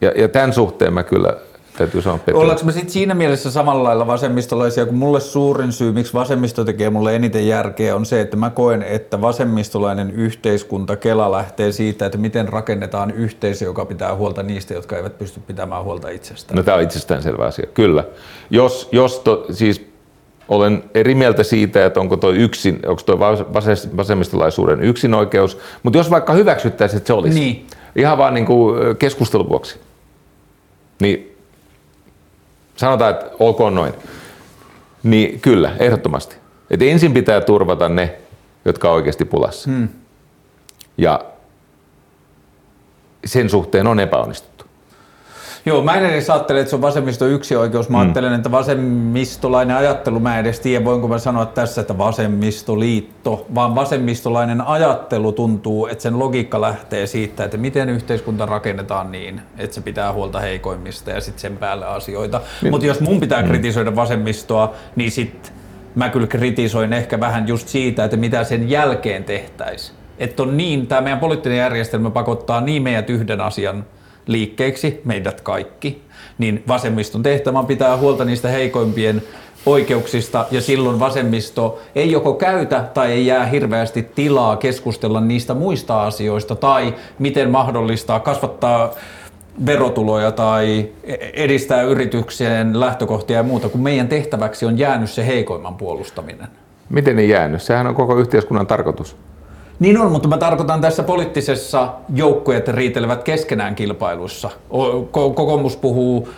Ja, ja tämän suhteen mä kyllä täytyy sanoa Petri. Ollaanko me sitten siinä mielessä samalla lailla vasemmistolaisia, kun mulle suurin syy, miksi vasemmisto tekee mulle eniten järkeä, on se, että mä koen, että vasemmistolainen yhteiskunta, Kela lähtee siitä, että miten rakennetaan yhteisö, joka pitää huolta niistä, jotka eivät pysty pitämään huolta itsestään. No tämä on itsestäänselvä asia, kyllä. Jos, jos to, siis olen eri mieltä siitä, että onko tuo yksin, onko tuo vasemmistolaisuuden yksinoikeus, mutta jos vaikka hyväksyttäisiin, että se olisi, niin. ihan vaan niin kuin keskustelun vuoksi, niin sanotaan, että ok noin, niin kyllä, ehdottomasti. Et ensin pitää turvata ne, jotka on oikeasti pulassa. Hmm. Ja sen suhteen on epäonnistuttu. Joo, mä en edes ajattele, että se on vasemmisto yksi oikeus. Mä mm. ajattelen, että vasemmistolainen ajattelu, mä en edes tiedä, voinko mä sanoa tässä, että vasemmistoliitto, vaan vasemmistolainen ajattelu tuntuu, että sen logiikka lähtee siitä, että miten yhteiskunta rakennetaan niin, että se pitää huolta heikoimmista ja sitten sen päälle asioita. Niin. Mutta jos mun pitää mm. kritisoida vasemmistoa, niin sitten mä kyllä kritisoin ehkä vähän just siitä, että mitä sen jälkeen tehtäisiin. Että on niin, tämä meidän poliittinen järjestelmä pakottaa niin meidät yhden asian liikkeeksi, meidät kaikki, niin vasemmiston tehtävän pitää huolta niistä heikoimpien oikeuksista ja silloin vasemmisto ei joko käytä tai ei jää hirveästi tilaa keskustella niistä muista asioista tai miten mahdollistaa kasvattaa verotuloja tai edistää yrityksien lähtökohtia ja muuta, kun meidän tehtäväksi on jäänyt se heikoimman puolustaminen. Miten ei jäänyt? Sehän on koko yhteiskunnan tarkoitus. Niin on, mutta mä tarkoitan tässä poliittisessa joukkueet riitelevät keskenään kilpailuissa. Kokoomus puhuu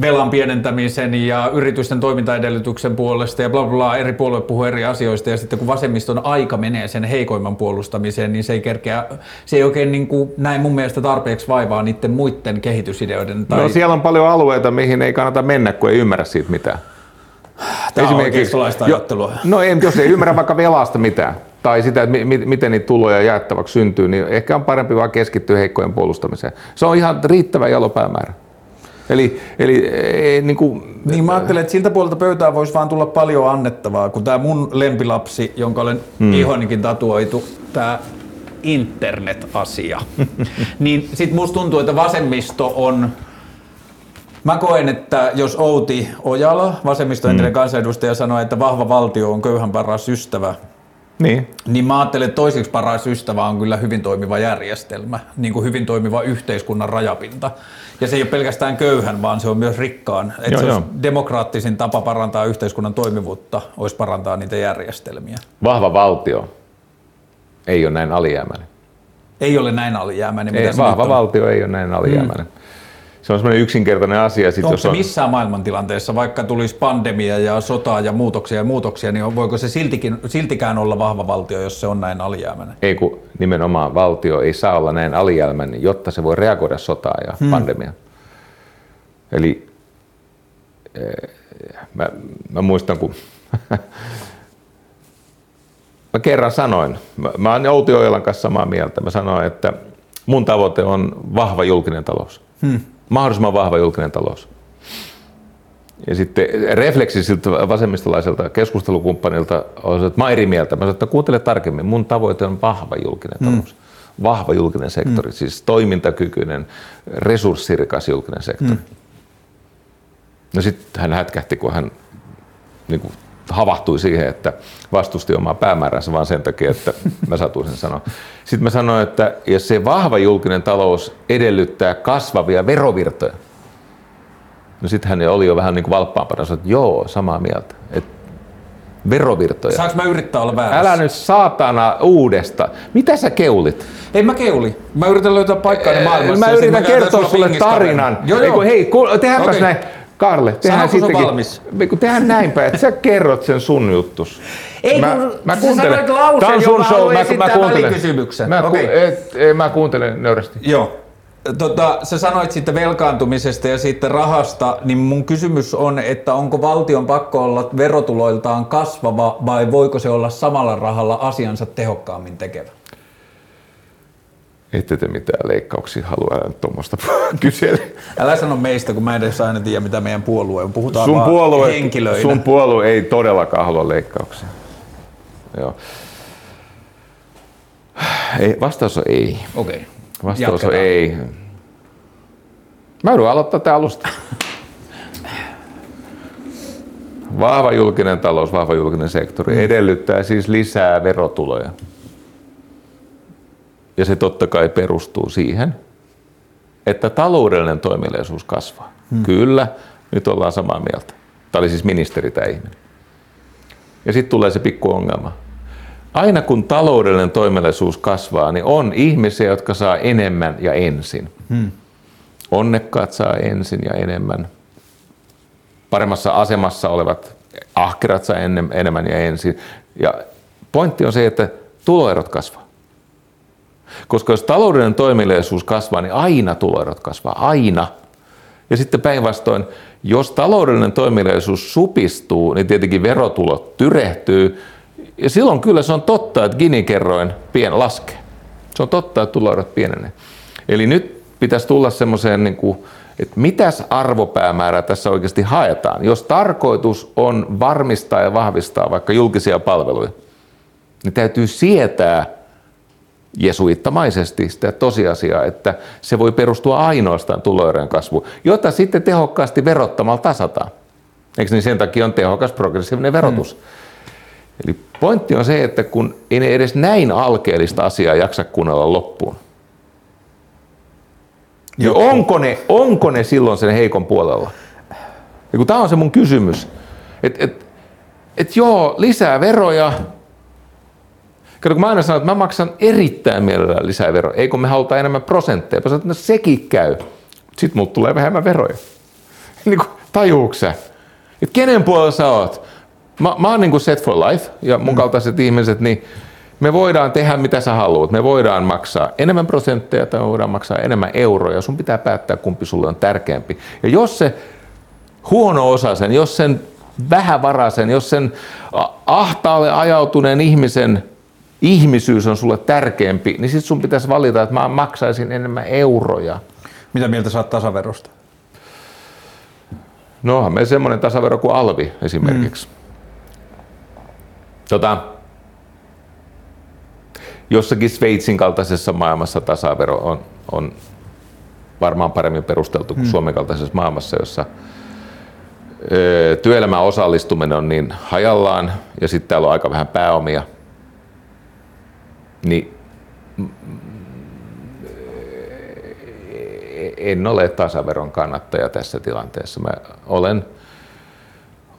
velan pienentämisen ja yritysten toimintaedellytyksen puolesta ja bla bla, bla eri puolueet puhuu eri asioista ja sitten kun vasemmiston aika menee sen heikoimman puolustamiseen, niin se ei kerkeä, se ei oikein niin kuin näin mun mielestä tarpeeksi vaivaa niiden muiden kehitysideoiden. Tai... No siellä on paljon alueita, mihin ei kannata mennä, kun ei ymmärrä siitä mitään. Tämä on oikeistolaista ajattelua. No ei, jos ei ymmärrä vaikka velasta mitään, tai sitä, että mi- miten niitä tuloja jaettavaksi syntyy, niin ehkä on parempi vaan keskittyä heikkojen puolustamiseen. Se on ihan riittävä jalopäämäärä. Eli, eli ei, niin, kuin, Niin mä ajattelen, että siltä puolelta pöytää voisi vaan tulla paljon annettavaa, kun tämä mun lempilapsi, jonka olen hmm. ihonikin tatuoitu, tämä internet-asia. niin sit musta tuntuu, että vasemmisto on Mä koen, että jos Outi Ojala, vasemmiston entinen kansanedustaja, sanoi, että vahva valtio on köyhän paras ystävä, niin. niin mä ajattelen, että toiseksi paras ystävä on kyllä hyvin toimiva järjestelmä, niin kuin hyvin toimiva yhteiskunnan rajapinta. Ja se ei ole pelkästään köyhän, vaan se on myös rikkaan. Että Joo, se joo. olisi demokraattisin tapa parantaa yhteiskunnan toimivuutta, olisi parantaa niitä järjestelmiä. Vahva valtio ei ole näin alijäämäinen. Ei ole näin alijäämäinen. Ei, vahva on. valtio ei ole näin alijäämäinen. Mm. Se on semmoinen yksinkertainen asia. Sit, Onko jos se on, missään maailmantilanteessa, vaikka tulisi pandemia ja sotaa ja muutoksia ja muutoksia, niin voiko se siltikin, siltikään olla vahva valtio, jos se on näin alijäämäinen? Ei kun nimenomaan valtio ei saa olla näin alijäämäinen, jotta se voi reagoida sotaan ja hmm. pandemiaan. Eli eh, mä, mä muistan, kun mä kerran sanoin, mä, mä oon Outi Ojalan kanssa samaa mieltä, mä sanoin, että mun tavoite on vahva julkinen talous. Hmm. Mahdollisimman vahva julkinen talous. Ja sitten refleksi siltä vasemmistolaiselta keskustelukumppanilta on se, että mä eri mieltä. Mä sanoin, että kuuntele tarkemmin. Mun tavoite on vahva julkinen talous. Vahva julkinen sektori, siis toimintakykyinen, resurssirikas julkinen sektori. No sitten hän hätkähti, kun hän niin kuin, havahtui siihen, että vastusti omaa päämääränsä vaan sen takia, että mä satuin sen sanoa. Sitten mä sanoin, että jos se vahva julkinen talous edellyttää kasvavia verovirtoja, no sitten hän oli jo vähän niin kuin valppaampana, sanoi, että joo, samaa mieltä. Et verovirtoja. Saanko mä yrittää olla väärässä? Älä nyt saatana uudesta. Mitä sä keulit? Ei mä keuli. Mä yritän löytää paikkaani maailmassa. Mä ja yritän kertoa sulle tarinan. Joo, joo. kun, hei, ku- tehdäänpäs Okei. näin. Karle, tehdään on sittenkin. valmis. Kun Tehdään näinpä, että sä kerrot sen sun juttus. Ei, mä, kun mä sä kuuntelen. sanoit lauseen, Tää on sun show, mä, mä kuuntelen. Mä, ku, Okei. et, ei, mä kuuntelen nöyrästi. Joo. Tota, sä sanoit sitten velkaantumisesta ja sitten rahasta, niin mun kysymys on, että onko valtion pakko olla verotuloiltaan kasvava vai voiko se olla samalla rahalla asiansa tehokkaammin tekevä? Ette te mitään leikkauksia halua älä tuommoista kysellä. Älä sano meistä, kun mä en edes aina tiedä, mitä meidän puolue on. Puhutaan Sun vaan puolue, henkilöinä. sun puolue ei todellakaan halua leikkauksia. Joo. Ei, vastaus on ei. Okei. Vastaus on Jatketaan. ei. Mä joudun aloittaa tää alusta. Vahva julkinen talous, vahva julkinen sektori edellyttää siis lisää verotuloja. Ja se totta kai perustuu siihen, että taloudellinen toimeliaisuus kasvaa. Hmm. Kyllä, nyt ollaan samaa mieltä. Tämä oli siis ministeri tämä ihminen. Ja sitten tulee se pikku ongelma. Aina kun taloudellinen toimeliaisuus kasvaa, niin on ihmisiä, jotka saa enemmän ja ensin. Hmm. Onnekkaat saa ensin ja enemmän. Paremmassa asemassa olevat ahkerat saa enemmän ja ensin. Ja pointti on se, että tuloerot kasvaa. Koska jos taloudellinen toimeliaisuus kasvaa, niin aina tuloerot kasvaa, aina. Ja sitten päinvastoin, jos taloudellinen toimeliaisuus supistuu, niin tietenkin verotulot tyrehtyy. Ja silloin kyllä se on totta, että Gini-kerroin pien laskee. Se on totta, että tuloerot pienenee. Eli nyt pitäisi tulla semmoiseen, niin kuin, että mitäs arvopäämäärää tässä oikeasti haetaan. Jos tarkoitus on varmistaa ja vahvistaa vaikka julkisia palveluja, niin täytyy sietää jesuittamaisesti sitä tosiasiaa, että se voi perustua ainoastaan tuloerojen kasvuun, jota sitten tehokkaasti verottamalla tasataan. Eikö niin sen takia on tehokas progressiivinen verotus. Hmm. Eli pointti on se, että kun ei ne edes näin alkeellista asiaa jaksa kuunnella loppuun, niin onko ne, onko ne silloin sen heikon puolella? Ja kun tämä on se mun kysymys, että et, et joo, lisää veroja, Kato, kun mä aina sanon, että mä maksan erittäin mielellään lisää veroja. Ei kun me halutaan enemmän prosentteja. Mä sanon, että no sekin käy. Sitten mulla tulee vähemmän veroja. niin kuin, tajuuksä? Että kenen puolella sä oot? Mä, mä oon niin kuin set for life ja mun mm. kaltaiset ihmiset, niin me voidaan tehdä mitä sä haluat. Me voidaan maksaa enemmän prosentteja tai me voidaan maksaa enemmän euroja. Sun pitää päättää, kumpi sulle on tärkeämpi. Ja jos se huono osasen, jos sen vähävaraisen, jos sen ahtaalle ajautuneen ihmisen ihmisyys on sulle tärkeämpi, niin sitten sun pitäisi valita, että mä maksaisin enemmän euroja. Mitä mieltä saat tasaverosta? No onhan me semmoinen tasavero kuin alvi esimerkiksi. Mm. Tota, jossakin Sveitsin kaltaisessa maailmassa tasavero on, on varmaan paremmin perusteltu kuin mm. Suomen kaltaisessa maailmassa, jossa työelämän osallistuminen on niin hajallaan ja sitten täällä on aika vähän pääomia, niin en ole tasaveron kannattaja tässä tilanteessa. Mä olen,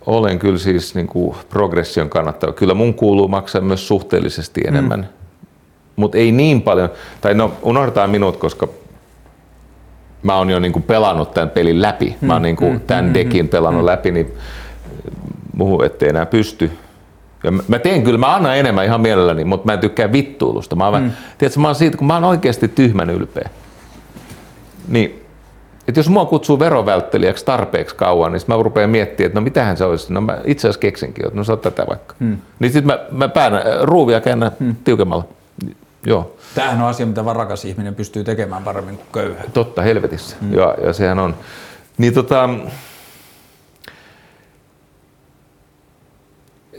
olen kyllä siis niin kuin progression kannattaja. Kyllä mun kuuluu maksaa myös suhteellisesti enemmän, mm. mutta ei niin paljon. Tai no unohdetaan minut, koska mä oon jo niin kuin pelannut tämän pelin läpi. Mä oon mm. niin kuin mm. tämän mm. dekin pelannut mm. läpi, niin muuhun ettei enää pysty. Ja mä teen kyllä, mä annan enemmän ihan mielelläni, mutta mä en tykkää vittuulusta. Mä, oon, mm. tiedätkö, mä oon siitä, kun mä oon oikeasti tyhmän ylpeä. Niin, että jos mua kutsuu verovälttelijäksi tarpeeksi kauan, niin mä rupean miettimään, että no mitähän se olisi. No mä itse asiassa keksinkin, että no on tätä vaikka. Hmm. Niin sitten mä, mä pään äh, ruuvia käännän hmm. tiukemmalla. Joo. Tämähän on asia, mitä vaan rakas ihminen pystyy tekemään paremmin kuin köyhä. Totta, helvetissä. Hmm. Ja, ja sehän on. Niin tota,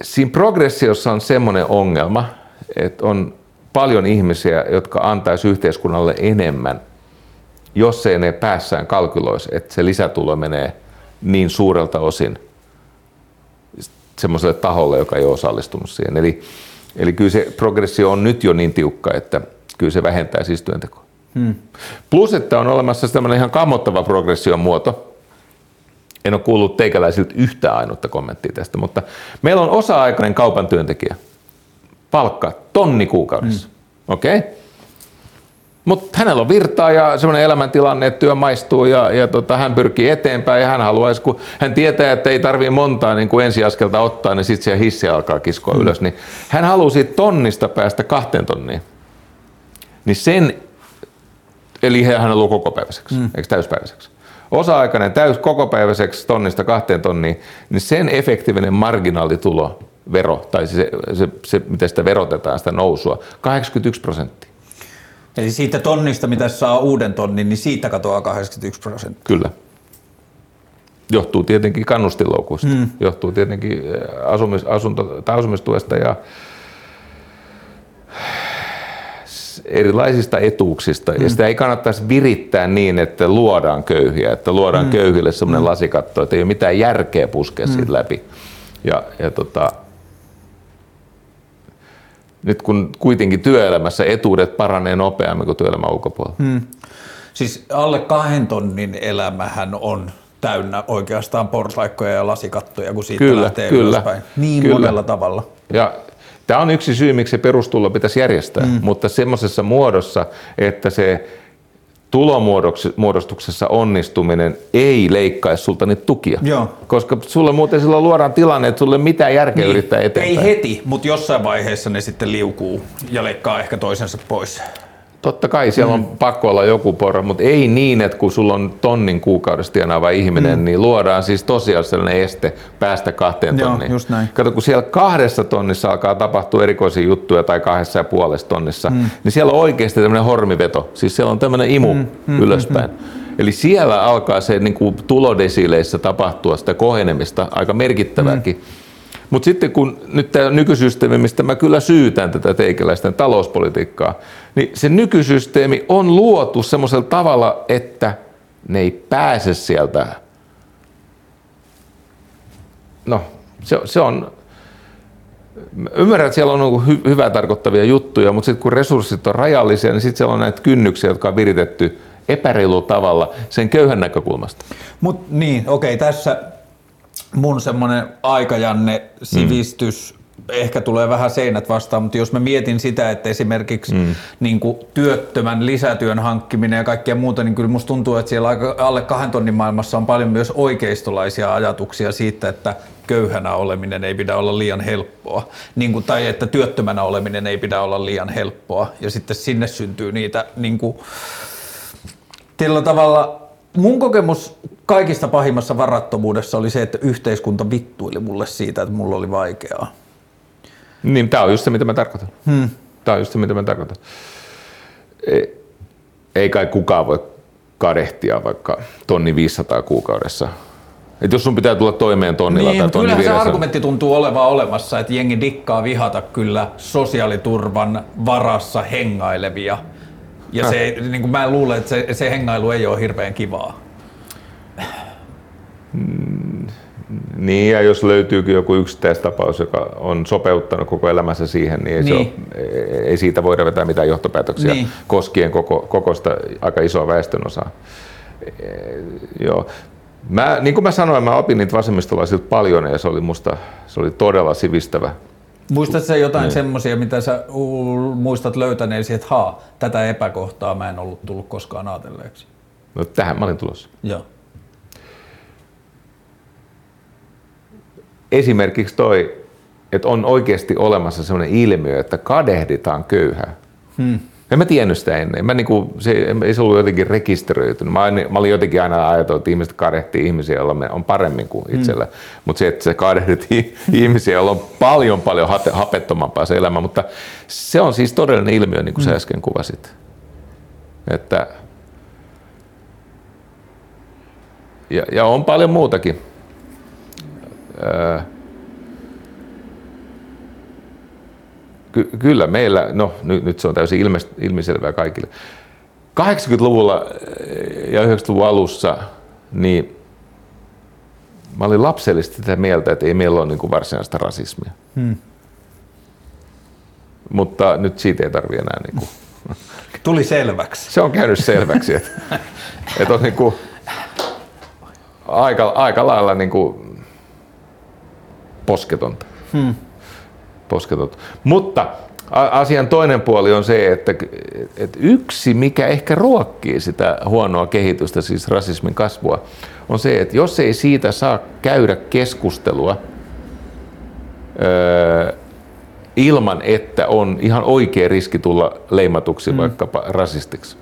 siinä progressiossa on semmoinen ongelma, että on paljon ihmisiä, jotka antaisi yhteiskunnalle enemmän jos ei ne päässään kalkyloisi, että se lisätulo menee niin suurelta osin semmoiselle taholle, joka ei ole osallistunut siihen. Eli, eli kyllä se progressio on nyt jo niin tiukka, että kyllä se vähentää siis työntekoa. Hmm. Plus, että on olemassa tämmöinen ihan kammottava progression muoto. En ole kuullut teikäläisiltä yhtä ainutta kommenttia tästä, mutta meillä on osa-aikainen kaupan työntekijä. Palkka tonni kuukaudessa. Hmm. Okei? Okay? Mutta hänellä on virtaa ja semmoinen elämäntilanne, että työ maistuu ja, ja tota, hän pyrkii eteenpäin ja hän haluaisi, kun hän tietää, että ei tarvii montaa niin kuin ensiaskelta ottaa, niin sitten se hissi alkaa kiskoa mm. ylös. Niin hän haluaa siitä tonnista päästä kahteen tonniin. Niin sen, eli hän haluaa kokopäiväiseksi, mm. eikö täyspäiväiseksi. Osa-aikainen täys kokopäiväiseksi tonnista kahteen tonniin, niin sen efektiivinen marginaalitulo, vero, tai se, se, se, se miten sitä verotetaan, sitä nousua, 81 prosenttia. Eli siitä tonnista, mitä saa uuden tonnin, niin siitä katoaa 81 prosenttia. Kyllä. Johtuu tietenkin kannustinloukuista, mm. johtuu tietenkin asumis, asunto, tai asumistuesta ja erilaisista etuuksista. Mm. Ja sitä ei kannattaisi virittää niin, että luodaan köyhiä, että luodaan mm. köyhille sellainen mm. lasikatto, että ei ole mitään järkeä puskea mm. siitä läpi. Ja, ja tota, nyt kun kuitenkin työelämässä etuudet paranee nopeammin kuin työelämän ulkopuolella. Hmm. Siis alle kahden tonnin elämähän on täynnä oikeastaan portaikkoja ja lasikattoja, kun siitä kyllä, lähtee kyllä, ylöspäin. Niin kyllä. monella tavalla. Ja tämä on yksi syy, miksi se perustulo pitäisi järjestää, hmm. mutta semmoisessa muodossa, että se tulomuodostuksessa onnistuminen ei leikkaisi sulta niitä tukia. Joo. Koska sulle muuten silloin luodaan tilanne, että sulle mitään järkeä niin, yrittää eteenpäin. Ei heti, mutta jossain vaiheessa ne sitten liukuu ja leikkaa ehkä toisensa pois. Totta kai siellä mm. on pakko olla joku porra, mutta ei niin, että kun sulla on tonnin kuukaudessa tienaava ihminen, mm. niin luodaan siis tosiaan sellainen este päästä kahteen Joo, tonniin. Just näin. Kato, kun siellä kahdessa tonnissa alkaa tapahtua erikoisia juttuja tai kahdessa ja puolessa tonnissa, mm. niin siellä on oikeasti tämmöinen hormiveto. Siis siellä on tämmöinen imu mm. Mm. ylöspäin. Mm. Eli siellä alkaa se niin kuin tulodesileissä tapahtua sitä kohenemista aika merkittävääkin. Mm. Mutta sitten kun nyt tämä nykysysteemi, mistä mä kyllä syytän tätä teikäläisten talouspolitiikkaa, niin se nykysysteemi on luotu semmoisella tavalla, että ne ei pääse sieltä. No, se, se on, ymmärrän, että siellä on niinku hy, hyvää tarkoittavia juttuja, mutta sitten kun resurssit on rajallisia, niin sitten siellä on näitä kynnyksiä, jotka on viritetty epäreilu tavalla sen köyhän näkökulmasta. Mut niin, okei, tässä mun semmoinen aikajanne, sivistys, mm. ehkä tulee vähän seinät vastaan, mutta jos mä mietin sitä, että esimerkiksi mm. niin kuin työttömän lisätyön hankkiminen ja kaikkea muuta, niin kyllä musta tuntuu, että siellä alle kahden tonnin maailmassa on paljon myös oikeistolaisia ajatuksia siitä, että köyhänä oleminen ei pidä olla liian helppoa, niin kuin, tai että työttömänä oleminen ei pidä olla liian helppoa, ja sitten sinne syntyy niitä niin kuin, Tällä tavalla mun kokemus kaikista pahimmassa varattomuudessa oli se, että yhteiskunta vittuili mulle siitä, että mulla oli vaikeaa. Niin, tämä on just se, mitä mä tarkoitan. Hmm. Tämä on just se, mitä mä tarkoitan. Ei, ei kai kukaan voi kadehtia vaikka tonni 500 kuukaudessa. Et jos sun pitää tulla toimeen tonnilla niin, tai tonni kyllähän se argumentti tuntuu olevan olemassa, että jengi dikkaa vihata kyllä sosiaaliturvan varassa hengailevia – ja se, niin kuin mä luulen, että se, se hengailu ei ole hirveän kivaa. Mm, niin, ja jos löytyykin joku yksittäistapaus, joka on sopeuttanut koko elämänsä siihen, niin ei, niin. Se ole, ei siitä voida vetää mitään johtopäätöksiä niin. koskien koko, koko sitä aika isoa väestönosaa. E, joo. Mä, niin kuin mä sanoin, mä opin niitä vasemmistolaisilta paljon ja se oli musta se oli todella sivistävä Muistatko sä jotain niin. semmoisia, mitä sä muistat löytäneesi, että haa, tätä epäkohtaa mä en ollut tullut koskaan ajatelleeksi? No tähän mä olin tulossa. Joo. Esimerkiksi toi, että on oikeasti olemassa sellainen ilmiö, että kadehditaan köyhää. Hmm. En mä tiennyt sitä ennen. Mä niinku, se, ei se ollut jotenkin rekisteröitynyt. Mä, mä olin jotenkin aina ajatellut, että ihmiset kadehtii ihmisiä, joilla on paremmin kuin mm. itsellä. Mm. Mutta se, että se kadehdit ihmisiä, joilla on paljon paljon hapettomampaa se elämä. Mutta se on siis todellinen ilmiö, niin kuin mm. sä äsken kuvasit. Että, ja, ja on paljon muutakin. Ky- kyllä meillä, no nyt, nyt se on täysin ilme, ilmiselvää kaikille. 80-luvulla ja 90-luvun alussa, niin mä olin lapsellisesti sitä mieltä, että ei meillä ole niin kuin varsinaista rasismia. Hmm. Mutta nyt siitä ei tarvi enää niin kuin... Tuli selväksi. Se on käynyt selväksi, että, että on niin kuin aika, aika lailla niin kuin posketonta. Hmm posketot. Mutta asian toinen puoli on se, että, että yksi, mikä ehkä ruokkii sitä huonoa kehitystä, siis rasismin kasvua, on se, että jos ei siitä saa käydä keskustelua öö, ilman, että on ihan oikea riski tulla leimatuksi mm. vaikkapa rasistiksi,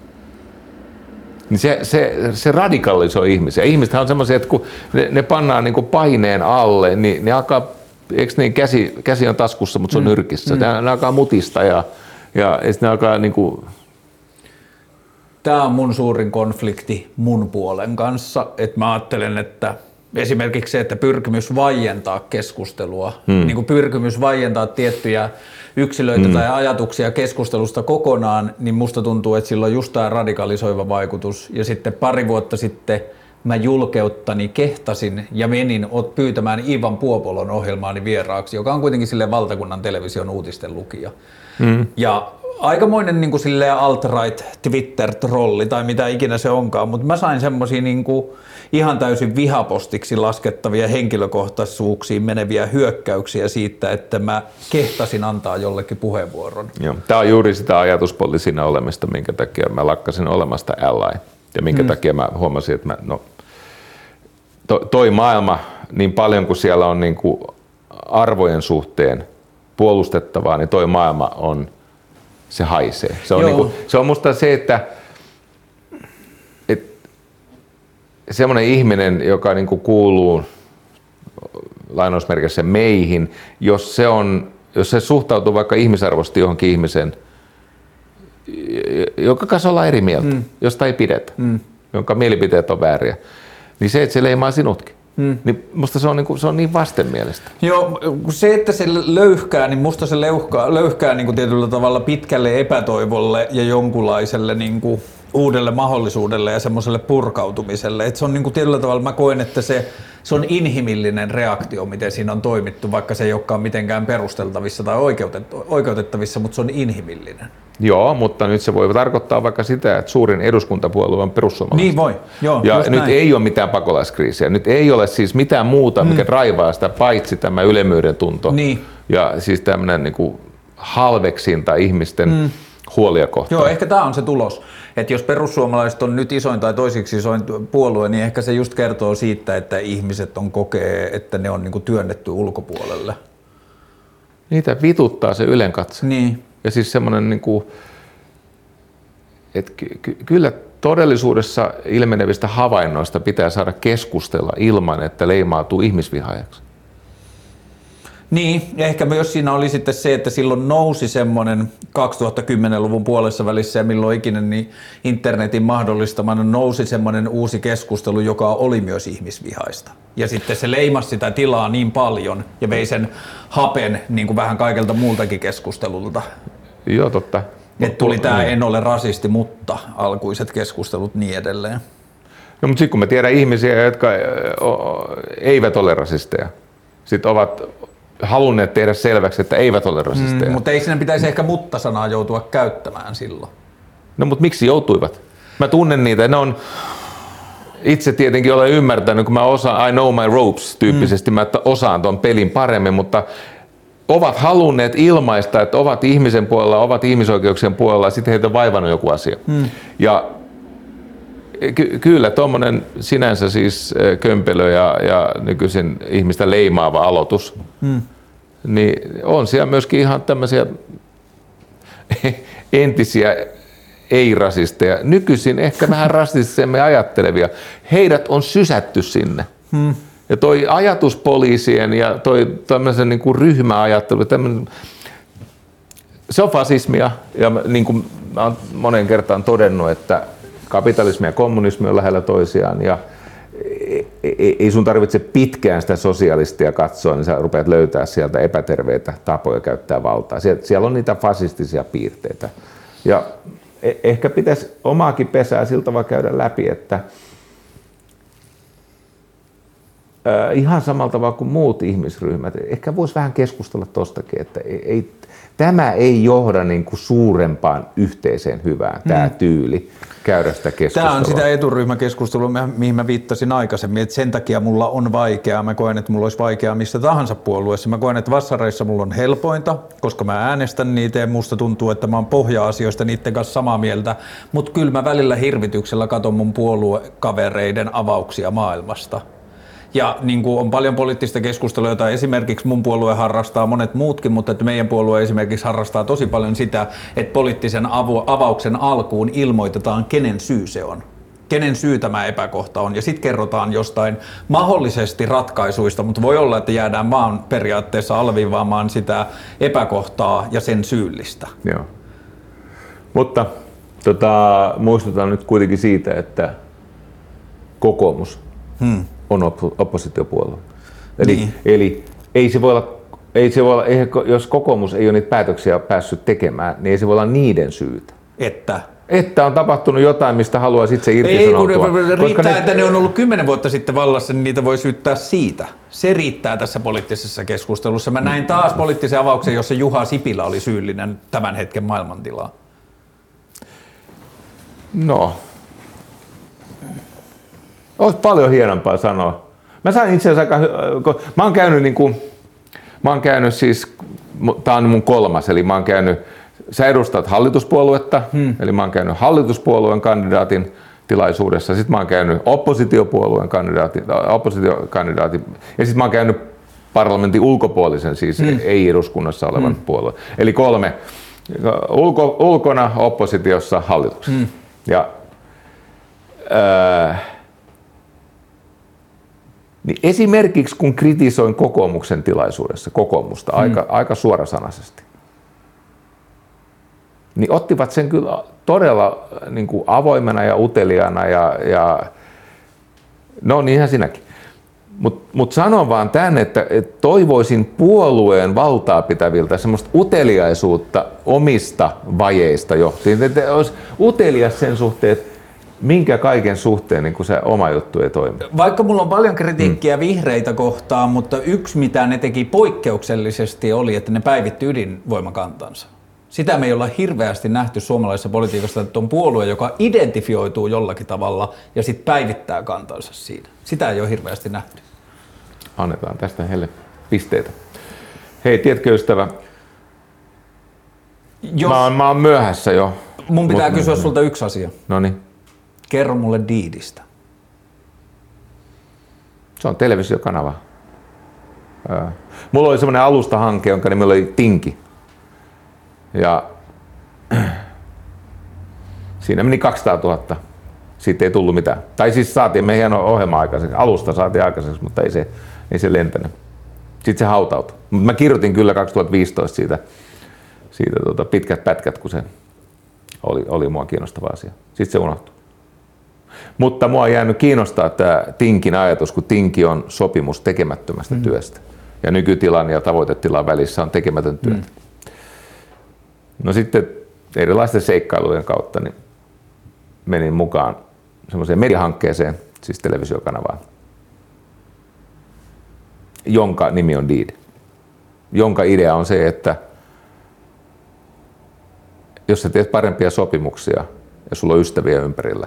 niin se, se, se radikalisoi ihmisiä. Ihmiset on semmoisia, että kun ne, ne pannaan niin paineen alle, niin ne alkaa eikö niin, käsi, käsi on taskussa, mutta se on mm. nyrkissä. Mm. Ne alkaa mutista ja, ja ne alkaa niin kuin... Tämä on mun suurin konflikti mun puolen kanssa, että mä ajattelen, että esimerkiksi se, että pyrkimys vaientaa keskustelua, hmm. niin kuin pyrkimys vaientaa tiettyjä yksilöitä hmm. tai ajatuksia keskustelusta kokonaan, niin musta tuntuu, että sillä on just tämä radikalisoiva vaikutus. Ja sitten pari vuotta sitten mä julkeuttani kehtasin ja menin pyytämään Ivan Puopolon ohjelmaani vieraaksi, joka on kuitenkin sille valtakunnan television uutisten lukija. Mm. Ja aikamoinen niin kuin alt-right Twitter-trolli tai mitä ikinä se onkaan, mutta mä sain semmoisia niin ihan täysin vihapostiksi laskettavia henkilökohtaisuuksiin meneviä hyökkäyksiä siitä, että mä kehtasin antaa jollekin puheenvuoron. Joo. Tämä on juuri sitä ajatuspoliisina olemista, minkä takia mä lakkasin olemasta ally. Ja minkä mm. takia mä huomasin, että mä, no, to, toi maailma, niin paljon kuin siellä on niin kuin arvojen suhteen puolustettavaa, niin toi maailma on, se haisee. Se on, niin kuin, se on musta se, että, että semmoinen ihminen, joka niin kuin kuuluu lainausmerkissä meihin, jos se, on, jos se suhtautuu vaikka ihmisarvosti johonkin ihmiseen – jonka kanssa ollaan eri mieltä, mm. josta ei pidetä, mm. jonka mielipiteet on vääriä, niin se, että se leimaa sinutkin. Hmm. Niin musta se on, niin kuin, se on niin vastenmielistä. Joo, se, että se löyhkää, niin musta se löyhkää, löyhkää niin kuin tietyllä tavalla pitkälle epätoivolle ja jonkunlaiselle niin kuin uudelle mahdollisuudelle ja semmoiselle purkautumiselle. Et se on niin kuin tietyllä tavalla, mä koen, että se, se on inhimillinen reaktio, miten siinä on toimittu, vaikka se ei olekaan mitenkään perusteltavissa tai oikeutettavissa, mutta se on inhimillinen. Joo, mutta nyt se voi tarkoittaa vaikka sitä, että suurin eduskuntapuolue on perussuomalaiset. Niin voi, joo. Ja nyt näin. ei ole mitään pakolaiskriisiä. Nyt ei ole siis mitään muuta, mikä mm. raivaa sitä, paitsi tämä ylemmyyden tunto. Niin Ja siis tämmöinen niin kuin halveksinta ihmisten mm. huolia kohtaan. Joo, ehkä tämä on se tulos. Että jos perussuomalaiset on nyt isoin tai toisiksi isoin puolue, niin ehkä se just kertoo siitä, että ihmiset on kokee, että ne on niinku työnnetty ulkopuolelle. Niitä vituttaa se ylenkatse. Niin. Ja siis semmoinen, niin kuin, että ky- kyllä todellisuudessa ilmenevistä havainnoista pitää saada keskustella ilman, että leimautuu ihmisvihaajaksi. Niin, ehkä myös siinä oli sitten se, että silloin nousi semmoinen 2010-luvun puolessa välissä ja milloin ikinä niin internetin mahdollistamana nousi semmoinen uusi keskustelu, joka oli myös ihmisvihaista. Ja sitten se leimasi sitä tilaa niin paljon ja vei sen hapen niin kuin vähän kaikelta muultakin keskustelulta. Joo, totta. Että tuli tämä en ole rasisti, mutta alkuiset keskustelut niin edelleen. No, mutta sitten kun me tiedän ihmisiä, jotka eivät ole rasisteja, sitten ovat halunneet tehdä selväksi, että eivät ole rasisteja. Mm, mutta ei sinne pitäisi ehkä mutta-sanaa joutua käyttämään silloin. No mutta miksi joutuivat? Mä tunnen niitä, ne on, itse tietenkin olen ymmärtänyt, kun mä osaan I know my ropes tyyppisesti, mm. mä osaan tuon pelin paremmin, mutta ovat halunneet ilmaista, että ovat ihmisen puolella, ovat ihmisoikeuksien puolella, ja sitten heitä on vaivannut joku asia. Mm. Ja ky- kyllä tuommoinen sinänsä siis kömpelö ja, ja nykyisin ihmistä leimaava aloitus, mm. niin on siellä myöskin ihan tämmöisiä entisiä ei-rasisteja, nykyisin ehkä vähän rasistisemmin ajattelevia. Heidät on sysätty sinne. Hmm. Ja toi ajatuspoliisien ja toi tämmöisen niin kuin ryhmäajattelu, tämmöinen, se on fasismia. Ja niin kuin mä olen monen kertaan todennut, että kapitalismi ja kommunismi on lähellä toisiaan ja ei sun tarvitse pitkään sitä sosialistia katsoa, niin sä rupeat löytää sieltä epäterveitä tapoja käyttää valtaa. Siellä on niitä fasistisia piirteitä. Ja e-, ehkä pitäisi omaakin pesää siltä tavalla käydä läpi, että ihan samalla tavalla kuin muut ihmisryhmät, ehkä voisi vähän keskustella tuostakin, että ei, tämä ei johda niin kuin suurempaan yhteiseen hyvään, tämä mm. tyyli käydä sitä keskustelua. Tämä on sitä eturyhmäkeskustelua, mihin mä viittasin aikaisemmin, että sen takia mulla on vaikeaa. Mä koen, että mulla olisi vaikeaa missä tahansa puolueessa. Mä koen, että vassareissa mulla on helpointa, koska mä äänestän niitä ja musta tuntuu, että mä oon pohja-asioista niiden kanssa samaa mieltä. Mutta kyllä mä välillä hirvityksellä katon mun puoluekavereiden avauksia maailmasta. Ja niin kuin on paljon poliittista keskustelua, jota esimerkiksi mun puolue harrastaa, monet muutkin, mutta että meidän puolue esimerkiksi harrastaa tosi paljon sitä, että poliittisen avu, avauksen alkuun ilmoitetaan, kenen syy se on kenen syy tämä epäkohta on, ja sitten kerrotaan jostain mahdollisesti ratkaisuista, mutta voi olla, että jäädään vaan periaatteessa alviivaamaan sitä epäkohtaa ja sen syyllistä. Joo. Mutta tota, muistutan nyt kuitenkin siitä, että kokoomus hmm on oppositiopuolue. Eli, niin. eli ei se voi olla, ei se voi olla, jos kokoomus ei ole niitä päätöksiä päässyt tekemään, niin ei se voi olla niiden syytä. Että? Että on tapahtunut jotain, mistä haluaisi itse irtisanoutua. Ei, kun riittää, ne... että ne on ollut kymmenen vuotta sitten vallassa, niin niitä voi syyttää siitä. Se riittää tässä poliittisessa keskustelussa. Mä näin taas poliittisen avauksen, jossa Juha Sipilä oli syyllinen tämän hetken maailmantilaa. No, olisi paljon hienompaa sanoa. Mä sain itse asiassa aika, mä oon käynyt niin kuin, mä oon käynyt siis, tää on mun kolmas, eli mä oon käynyt, sä edustat hallituspuoluetta, hmm. eli mä oon käynyt hallituspuolueen kandidaatin tilaisuudessa, sitten mä oon käynyt oppositiopuolueen kandidaatin, oppositiokandidaatin, ja sitten mä oon käynyt parlamentin ulkopuolisen, siis hmm. ei eduskunnassa olevan hmm. puolueen. Eli kolme, ulko, ulkona, oppositiossa, hallituksessa. Hmm. Ja, äh, niin esimerkiksi kun kritisoin kokoomuksen tilaisuudessa kokoomusta hmm. aika, aika suorasanaisesti, niin ottivat sen kyllä todella niin kuin avoimena ja uteliaana ja, ja no niinhän sinäkin. Mutta mut sanon vaan tämän, että, että toivoisin puolueen valtaa pitäviltä semmoista uteliaisuutta omista vajeista johtiin. Että olisi utelias sen suhteen, että minkä kaiken suhteen niin se oma juttu ei toimi? Vaikka mulla on paljon kritiikkiä mm. vihreitä kohtaan, mutta yksi mitä ne teki poikkeuksellisesti oli, että ne päivitti ydinvoimakantansa. Sitä me ei olla hirveästi nähty suomalaisessa politiikassa, että on puolue, joka identifioituu jollakin tavalla ja sitten päivittää kantansa siinä. Sitä ei ole hirveästi nähty. Annetaan tästä heille pisteitä. Hei, tiedätkö ystävä, Jos, mä, oon, mä oon myöhässä jo. mun pitää Mut- kysyä sulta yksi asia. No niin, Kerro mulle Diidistä. se on televisiokanava. Mulla oli semmoinen alustahanke, jonka nimi oli Tinki. Ja siinä meni 200 000. Siitä ei tullut mitään. Tai siis saatiin me hieno ohjelma aikaiseksi. Alusta saatiin aikaiseksi, mutta ei se, ei se lentänyt. Sitten se hautautui. Mutta mä kirjoitin kyllä 2015 siitä, siitä tota pitkät pätkät, kun se oli, oli mua kiinnostava asia. Sitten se unohtui. Mutta mua on jäänyt kiinnostaa tämä Tinkin ajatus, kun Tinki on sopimus tekemättömästä mm. työstä. Ja nykytilan ja tavoitetilan välissä on tekemätön työtä. Mm. No sitten erilaisten seikkailujen kautta niin menin mukaan semmoiseen mediahankkeeseen, siis televisiokanavaan, jonka nimi on Deed. Jonka idea on se, että jos sä teet parempia sopimuksia ja sulla on ystäviä ympärillä,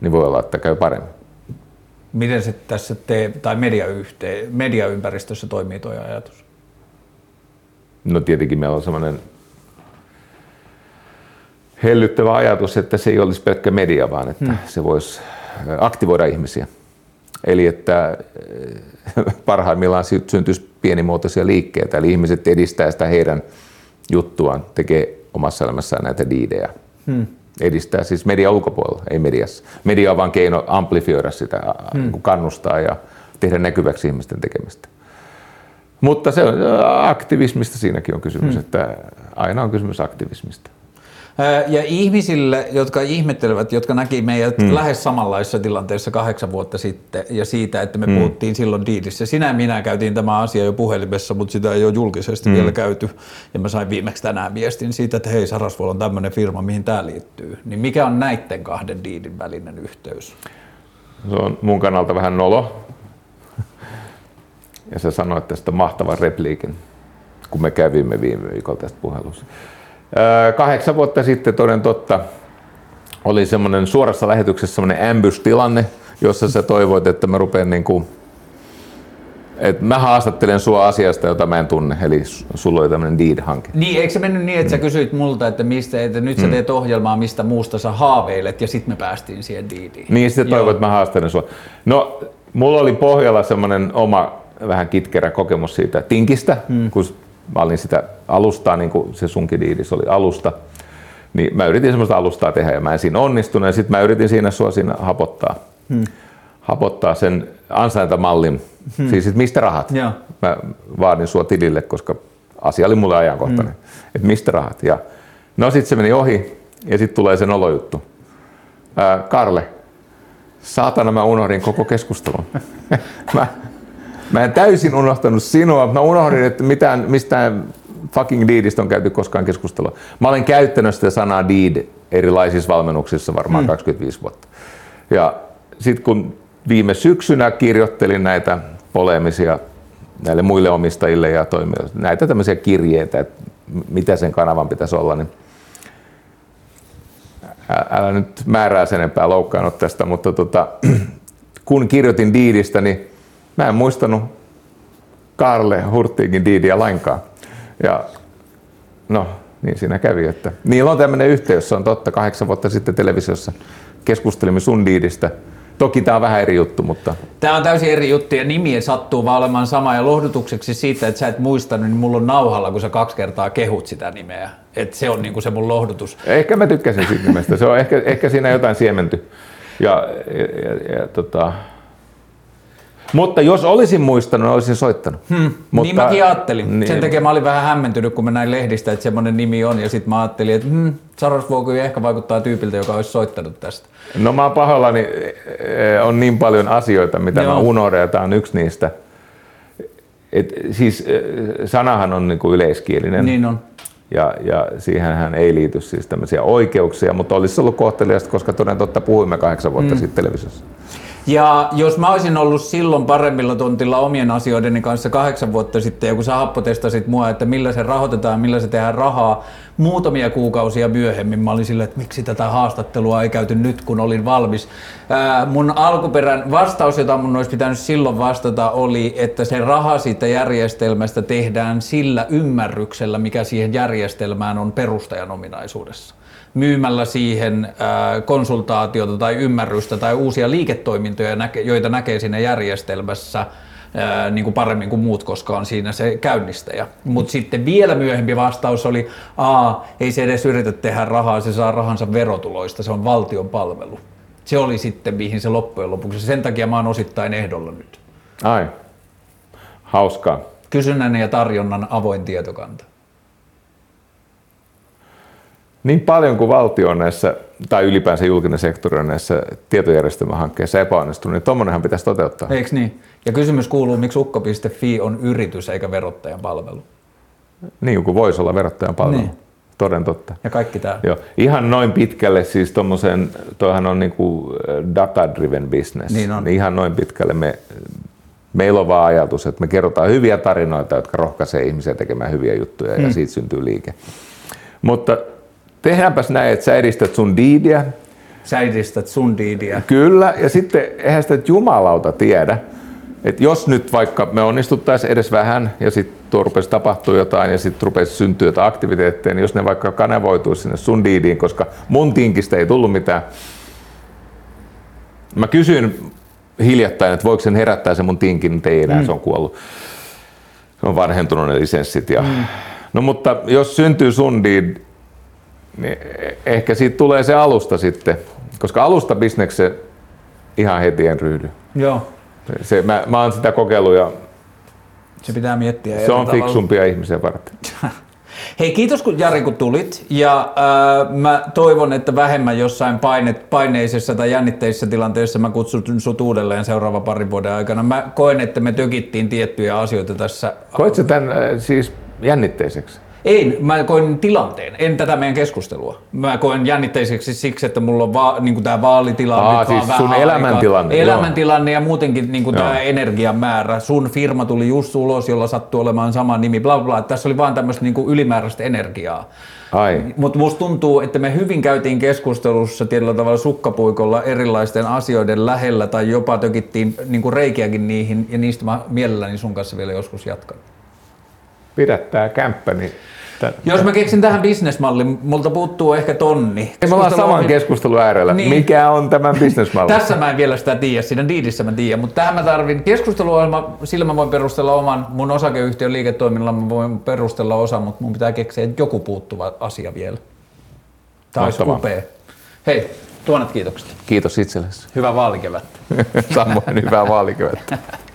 niin voi olla, että käy paremmin. Miten se tässä te, tai mediayhte, mediaympäristössä toimii tuo ajatus? No tietenkin meillä on semmoinen hellyttävä ajatus, että se ei olisi pelkkä media, vaan että hmm. se voisi aktivoida ihmisiä. Eli että parhaimmillaan sy- syntyisi pienimuotoisia liikkeitä, eli ihmiset edistää sitä heidän juttuaan, tekee omassa elämässään näitä diidejä. Hmm. Edistää siis media ulkopuolella, ei mediassa. Media on vain keino amplifioida sitä, hmm. kannustaa ja tehdä näkyväksi ihmisten tekemistä. Mutta se on aktivismista siinäkin on kysymys, hmm. että aina on kysymys aktivismista. Ja ihmisille, jotka ihmettelevät, jotka näki meidät hmm. lähes samanlaisessa tilanteessa kahdeksan vuotta sitten ja siitä, että me hmm. puhuttiin silloin diilissä. Sinä ja minä käytiin tämä asia jo puhelimessa, mutta sitä ei ole julkisesti hmm. vielä käyty. Ja mä sain viimeksi tänään viestin siitä, että hei Sarasvuol on tämmöinen firma, mihin tämä liittyy. Niin mikä on näiden kahden diilin välinen yhteys? Se on mun kannalta vähän nolo. Ja sä sanoit tästä mahtavan repliikin, kun me kävimme viime viikolla tästä puhelussa. Kahdeksan vuotta sitten toden totta oli semmoinen suorassa lähetyksessä semmoinen ambush-tilanne, jossa sä toivoit, että mä rupean niin kuin, että mä haastattelen sua asiasta, jota mä en tunne, eli sulla oli tämmöinen deed-hanke. Niin, eikö se mennyt niin, että sä kysyit multa, että, mistä, että nyt sä teet ohjelmaa, mistä muusta sä haaveilet, ja sitten me päästiin siihen diiliin. Niin, sitten toivoit, että mä haastelen sua. No, mulla oli pohjalla semmoinen oma vähän kitkerä kokemus siitä tinkistä, hmm. kun mä olin sitä alustaa, niin kuin se sunkin diidis oli alusta. Niin mä yritin semmoista alustaa tehdä ja mä en siinä onnistunut ja sitten mä yritin siinä sua siinä hapottaa. Hmm. Hapottaa sen ansaintamallin, hmm. siis että mistä rahat. Joo. Mä vaadin sua tilille, koska asia oli mulle ajankohtainen. Hmm. Että mistä rahat. Ja no sitten se meni ohi ja sitten tulee se nolojuttu. Ää, Karle, saatana mä unohdin koko keskustelun. mä, mä en täysin unohtanut sinua. Mä unohdin, että mitään, mistään fucking deedistä on käyty koskaan keskustelua. Mä olen käyttänyt sitä sanaa deed erilaisissa valmennuksissa varmaan hmm. 25 vuotta. Ja sitten kun viime syksynä kirjoittelin näitä poleemisia näille muille omistajille ja toimijoille, näitä tämmöisiä kirjeitä, että mitä sen kanavan pitäisi olla, niin älä nyt määrää sen enempää loukkaannut tästä, mutta tota, kun kirjoitin diidistä, niin mä en muistanut Karle Hurtigin diidiä lainkaan. Ja no, niin siinä kävi, että niillä on tämmöinen yhteys, se on totta, kahdeksan vuotta sitten televisiossa keskustelimme sun diidistä. Toki tämä on vähän eri juttu, mutta Tämä on täysin eri juttu ja nimi sattuu vaan olemaan sama ja lohdutukseksi siitä, että sä et muistanut, niin mulla on nauhalla, kun sä kaksi kertaa kehut sitä nimeä. Et se on niinku se mun lohdutus. Ehkä mä tykkäsin siitä nimestä. Se on ehkä, ehkä siinä jotain siementy. Ja, ja, ja, ja tota... Mutta jos olisin muistanut, olisin soittanut. Hmm. Mutta, niin mäkin ajattelin. Niin, Sen takia mä olin vähän hämmentynyt, kun mä näin lehdistä, että semmoinen nimi on. Ja sitten mä ajattelin, että hmm, Sarasvuoku ehkä vaikuttaa tyypiltä, joka olisi soittanut tästä. No mä oon pahoillani, eh, on niin paljon asioita, mitä Joo. mä unohdan, ja tämä on yksi niistä. Et, siis eh, sanahan on niin kuin yleiskielinen. Niin on. Ja, ja siihenhän ei liity siis tämmöisiä oikeuksia, mutta olisi ollut kohteliasta, koska toden totta puhuimme kahdeksan vuotta mm. sitten televisiossa. Ja jos mä olisin ollut silloin paremmilla tontilla omien asioideni kanssa kahdeksan vuotta sitten, ja kun sä happotestasit mua, että millä se rahoitetaan, millä se tehdään rahaa, muutamia kuukausia myöhemmin mä olin silleen, että miksi tätä haastattelua ei käyty nyt, kun olin valmis. Ää, mun alkuperän vastaus, jota mun olisi pitänyt silloin vastata, oli, että se raha siitä järjestelmästä tehdään sillä ymmärryksellä, mikä siihen järjestelmään on perustajan ominaisuudessa myymällä siihen konsultaatiota tai ymmärrystä tai uusia liiketoimintoja, joita näkee siinä järjestelmässä niin kuin paremmin kuin muut, koska on siinä se käynnistäjä. Mutta sitten vielä myöhempi vastaus oli, aa, ei se edes yritä tehdä rahaa, se saa rahansa verotuloista, se on valtion palvelu. Se oli sitten, mihin se loppujen lopuksi. Sen takia mä oon osittain ehdolla nyt. Ai, hauskaa. Kysynnän ja tarjonnan avoin tietokanta niin paljon kuin valtio on näissä, tai ylipäänsä julkinen sektori on näissä tietojärjestelmähankkeissa epäonnistunut, niin tuommoinenhan pitäisi toteuttaa. Eikö niin? Ja kysymys kuuluu, miksi ukko.fi on yritys eikä verottajan palvelu? Niin kuin voisi olla verottajan palvelu. Niin. Toden totta. Ja kaikki tämä. Joo. Ihan noin pitkälle, siis tuommoisen, toihan on niinku data-driven business. Niin on. Niin ihan noin pitkälle me, meillä on vaan ajatus, että me kerrotaan hyviä tarinoita, jotka rohkaisee ihmisiä tekemään hyviä juttuja mm. ja siitä syntyy liike. Mutta tehdäänpäs näin, että sä edistät sun diidiä. Sä edistät sun diidiä. Kyllä, ja sitten eihän sitä jumalauta tiedä, että jos nyt vaikka me onnistuttaisiin edes vähän ja sitten tuo rupesi tapahtua jotain ja sitten rupesi syntyä jotain aktiviteetteja, niin jos ne vaikka kanavoituisi sinne sun diidiin, koska mun tinkistä ei tullut mitään. Mä kysyin hiljattain, että voiko sen herättää se mun tinkin, mutta ei enää, mm. se on kuollut. Se on vanhentunut ne lisenssit. Ja... Mm. No mutta jos syntyy sun diid, niin ehkä siitä tulee se alusta sitten, koska alusta bisnekse ihan heti en ryhdy. Joo. Se, mä, mä oon sitä kokeillut ja se pitää miettiä. Se on tavalla. fiksumpia ihmisiä varten. Hei, kiitos kun Jari kun tulit ja äh, mä toivon, että vähemmän jossain painet, paineisessa tai jännitteisessä tilanteessa mä kutsun sut uudelleen seuraavan parin vuoden aikana. Mä koen, että me tökittiin tiettyjä asioita tässä. Koit sä tämän äh, siis jännitteiseksi? Ei, mä koin tilanteen, en tätä meidän keskustelua. Mä koen jännitteiseksi siksi, että mulla on va, niin tämä vaalitilanne. Aa, siis sun elämäntilanne. Elämäntilanne joo. ja muutenkin niin tämä energian määrä. Sun firma tuli just ulos, jolla sattuu olemaan sama nimi, bla bla. Tässä oli vaan tämmöistä niin ylimääräistä energiaa. Mutta musta tuntuu, että me hyvin käytiin keskustelussa tietyllä tavalla sukkapuikolla erilaisten asioiden lähellä tai jopa tökittiin niin reikiäkin niihin ja niistä mä mielelläni sun kanssa vielä joskus jatkan pidättää kämppä, niin Tän, Jos mä keksin tähän bisnesmallin, multa puuttuu ehkä tonni. Me ollaan saman keskustelun äärellä. Niin. Mikä on tämän bisnesmalli? Tässä mä en vielä sitä tiedä, siinä diidissä mä tiedän, mutta tähän mä tarvin keskusteluohjelma, sillä mä voin perustella oman, mun osakeyhtiön liiketoiminnalla mä voin perustella osa, mutta mun pitää keksiä joku puuttuva asia vielä. Tämä olisi upea. Hei, tuonet kiitokset. Kiitos itsellesi. Hyvää vaalikevättä. Samoin hyvää vaalikevättä.